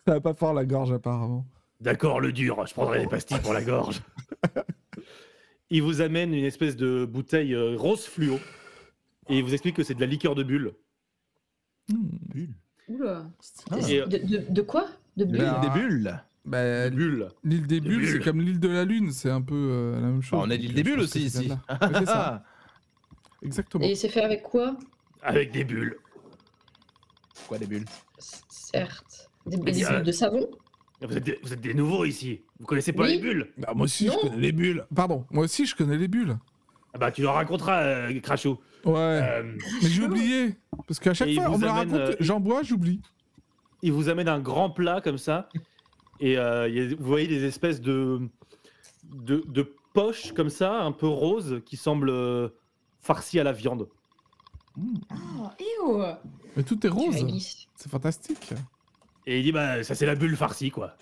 ça va pas fort la gorge apparemment. D'accord, le dur, je prendrai des pastilles pour la gorge. il vous amène une espèce de bouteille euh, rose fluo et il vous explique que c'est de la liqueur de bulle. Et, euh, De, de- de quoi? De bulles? Bah, Des bulles. Bah, de bulle. l'île des Des bulles, c'est bulles. comme l'île de la lune, c'est un peu euh, la même chose. Bah, on a l'île des bulles aussi ici. de là. Ouais, c'est ça, exactement. Et c'est fait avec quoi? Avec des bulles. Quoi des bulles? C- Certes. Des, bulles de savon? Vous êtes, des, vous êtes des nouveaux ici. Vous connaissez pas Oui. les bulles? Bah, moi aussi, Non. je connais les bulles. Pardon, moi aussi, je connais les bulles. ah Bah tu leur raconteras, euh, Crachou. Ouais. Euh, Mais j'ai oublié. Parce qu'à chaque fois, on vous me amène, raconte, euh, j'en bois, j'oublie. il vous amène un grand plat comme ça. Et euh, il y a- vous voyez des espèces de, de, de poches comme ça, un peu roses, qui semblent farcies à la viande. Oh, ew. Mais tout est rose. C'est fantastique. Et il dit, bah ça c'est la bulle farcie, quoi.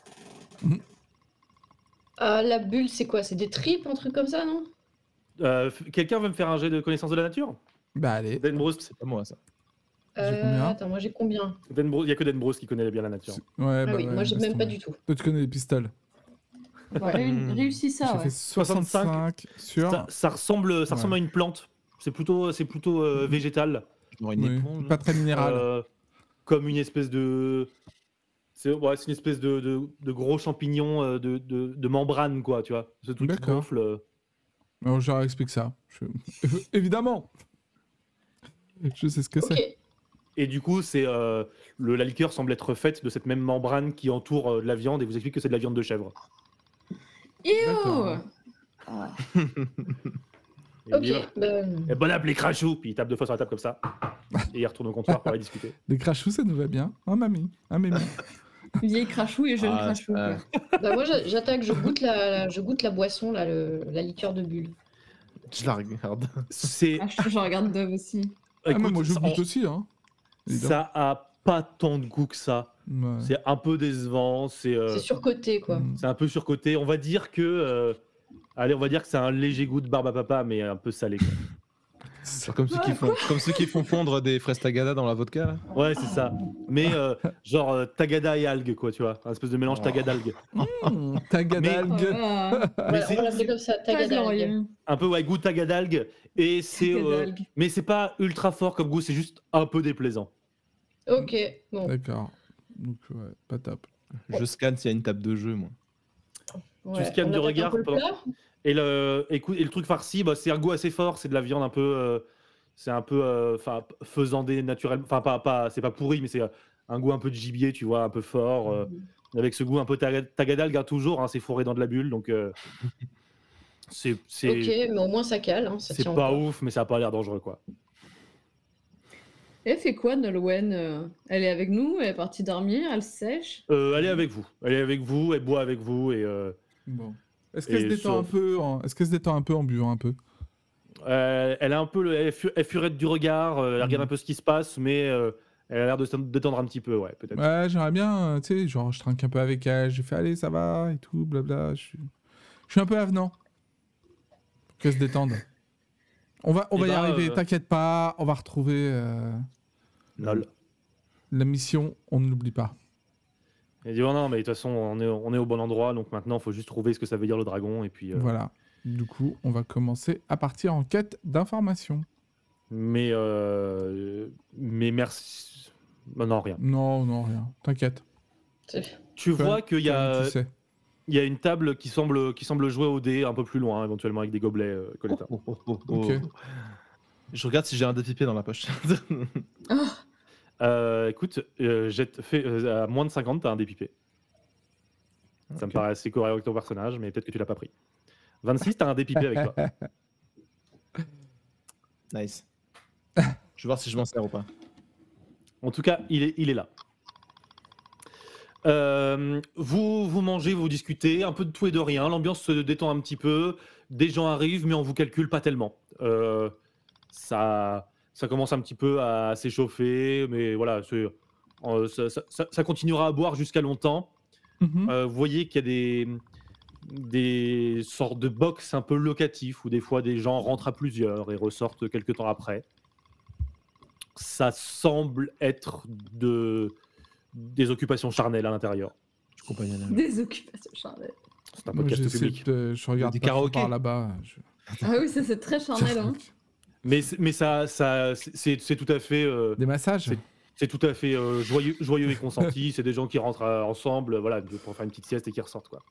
Ah, la bulle, c'est quoi? C'est des tripes, un truc comme ça, non? Euh, Quelqu'un veut me faire un jet de connaissance de la nature? Bah, allez. Den Broust C'est pas moi ça. Euh, attends, moi j'ai combien Dan Il n'y a que Dan Bros qui connaît bien la nature. Ouais, Ah bah oui, ouais, moi j'ai même pas du tout. Toi, tu connais les pistoles. Ré- Hmm. Réussis ça, J'ai ouais. fait 65 sur. Ça, ça ressemble, ça ressemble à une plante. C'est plutôt, c'est plutôt euh, végétal. Genre une Oui, éponge. Pas très minéral. Euh, comme une espèce de. C'est ouais, c'est une espèce de, de, de gros champignon euh, de, de, de membrane, quoi, tu vois. Ce truc qui gonfle. euh. Non, je leur explique ça. Je- Évidemment Je sais ce que c'est. Et du coup, c'est euh, le, la liqueur semble être faite de cette même membrane qui entoure euh, la viande et vous explique que c'est de la viande de chèvre. D'accord. Ew Ah. Et ok. Eh, bon app les crachous Puis il tape deux fois sur la table comme ça. Et il retourne au comptoir pour aller discuter. Les crachous, ça nous va bien. Hein, mamie Hein, mamie Vieille crachou et jeune Ah, crachou. quoi. bah, moi j'a- j'attaque, je goûte la, la- je goûte la boisson, là, le- la liqueur de bulle. Je la regarde. C'est. Ah, je, je regarde Dove aussi. Ah, écoute, moi, je goûte aussi. Hein. Ça a pas tant de goût que ça. Ouais. C'est un peu décevant. C'est euh, surcoté, quoi. Mm. c'est un peu surcoté. On va dire que. euh, allez, on va dire que c'est un léger goût de barbe à papa, mais un peu salé. comme, ceux qui font, comme ceux qui font fondre des fraises tagada dans la vodka. Là. Ouais, c'est ça. Mais euh, genre euh, tagada et algue, quoi, tu vois. Un espèce de mélange Oh. tagada-algue. Mmh, tagadalgue. Voilà. Voilà, c'est- comme ça, tagadalgue. Un peu, ouais, goût tagadalgue. Et c'est. euh, mais c'est pas ultra fort comme goût, c'est juste un peu déplaisant. Ok, bon. D'accord. Donc, ouais, pas top. Je scanne s'il y a une table de jeu, moi. Ouais, scannes on du regard pendant- Et le, écoute, et le truc farci, bah, c'est un goût assez fort, c'est de la viande un peu. euh, c'est un peu. euh, Enfin, faisandé naturellement. Enfin, pas, pas, c'est pas pourri, mais c'est euh, un goût un peu de gibier, tu vois, un peu fort. euh, avec ce goût un peu taga- tagadalgue, hein, toujours, hein, c'est fourré dans de la bulle, donc. euh, c'est c'est Ok, mais au moins ça cale. Hein, ça c'est tient pas encore. ouf, mais ça a pas l'air dangereux, quoi. Elle fait quoi, Nolwenn euh, Elle est avec nous, elle est partie dormir, elle sèche? Euh, elle est avec vous. Elle est avec vous, elle boit avec vous, et. euh, Bon. Est-ce qu'elle se détend un peu en... Est-ce qu'elle se détend un peu en buvant un peu? Euh, elle a un peu, le, elle, est fu- elle furette du regard, euh, elle regarde Mhm. un peu ce qui se passe, mais euh, elle a l'air de se détendre un petit peu, ouais, peut-être. Ouais, j'aimerais bien, tu sais, genre, je trinque un peu avec elle, je fais, allez, ça va, et tout, blabla. Je suis, je suis un peu avenant. Pour qu'elle se détende. On va, on Eh va y ben, arriver, t'inquiète pas, on va retrouver Lol. la mission, on ne l'oublie pas. Elle dit oh non, mais de toute façon, on est, on est au bon endroit, donc maintenant, il faut juste trouver ce que ça veut dire le dragon, et puis. euh, Voilà. Du coup, on va commencer à partir en quête d'informations. Mais, euh, mais merci. Bah non, rien. Non, non, rien. T'inquiète. Tu vois qu'il y a, Tu sais. il y a une table qui semble, qui semble jouer au dé un peu plus loin, éventuellement avec des gobelets, euh, Coletta. Oh, oh, oh, Ok. Je regarde si j'ai un dépipier dans la poche. Euh, écoute, euh, jette- fais, euh, à moins de 50, t'as un dépipé. Ça me paraît assez correct avec ton personnage, mais peut-être que tu l'as pas pris. 26, t'as un dépipé avec toi. nice. Je vais voir si je m'en sers ou pas. En tout cas, il est, il est là. Euh, vous, vous mangez, vous discutez, un peu de tout et de rien. L'ambiance se détend un petit peu. Des gens arrivent, mais on vous calcule pas tellement. Euh, ça, ça commence un petit peu à s'échauffer, mais voilà, euh, ça, ça- ça- ça continuera à boire jusqu'à longtemps. Mhm. Euh, vous voyez qu'il y a des, des sortes de box un peu locatifs où des fois des gens rentrent à plusieurs et ressortent quelques temps après. Ça semble être de, des occupations charnelles à l'intérieur. Des occupations charnelles. C'est un podcast public. de- je regarde Des par là-bas. je- Ah oui, ça c'est très charnel. Hein. Mais, ça, ça, c'est tout à fait, euh, Des massages C'est- c'est tout à fait euh, joyeux, joyeux et consenti. c'est des gens qui rentrent euh, ensemble, voilà, pour faire une petite sieste et qui ressortent quoi.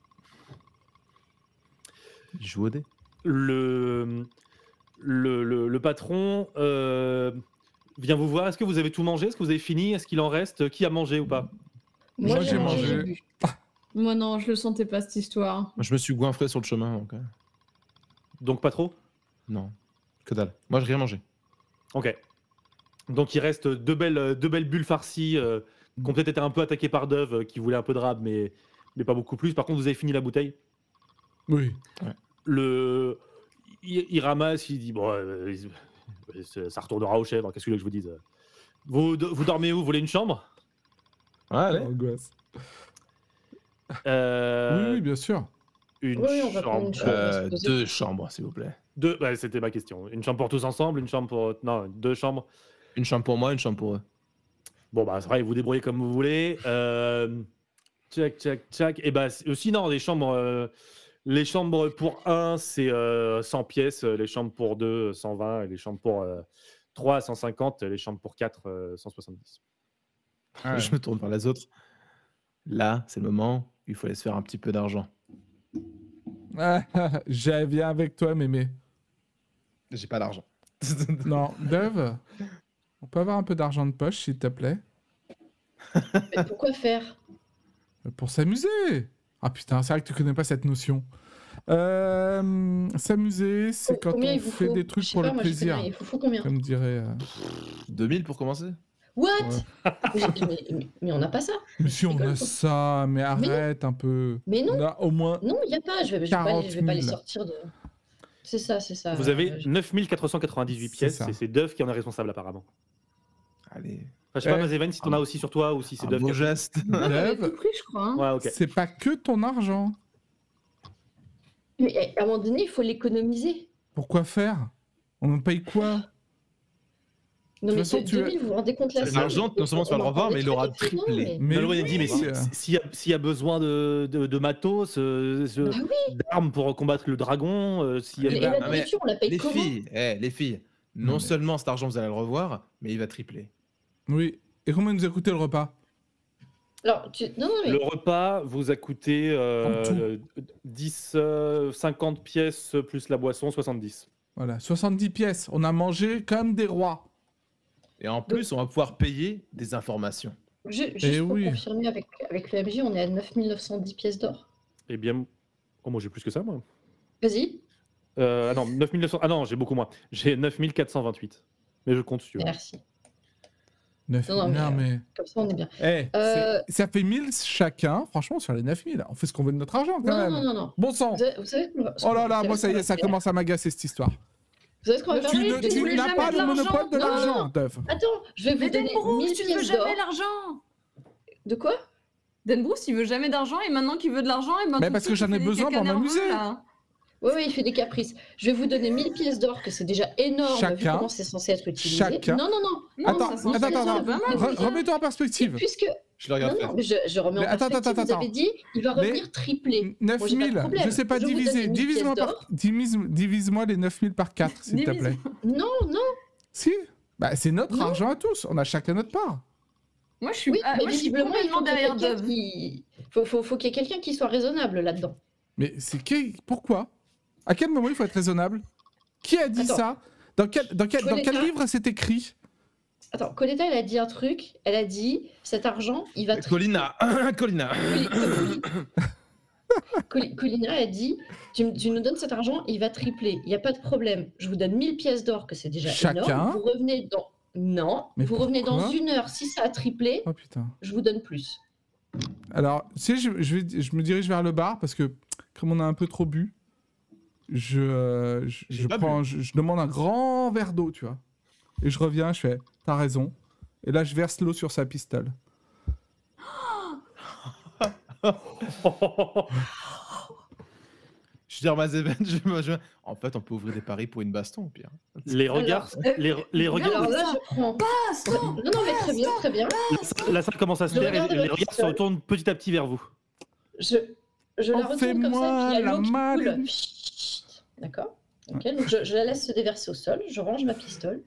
Je joue au dé. le, le, le- le patron euh, vient vous voir. Est-ce que vous avez tout mangé? Est-ce que vous avez fini? Est-ce qu'il en reste? Qui a mangé ou pas? Moi, Moi, j'ai mangé, mangé. Moi non, je le sentais pas cette histoire. Je me suis goinfré sur le chemin. Donc, euh, Donc pas trop? Non, que dalle. Moi, j'ai rien mangé. Ok. Donc il reste deux belles, deux belles bulles farcies euh, qui ont peut-être été un peu attaquées par Dove euh, qui voulait un peu de rab, mais, mais pas beaucoup plus. Par contre, vous avez fini la bouteille. Oui. Le, il, il ramasse, il dit bon, euh, il- ça retournera aux chèvres. Qu'est-ce que je vous dise vous, vous dormez où? Vous voulez une chambre? Ouais, allez. Angoisse. Euh, Oui, oui, bien sûr. Une Oui, chambre. Euh, deux chambres, s'il vous plaît. Deux, ouais, c'était ma question. Une chambre pour tous ensemble, une chambre pour. Non, deux chambres. Une chambre pour moi, une chambre pour eux. Bon, bah, c'est vrai, vous débrouillez comme vous voulez. Euh... Tchac, tchac, tchac. Et bah, c'est- aussi, non, les chambres, euh, les chambres pour 1, c'est euh, 100 pièces. Les chambres pour 2, 120. Et les chambres pour 3, 150. Les chambres pour 4, 170. Ah ouais. Je me tourne vers les autres. Là, c'est le moment où il faut aller se faire un petit peu d'argent. Ah, Je viens avec toi, mémé. J'ai pas d'argent. Non, Dove, on peut avoir un peu d'argent de poche, s'il te plaît? Mais pourquoi faire? Pour s'amuser Ah putain, c'est vrai que tu connais pas cette notion. Euh, s'amuser, c'est quand on fait faut? des trucs pour pas, le plaisir. Il vous faut combien? Comme dirait. euh, 2000 pour commencer? What? Ouais. mais, mais- mais- mais on n'a pas ça. Mais si on a ça, mais arrête un peu. Mais non, On a au moins. non, il n'y a pas. Je vais, je vais pas, les- je vais pas les 40 000. sortir de. C'est ça, c'est ça. Vous avez Euh, je- 9498 C'est pièces. Et c'est Dove qui en est responsable, apparemment. Allez. Enfin, je sais pas, Ouais. Mazeven, si t'en as aussi sur toi ou si c'est Un Dove a- geste. Dove, pris, je crois. hein. Ouais, ok. c'est pas que ton argent. Mais à un moment donné, il faut l'économiser. Pourquoi faire? On en paye quoi? Non, mais façon, de- tu- 2000, vous vous rendez compte là l'argent, on- non seulement tu vas le en revoir, mais il aura non, triplé. mais- Mais Non, il a dit, mais oui, si- euh, s'il y, a- s'il y a besoin de, de, de matos, euh, Bah oui, d'armes pour combattre le dragon, euh, s'il y a et des- la mais nourriture, on la paye Les comment filles, eh, les filles, non mais- seulement cet argent, vous allez le revoir, mais il va tripler. Oui. Et combien nous a coûté le repas? Alors, tu... non, non, mais Le repas vous a coûté euh, En tout. euh, 10, euh, 50 pièces plus la boisson, 70. Voilà, 70 pièces. On a mangé comme des rois. Et en plus, on va pouvoir payer des informations. juste Eh pour oui. confirmer avec, avec le MJ, on est à 9910 pièces d'or. Eh bien, oh, moi j'ai plus que ça, moi. Vas-y, Euh, ah non, 9900. Ah non, j'ai beaucoup moins. J'ai 9428. Mais je compte, veux. merci. Neuf- Non, non, mais, non, mais. Comme ça, on est bien. Eh, Euh, ça fait 1000 chacun, franchement, sur les 9000. On fait ce qu'on veut de notre argent, quand Non, même. non, non, non. Bon sang Vous savez, vous Oh là là, moi ça y est, commence à m'agacer cette histoire. Vous savez ce qu'on va faire Tu, ne- tu n'as pas de le l'argent. monopole de Non, non, l'argent. Attends, je vais vous Mais donner Denbrook, 1000 tu ne veux pièces jamais l'argent. De quoi? Denbrook, il veut jamais d'argent et maintenant qu'il veut de l'argent, et maintenant Mais parce que j'en ai besoin pour m'amuser. Oui, oui, il fait des caprices. Je vais vous donner 1000 pièces d'or, que c'est déjà énorme vu Chacun. comment c'est censé être utilisé. Chacun. Non, non, non. Non, Attends, attends, attends, attends. Re-. Remets-toi en Et perspective. puisque. Je le regarde non, faire. mais je, je remets Mais en attends, attends, vous attends. avez dit, il va Mais- revenir triplé. Pas de 9000, problème. je sais pas Je diviser. donne 1000 Divise-moi par... divise- Divise-moi les 9000 par 4, s'il te Divise. plaît. Non, non. Si Bah, c'est notre Non. argent à tous. On a chacun notre part. Moi, je suis, Oui, ah, mais moi, je suis visiblement, il complètement faut qu'il y ait derrière quelqu'un Dove. qui. Faut, faut, faut qu'il y ait quelqu'un qui soit raisonnable là-dedans. Mais c'est qui? Pourquoi? À quel moment il faut être raisonnable? Qui a dit Attends. ça? Dans quel, dans, quel, dans quel livre c'est écrit? Attends, Coletta, elle a dit un truc. Elle a dit cet argent, il va. Colina, Colina. Coli- Coli- Coli- Colina a dit tu, nous donnes cet argent, il va tripler. Il n'y a pas de problème. Je vous donne 1000 pièces d'or, que c'est déjà Chacun énorme. Vous revenez dans. Non, Mais vous revenez dans une heure. Si ça a triplé, Oh putain. je vous donne plus. Alors, tu sais, je, je, vais, je me dirige vers le bar parce que, comme on a un peu trop bu, je, euh, je, J'ai je pas prends, je, je demande un grand verre d'eau, tu vois. Et je reviens, je fais, t'as raison. Et là, je verse l'eau sur sa pistole. Je dis à Mazeven, je, je- en fait, on peut ouvrir des paris pour une baston au pire. les regards, euh, les, les regards, Alors là, ça. je prends. Passe, non. Non, mais très bien, très bien. la, salle- la salle commence à se faire et les regards se retournent petit à petit vers vous. Je, je la retourne comme fais-moi ça, puis il y a la l'eau qui coule. D'accord Ok, donc je, je la laisse se déverser au sol, je range ma pistole.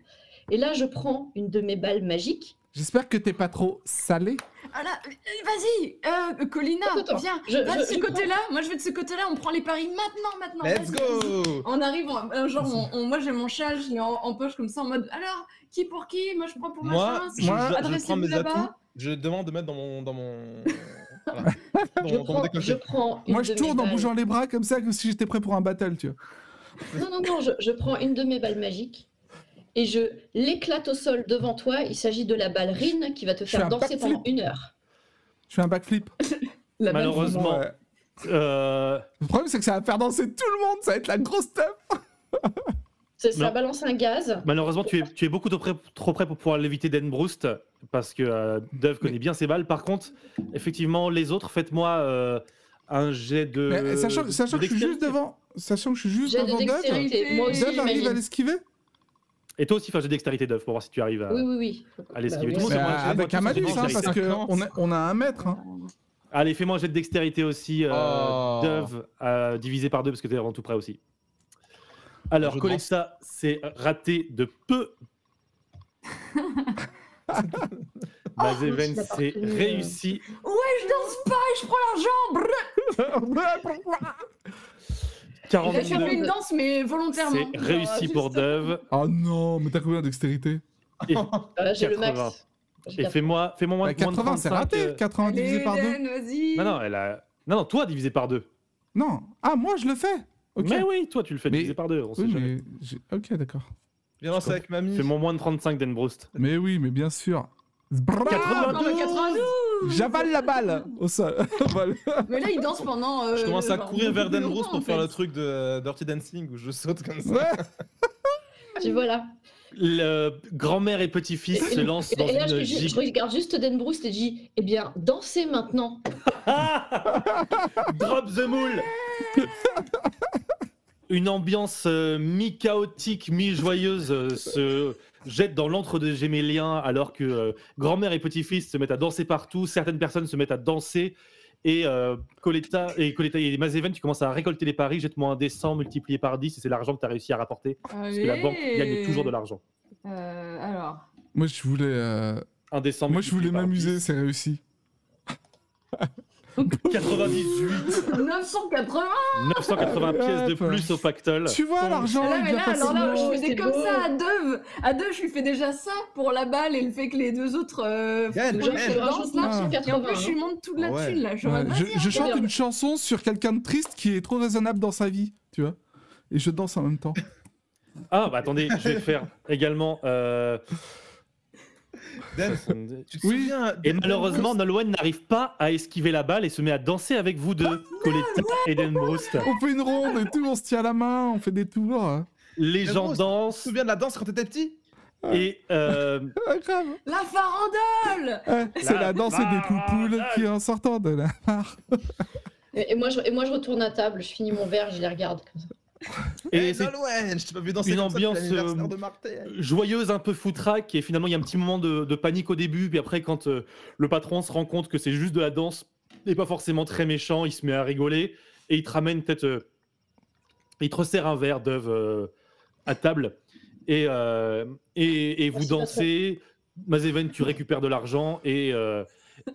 Et là, je prends une de mes balles magiques. J'espère que t'es pas trop salé. Ah là, euh, vas-y, euh, Colina, Attends, attends. viens. Je- Va de je- ce côté-là, moi je vais de ce côté-là, on prend les paris maintenant, maintenant. Let's go On arrive, genre, on- on- moi j'ai mon châle, je l'ai en, en poche comme ça, en mode, alors, qui pour qui? Moi je prends pour Moi, machin, je, Moi, je- je prends mes atouts. Je demande de mettre dans mon. Dans mon... voilà. Dans, Je dans prends, je prends Moi, je tourne en bougeant les bras comme ça, comme si j'étais prêt pour un battle, tu vois. Non, non, non, je, je prends une de mes balles magiques et je l'éclate au sol devant toi. Il s'agit de la ballerine qui va te faire danser pendant une heure. Je fais un backflip. Malheureusement, Ouais. euh, Le problème, c'est que ça va faire danser tout le monde. Ça va être la grosse teuf. Ça, balance un gaz. malheureusement, tu es, tu es beaucoup trop près, trop près pour pouvoir l'éviter d'Enbroust parce que euh, Dove connaît bien ses balles. Par contre, effectivement, les autres, faites-moi euh, un jet de. Mais sachant, sachant de que je suis juste devant, sachant que je suis juste Jet de devant Dove, dextérité. Moi aussi, Dove arrive à l'esquiver. Et toi aussi, fais un jet de dextérité d'œuf pour voir si tu arrives à, Oui, oui, oui. à l'esquiver. Bah oui. mange- avec un malus, hein, parce que 50. on a, on a un mètre. Hein. Allez, fais-moi un jet de dextérité aussi, euh, Oh. d'œuf, euh, divisé par deux, parce que t'es vraiment tout près aussi. Alors, Coletta, c'est raté de peu. Mazeven, il a c'est réussi. Ouais, je danse pas et je prends l'argent. brrr. Et là, je fais 42. une danse, mais volontairement. C'est réussi juste- pour Dove. Oh non, mais t'as combien de dextérité Et, Euh, J'ai le 80. max. Et 80. fais-moi fais moins, Bah, moins de 80, c'est 35, raté. euh, 80 divisé Allez, par 2 Eden, vas-y. Non, non, elle a... non, non, toi divisé par deux. Non. Ah, moi, je le fais. Mais oui, toi, tu le fais Mais- divisé par deux. On sait Oui, jamais. mais j'ai- Ok, d'accord. Viens lancer avec mamie. Fais-moi moins de 35 d'Enbroust. Mais oui, mais bien sûr. Ah, non, mais 92 J'avale la balle au sol. Voilà. Mais là, il danse pendant. euh, Je commence à genre, courir vers Dan Bruce longtemps, pour en faire fait. le truc de Dirty Dancing où je saute comme ça. Ouais. Tu vois là. Le grand-mère et petit-fils Et- se lancent dans Et là, je, une je- regarde juste Dan Bruce et je dis Eh bien, dansez maintenant. Drop the moule Une ambiance euh, mi-chaotique, mi-joyeuse euh, se jette dans l'antre de Gémélien alors que euh, grand-mère et petit-fils se mettent à danser partout, certaines personnes se mettent à danser et euh, Coletta et Coletta et Mazeven, tu commences à récolter les paris, jette-moi un descend multiplié par 10 et c'est l'argent que tu as réussi à rapporter parce que la banque gagne toujours de l'argent. Euh, alors. Moi, je voulais, euh, Un descend moi, je voulais m'amuser, 10. c'est réussi. 98 980 980 pièces de plus au pactole. Tu vois, l'argent, Là, il mais là, alors là, je faisais C'est comme beau. ça à deux. À deux, je lui fais déjà ça pour la balle et le fait que les deux autres. Euh, là. là, Ah. Et en plus, je 80. lui montre toute la Ah ouais. thune là. Je chante bien. une chanson sur quelqu'un de triste qui est trop raisonnable dans sa vie, tu vois. Et je danse en même temps. Ah, bah attendez, je vais faire également. euh, Dan, 62. tu te Oui. souviens Et Dan malheureusement, Nolwenn n'arrive pas à esquiver la balle et se met à danser avec vous deux, Coletta et Denbroust. On fait une ronde et tout, on se tient la main, on fait des tours. hein. Les gens Denbroust, Tu te dansent souviens de la danse quand t'étais petit? Et euh, Ah. La farandole Ouais, c'est La la danse des poupoules qui en sortant de la barre. Et, et moi, je, et moi, je retourne à table, je finis mon verre, je les regarde comme ça. Et Eh, c'est Nolwenn, je t'ai pas vu danser une comme ambiance, euh, de Martel. joyeuse, un peu foutraque et finalement il y a un petit moment de, de panique au début, puis après quand euh, le patron se rend compte que c'est juste de la danse et pas forcément très méchant, il se met à rigoler et il te ramène peut-être, euh, il te resserre un verre d'œuf euh, à table et, euh, et, et vous dansez. Mazeven, tu récupères de l'argent et, euh,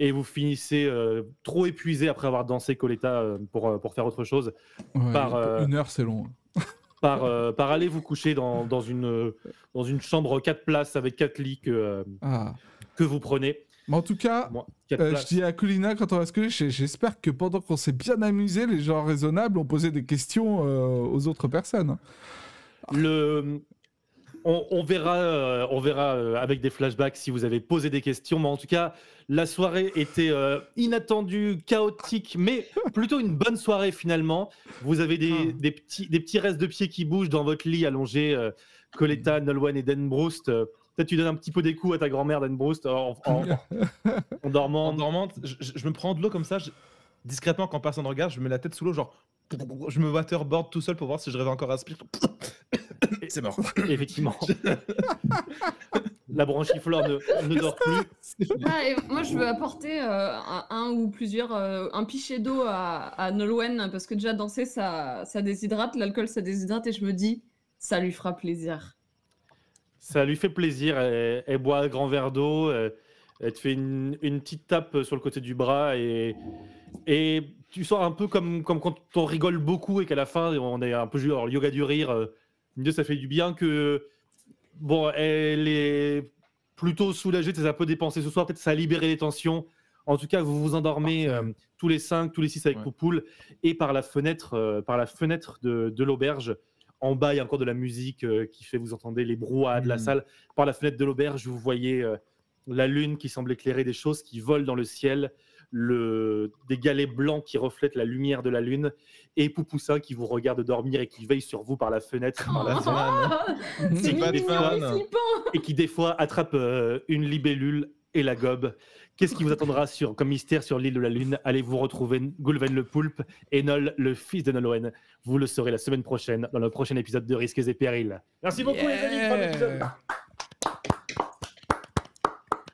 et vous finissez euh, trop épuisé après avoir dansé Coletta euh, pour, euh, pour faire autre chose Ouais, Par, euh, Une heure, c'est long. par, par aller vous coucher dans, dans, une, dans une chambre 4 places avec 4 lits que, Ah. que vous prenez. Mais en tout cas, Moi, 4 euh, je dis à Colina quand on va se coucher, j'espère que pendant qu'on s'est bien amusé, les gens raisonnables ont posé des questions euh, aux autres personnes. Le, on, on verra, euh, on verra euh, avec des flashbacks si vous avez posé des questions. Mais en tout cas, la soirée était euh, inattendue, chaotique, mais plutôt une bonne soirée finalement. Vous avez des, Ah. des petits, des petits restes de pieds qui bougent dans votre lit allongé. Coletta, Nolwenn et Dan Broust. Peut-être tu donnes un petit peu des coups à ta grand-mère Dan Broust en, en- en dormant. En je, me prends de l'eau comme ça, je- discrètement quand personne regarde, je mets la tête sous l'eau, genre. Je me waterboard tout seul pour voir si je rêve encore à spire. C'est mort. Effectivement. La branchiflore ne, ne dort plus. Ah, et moi, je veux apporter euh, un, un ou plusieurs, euh, un pichet d'eau à, à Nolwenn, parce que déjà danser, ça, ça déshydrate, l'alcool, ça déshydrate, et je me dis, ça lui fera plaisir. Ça lui fait plaisir. Elle, elle boit un grand verre d'eau. Elle, elle te fait une, une petite tape sur le côté du bras et, et tu sens un peu comme, comme quand on rigole beaucoup et qu'à la fin on est un peu genre le yoga du rire. euh, ça fait du bien que bon, elle est plutôt soulagée. Tu un peu dépensé ce soir. Peut-être ça a libéré les tensions. En tout cas, vous vous endormez euh, tous les cinq, tous les six avec Ouais. Poupoule et par la fenêtre, euh, par la fenêtre de, de l'auberge. En bas, il y a encore de la musique euh, qui fait, vous entendez les brouhahas de la Mm. salle. Par la fenêtre de l'auberge, vous voyez la lune qui semble éclairer des choses qui volent dans le ciel, le... des galets blancs qui reflètent la lumière de la lune, et Poupoussin qui vous regarde dormir et qui veille sur vous par la fenêtre, par la Oh, c'est et fun. flippant. et qui des fois attrape euh, une libellule et la gobe. Qu'est-ce qui vous attendra sur, comme mystère sur l'île de la Lune? Allez-vous retrouver Gulven le poulpe et Nol, le fils de Nolwenn Vous le saurez la semaine prochaine dans le prochain épisode de Risques et Périls. Merci beaucoup les amis.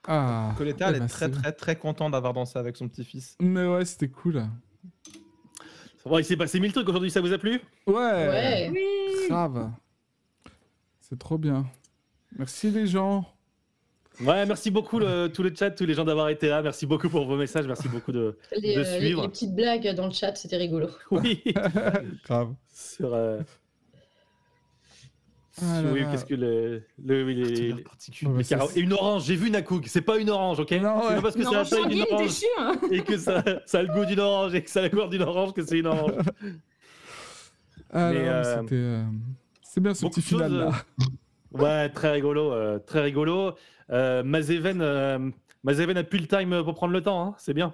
Ah. Coletta, elle eh ben, est très c'est- très très contente d'avoir dansé avec son petit-fils. Mais ouais, c'était cool. Bon, il s'est passé mille trucs aujourd'hui, ça vous a plu? Ouais. Ouais. Oui. Grave. C'est trop bien. Merci les gens. Ouais, merci beaucoup le- tout le chat, tous les gens d'avoir été là. Merci beaucoup pour vos messages, merci beaucoup de. Les, De euh, les- suivre. les petites blagues dans le chat, c'était rigolo. Oui, Grave. sur. euh, Ah là oui, là. qu'est-ce que le. le oui, les- Particulier, les- particulier. Ouais, les c'est- cara- Et une orange, j'ai vu Nakoug, c'est pas une orange, ok? Non, C'est ouais. pas parce que c'est la taille d'une sanguine, t'es orange chiant. et que ça, ça a le goût d'une orange et que ça a la couleur d'une orange que c'est une orange. Ah Mais, non, euh, c'était. euh, C'est bien ce petit final là. Ouais, très rigolo, euh, très rigolo. Euh, Mazeven, euh, Mazeven a plus le time pour prendre le temps, hein, c'est bien.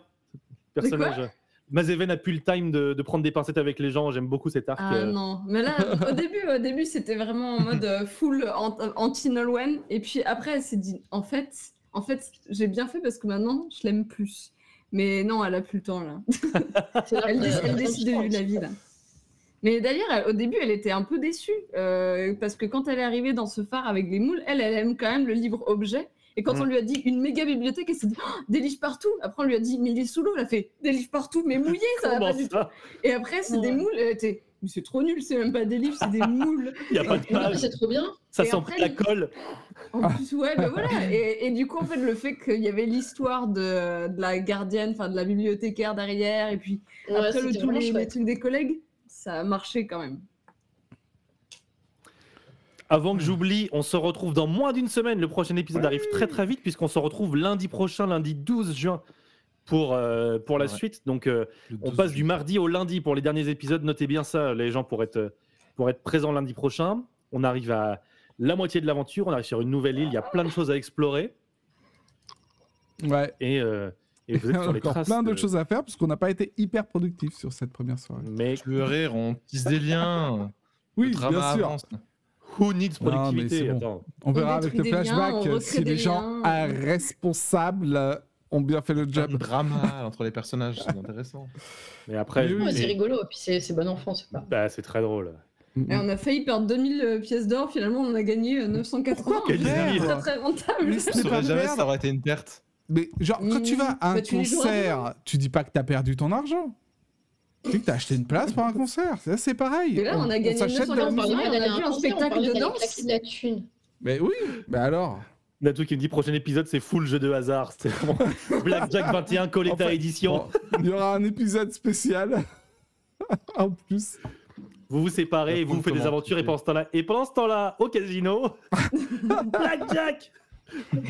Personnage. Mazeven a plus le time de, de prendre des pincettes avec les gens, j'aime beaucoup cet arc. Ah euh. non, mais là, au début, au début c'était vraiment en mode euh, full ant- anti-Nolwenn. Et puis après, elle s'est dit, en fait, en fait j'ai bien fait parce que maintenant, je l'aime plus. Mais non, elle a plus le temps là. Elle, que- dé- elle euh, décide de vivre la vie là. Mais d'ailleurs, au début, elle était un peu déçue euh, parce que quand elle est arrivée dans ce phare avec les moules, elle, elle aime quand même le livre objet. Et quand Mm. on lui a dit une méga bibliothèque, elle s'est dit Oh, des livres partout. Après, on lui a dit mais il est sous l'eau. Elle a fait des livres partout, mais mouillés, ça va pas du tout. Et après, c'est des moules. Elle était mais c'est trop nul, c'est même pas des livres, c'est des moules. Il n'y a pas de page, c'est trop bien. ça sent la colle. En plus, ouais, ben voilà. Et, et du coup, en fait, le fait qu'il y avait l'histoire de, de la gardienne, enfin de la bibliothécaire derrière, et puis Ouais, après le, tous les, les trucs des collègues, ça a marché quand même. Avant que j'oublie, on se retrouve dans moins d'une semaine. Le prochain épisode arrive très très vite puisqu'on se retrouve lundi prochain, lundi 12 juin, pour, euh, pour la Ouais. suite. Donc euh, on 12 passe du mardi au lundi pour les derniers épisodes. Notez bien ça, les gens, pour être, pour être présents lundi prochain. On arrive à la moitié de l'aventure. On arrive sur une nouvelle île. Il y a plein de choses à explorer. Ouais. Et, euh, et vous Il y êtes a sur les encore traces. plein de- d'autres choses à faire parce qu'on n'a pas été hyper productif sur cette première soirée. Mais Tu veux rire, on tisse des liens. Oui, bien sûr. avance. Who needs productivité? bon. On verra On avec le liens, flashback euh, si les gens liens. responsables euh, ont bien fait le Un job. drama entre les personnages, c'est intéressant. Mais après, oui, c'est mais- rigolo, et puis c'est c'est bon enfant, c'est pas. bah, c'est très drôle. Et on a failli perdre 2000 euh, pièces d'or, finalement on a gagné euh, 980. Quel C'est très très rentable. Mais Je pas jamais ça aurait été une perte. Mais genre, quand tu vas à un Bah, concert, tu dis pas que t'as perdu ton argent. Tu dis que t'as acheté une place pour un concert. C'est pareil. Et là, on a gagné de la 940 musique. on a vu un spectacle de danse. de la thune. Mais oui, mais alors. Natou qui me dit prochain épisode, c'est full jeu de hasard. C'est vraiment Blackjack 21 Coletta Enfin, édition. Bon, il y aura un épisode spécial. en plus. Vous vous séparez et vous Comment faites des aventures et pendant ce temps-là, et pendant ce temps-là, au casino, Blackjack.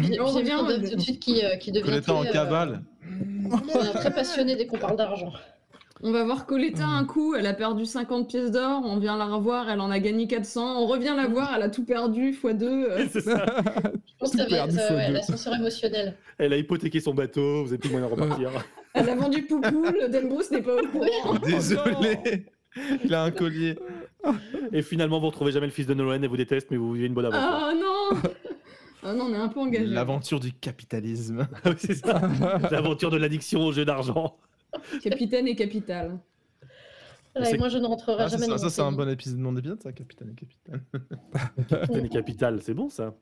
J'ai on euh, tout de suite qui, euh, qui devient en très, euh, cavale. euh, très passionné dès qu'on parle d'argent. On va voir Coletta Hmm. un coup, elle a perdu 50 pièces d'or, on vient la revoir, elle en a gagné 400, on revient la voir, elle a tout perdu, x2. euh. C'est ça. Je pense Tout que ça va perdu être euh, ouais, l'ascenseur émotionnel. Elle a hypothéqué son bateau, vous avez plus moyen de repartir. Elle a vendu Poupoule, Delbrousse n'est pas au courant. Désolé. Il a un collier. Et finalement, vous retrouvez jamais le fils de Nolan et vous déteste, mais vous vivez une bonne aventure. Ah non Ah non, on est un peu engagé. L'aventure du capitalisme. Oui, c'est ça. L'aventure de l'addiction au jeu d'argent. Capitaine et capitale. Et moi, je ne rentrerai Ah, ça, jamais ça, dans ça, c'est un bon épisode, mon épisode, ça, capitaine et capitaine. Capitaine et capital, c'est bon ça.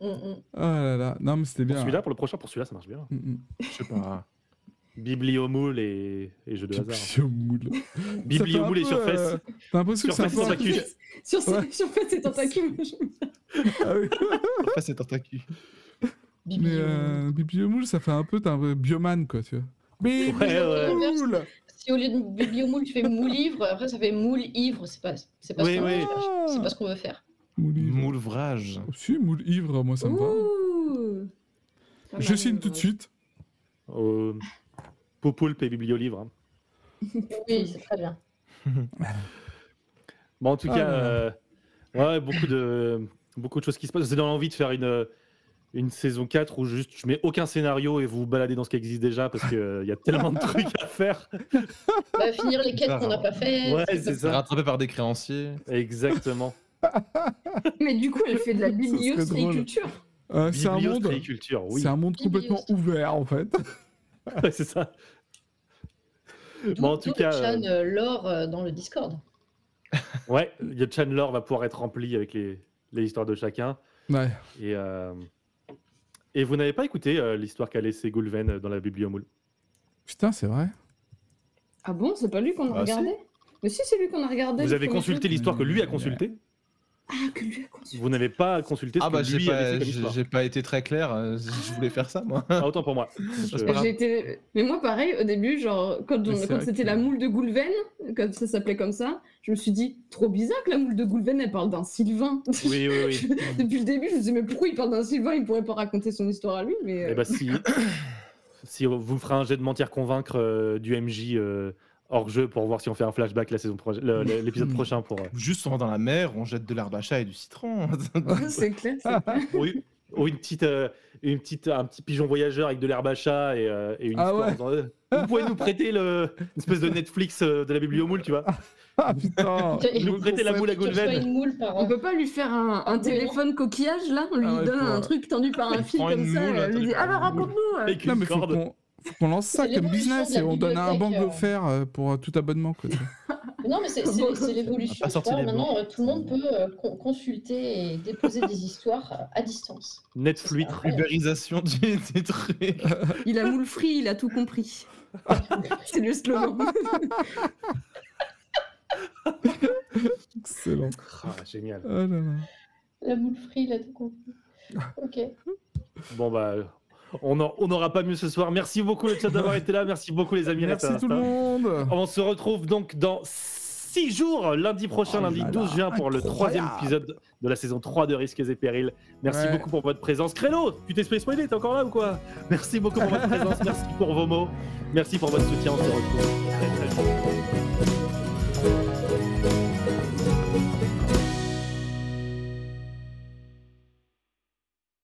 Mm, mm. Oh là là. Non, mais c'était Pour bien. celui-là, pour le prochain, pour celui-là, ça marche bien. Mm. Je sais pas. Bibliomoule et, et jeu de hasard. Bibliomoule. Bibliomoule et Ça peu, surface. euh, T'as l'impression que c'est un Surface peu. sur ta un- cul. Sur, ses- Ouais. sur fait, ses tentacules. Ah oui. Mais euh, bibliomoule, ça fait un peu t'as un peu bioman, quoi, tu vois. Ouais. Bibliomoule Si au lieu de bibliomoule, tu fais moule ivre, après ça fait moule ivre, c'est pas, c'est pas, Oui, ce qu'on oui. veut faire. C'est pas ce qu'on veut faire. Moule ivre. Moulevrage. Oh, Si, moule ivre, moi ça me va. Ouh Je signe tout de suite. Euh, Popoulpe et Bibliolivre. hein. Oui, c'est très bien. Bon, en tout Ah cas, euh, ouais, beaucoup de, beaucoup de choses qui se passent. J'ai dans l'envie de faire une, une saison 4 où juste je mets aucun scénario et vous vous baladez dans ce qui existe déjà parce qu'il y a tellement de trucs à faire. Bah, finir les quêtes qu'on n'a pas fait. Ouais, c'est ça. Rattrapé par des créanciers. Exactement. Mais du coup, elle fait de la bibliostériculture. Euh, c'est un monde. Bibliostréiculture, oui. C'est un monde complètement ouvert en fait. Ouais, c'est ça. Bon, en tout cas, le chan euh, euh, lore euh, dans le Discord. Ouais, le Chandler va pouvoir être rempli avec les, les histoires de chacun. Ouais. Et, euh, et vous n'avez pas écouté euh, l'histoire qu'a laissé Goulven euh, dans la bibliomoule? Putain, c'est vrai. Ah bon, c'est pas lui qu'on a si. regardé? Mais si, c'est lui qu'on a regardé. Vous le avez premier consulté truc. l'histoire que lui a consultée? Ah, que lui a consulté. Vous n'avez pas consulté ce Ah bah que j'ai lui pas, comme j'ai histoire. j'ai pas été très clair, euh, je voulais faire ça moi. Ah, autant pour moi. Je- été... Mais moi, pareil, au début, genre, quand, on- quand c'était que- la moule de Goulven, comme ça s'appelait comme ça, je me suis dit, trop bizarre que la moule de Goulven, elle parle d'un Sylvain. Oui, oui, oui. Depuis le début, je me disais, mais pourquoi il parle d'un Sylvain? Il pourrait pas raconter son histoire à lui, mais... Eh euh, ben, si, si vous me ferez un jet de mentir convaincre euh, du MJ euh, hors jeu pour voir si on fait un flashback la saison l'épisode prochain pour. euh, Juste on va dans la mer, on jette de l'herbe à chat et du citron. c'est clair, c'est clair. ou, ou une petite, euh, une petite, un petit pigeon voyageur avec de l'herbe à chat et, euh, et une Ah histoire. ouais. vous pouvez nous prêter le, une espèce de Netflix de la bibliomoule, tu vois Ah putain. Nous prêter la moule à Goulven. On peut pas lui faire un, un Oui, non. téléphone coquillage, là? On lui Ah ouais, donne un truc tendu par un il fil comme ça, moule, lui dit, alors une moule. raconte-nous. Avec Non, une corde. Qu'on faut qu'on lance ça comme business et on donne un bibliothèque, banque euh. offert euh, pour euh, tout abonnement. Quoi. Non, mais c'est l'évolution. Maintenant, euh, tout le monde peut euh, con- consulter et déposer des histoires à distance. Netflix. Ubérisation du, des trucs. Il a moule free, il a tout compris. c'est le slogan. Excellent. Ah, génial. Ah là là. La moule free, là, tout compris. Ok. Bon bah. On n'aura pas mieux ce soir. Merci beaucoup le chat d'avoir été là. Merci beaucoup les amis. Merci tout le monde. On se retrouve donc dans 6 jours, lundi prochain, Oh lundi là 12 là, juin, pour le troisième épisode de la saison 3 de Risques et Périls. Merci Ouais. beaucoup pour votre présence. Crélo, tu t'es fait spoiler, t'es encore là ou quoi? Merci beaucoup pour votre présence, merci pour vos mots, merci pour votre soutien. On se retrouve très très vite.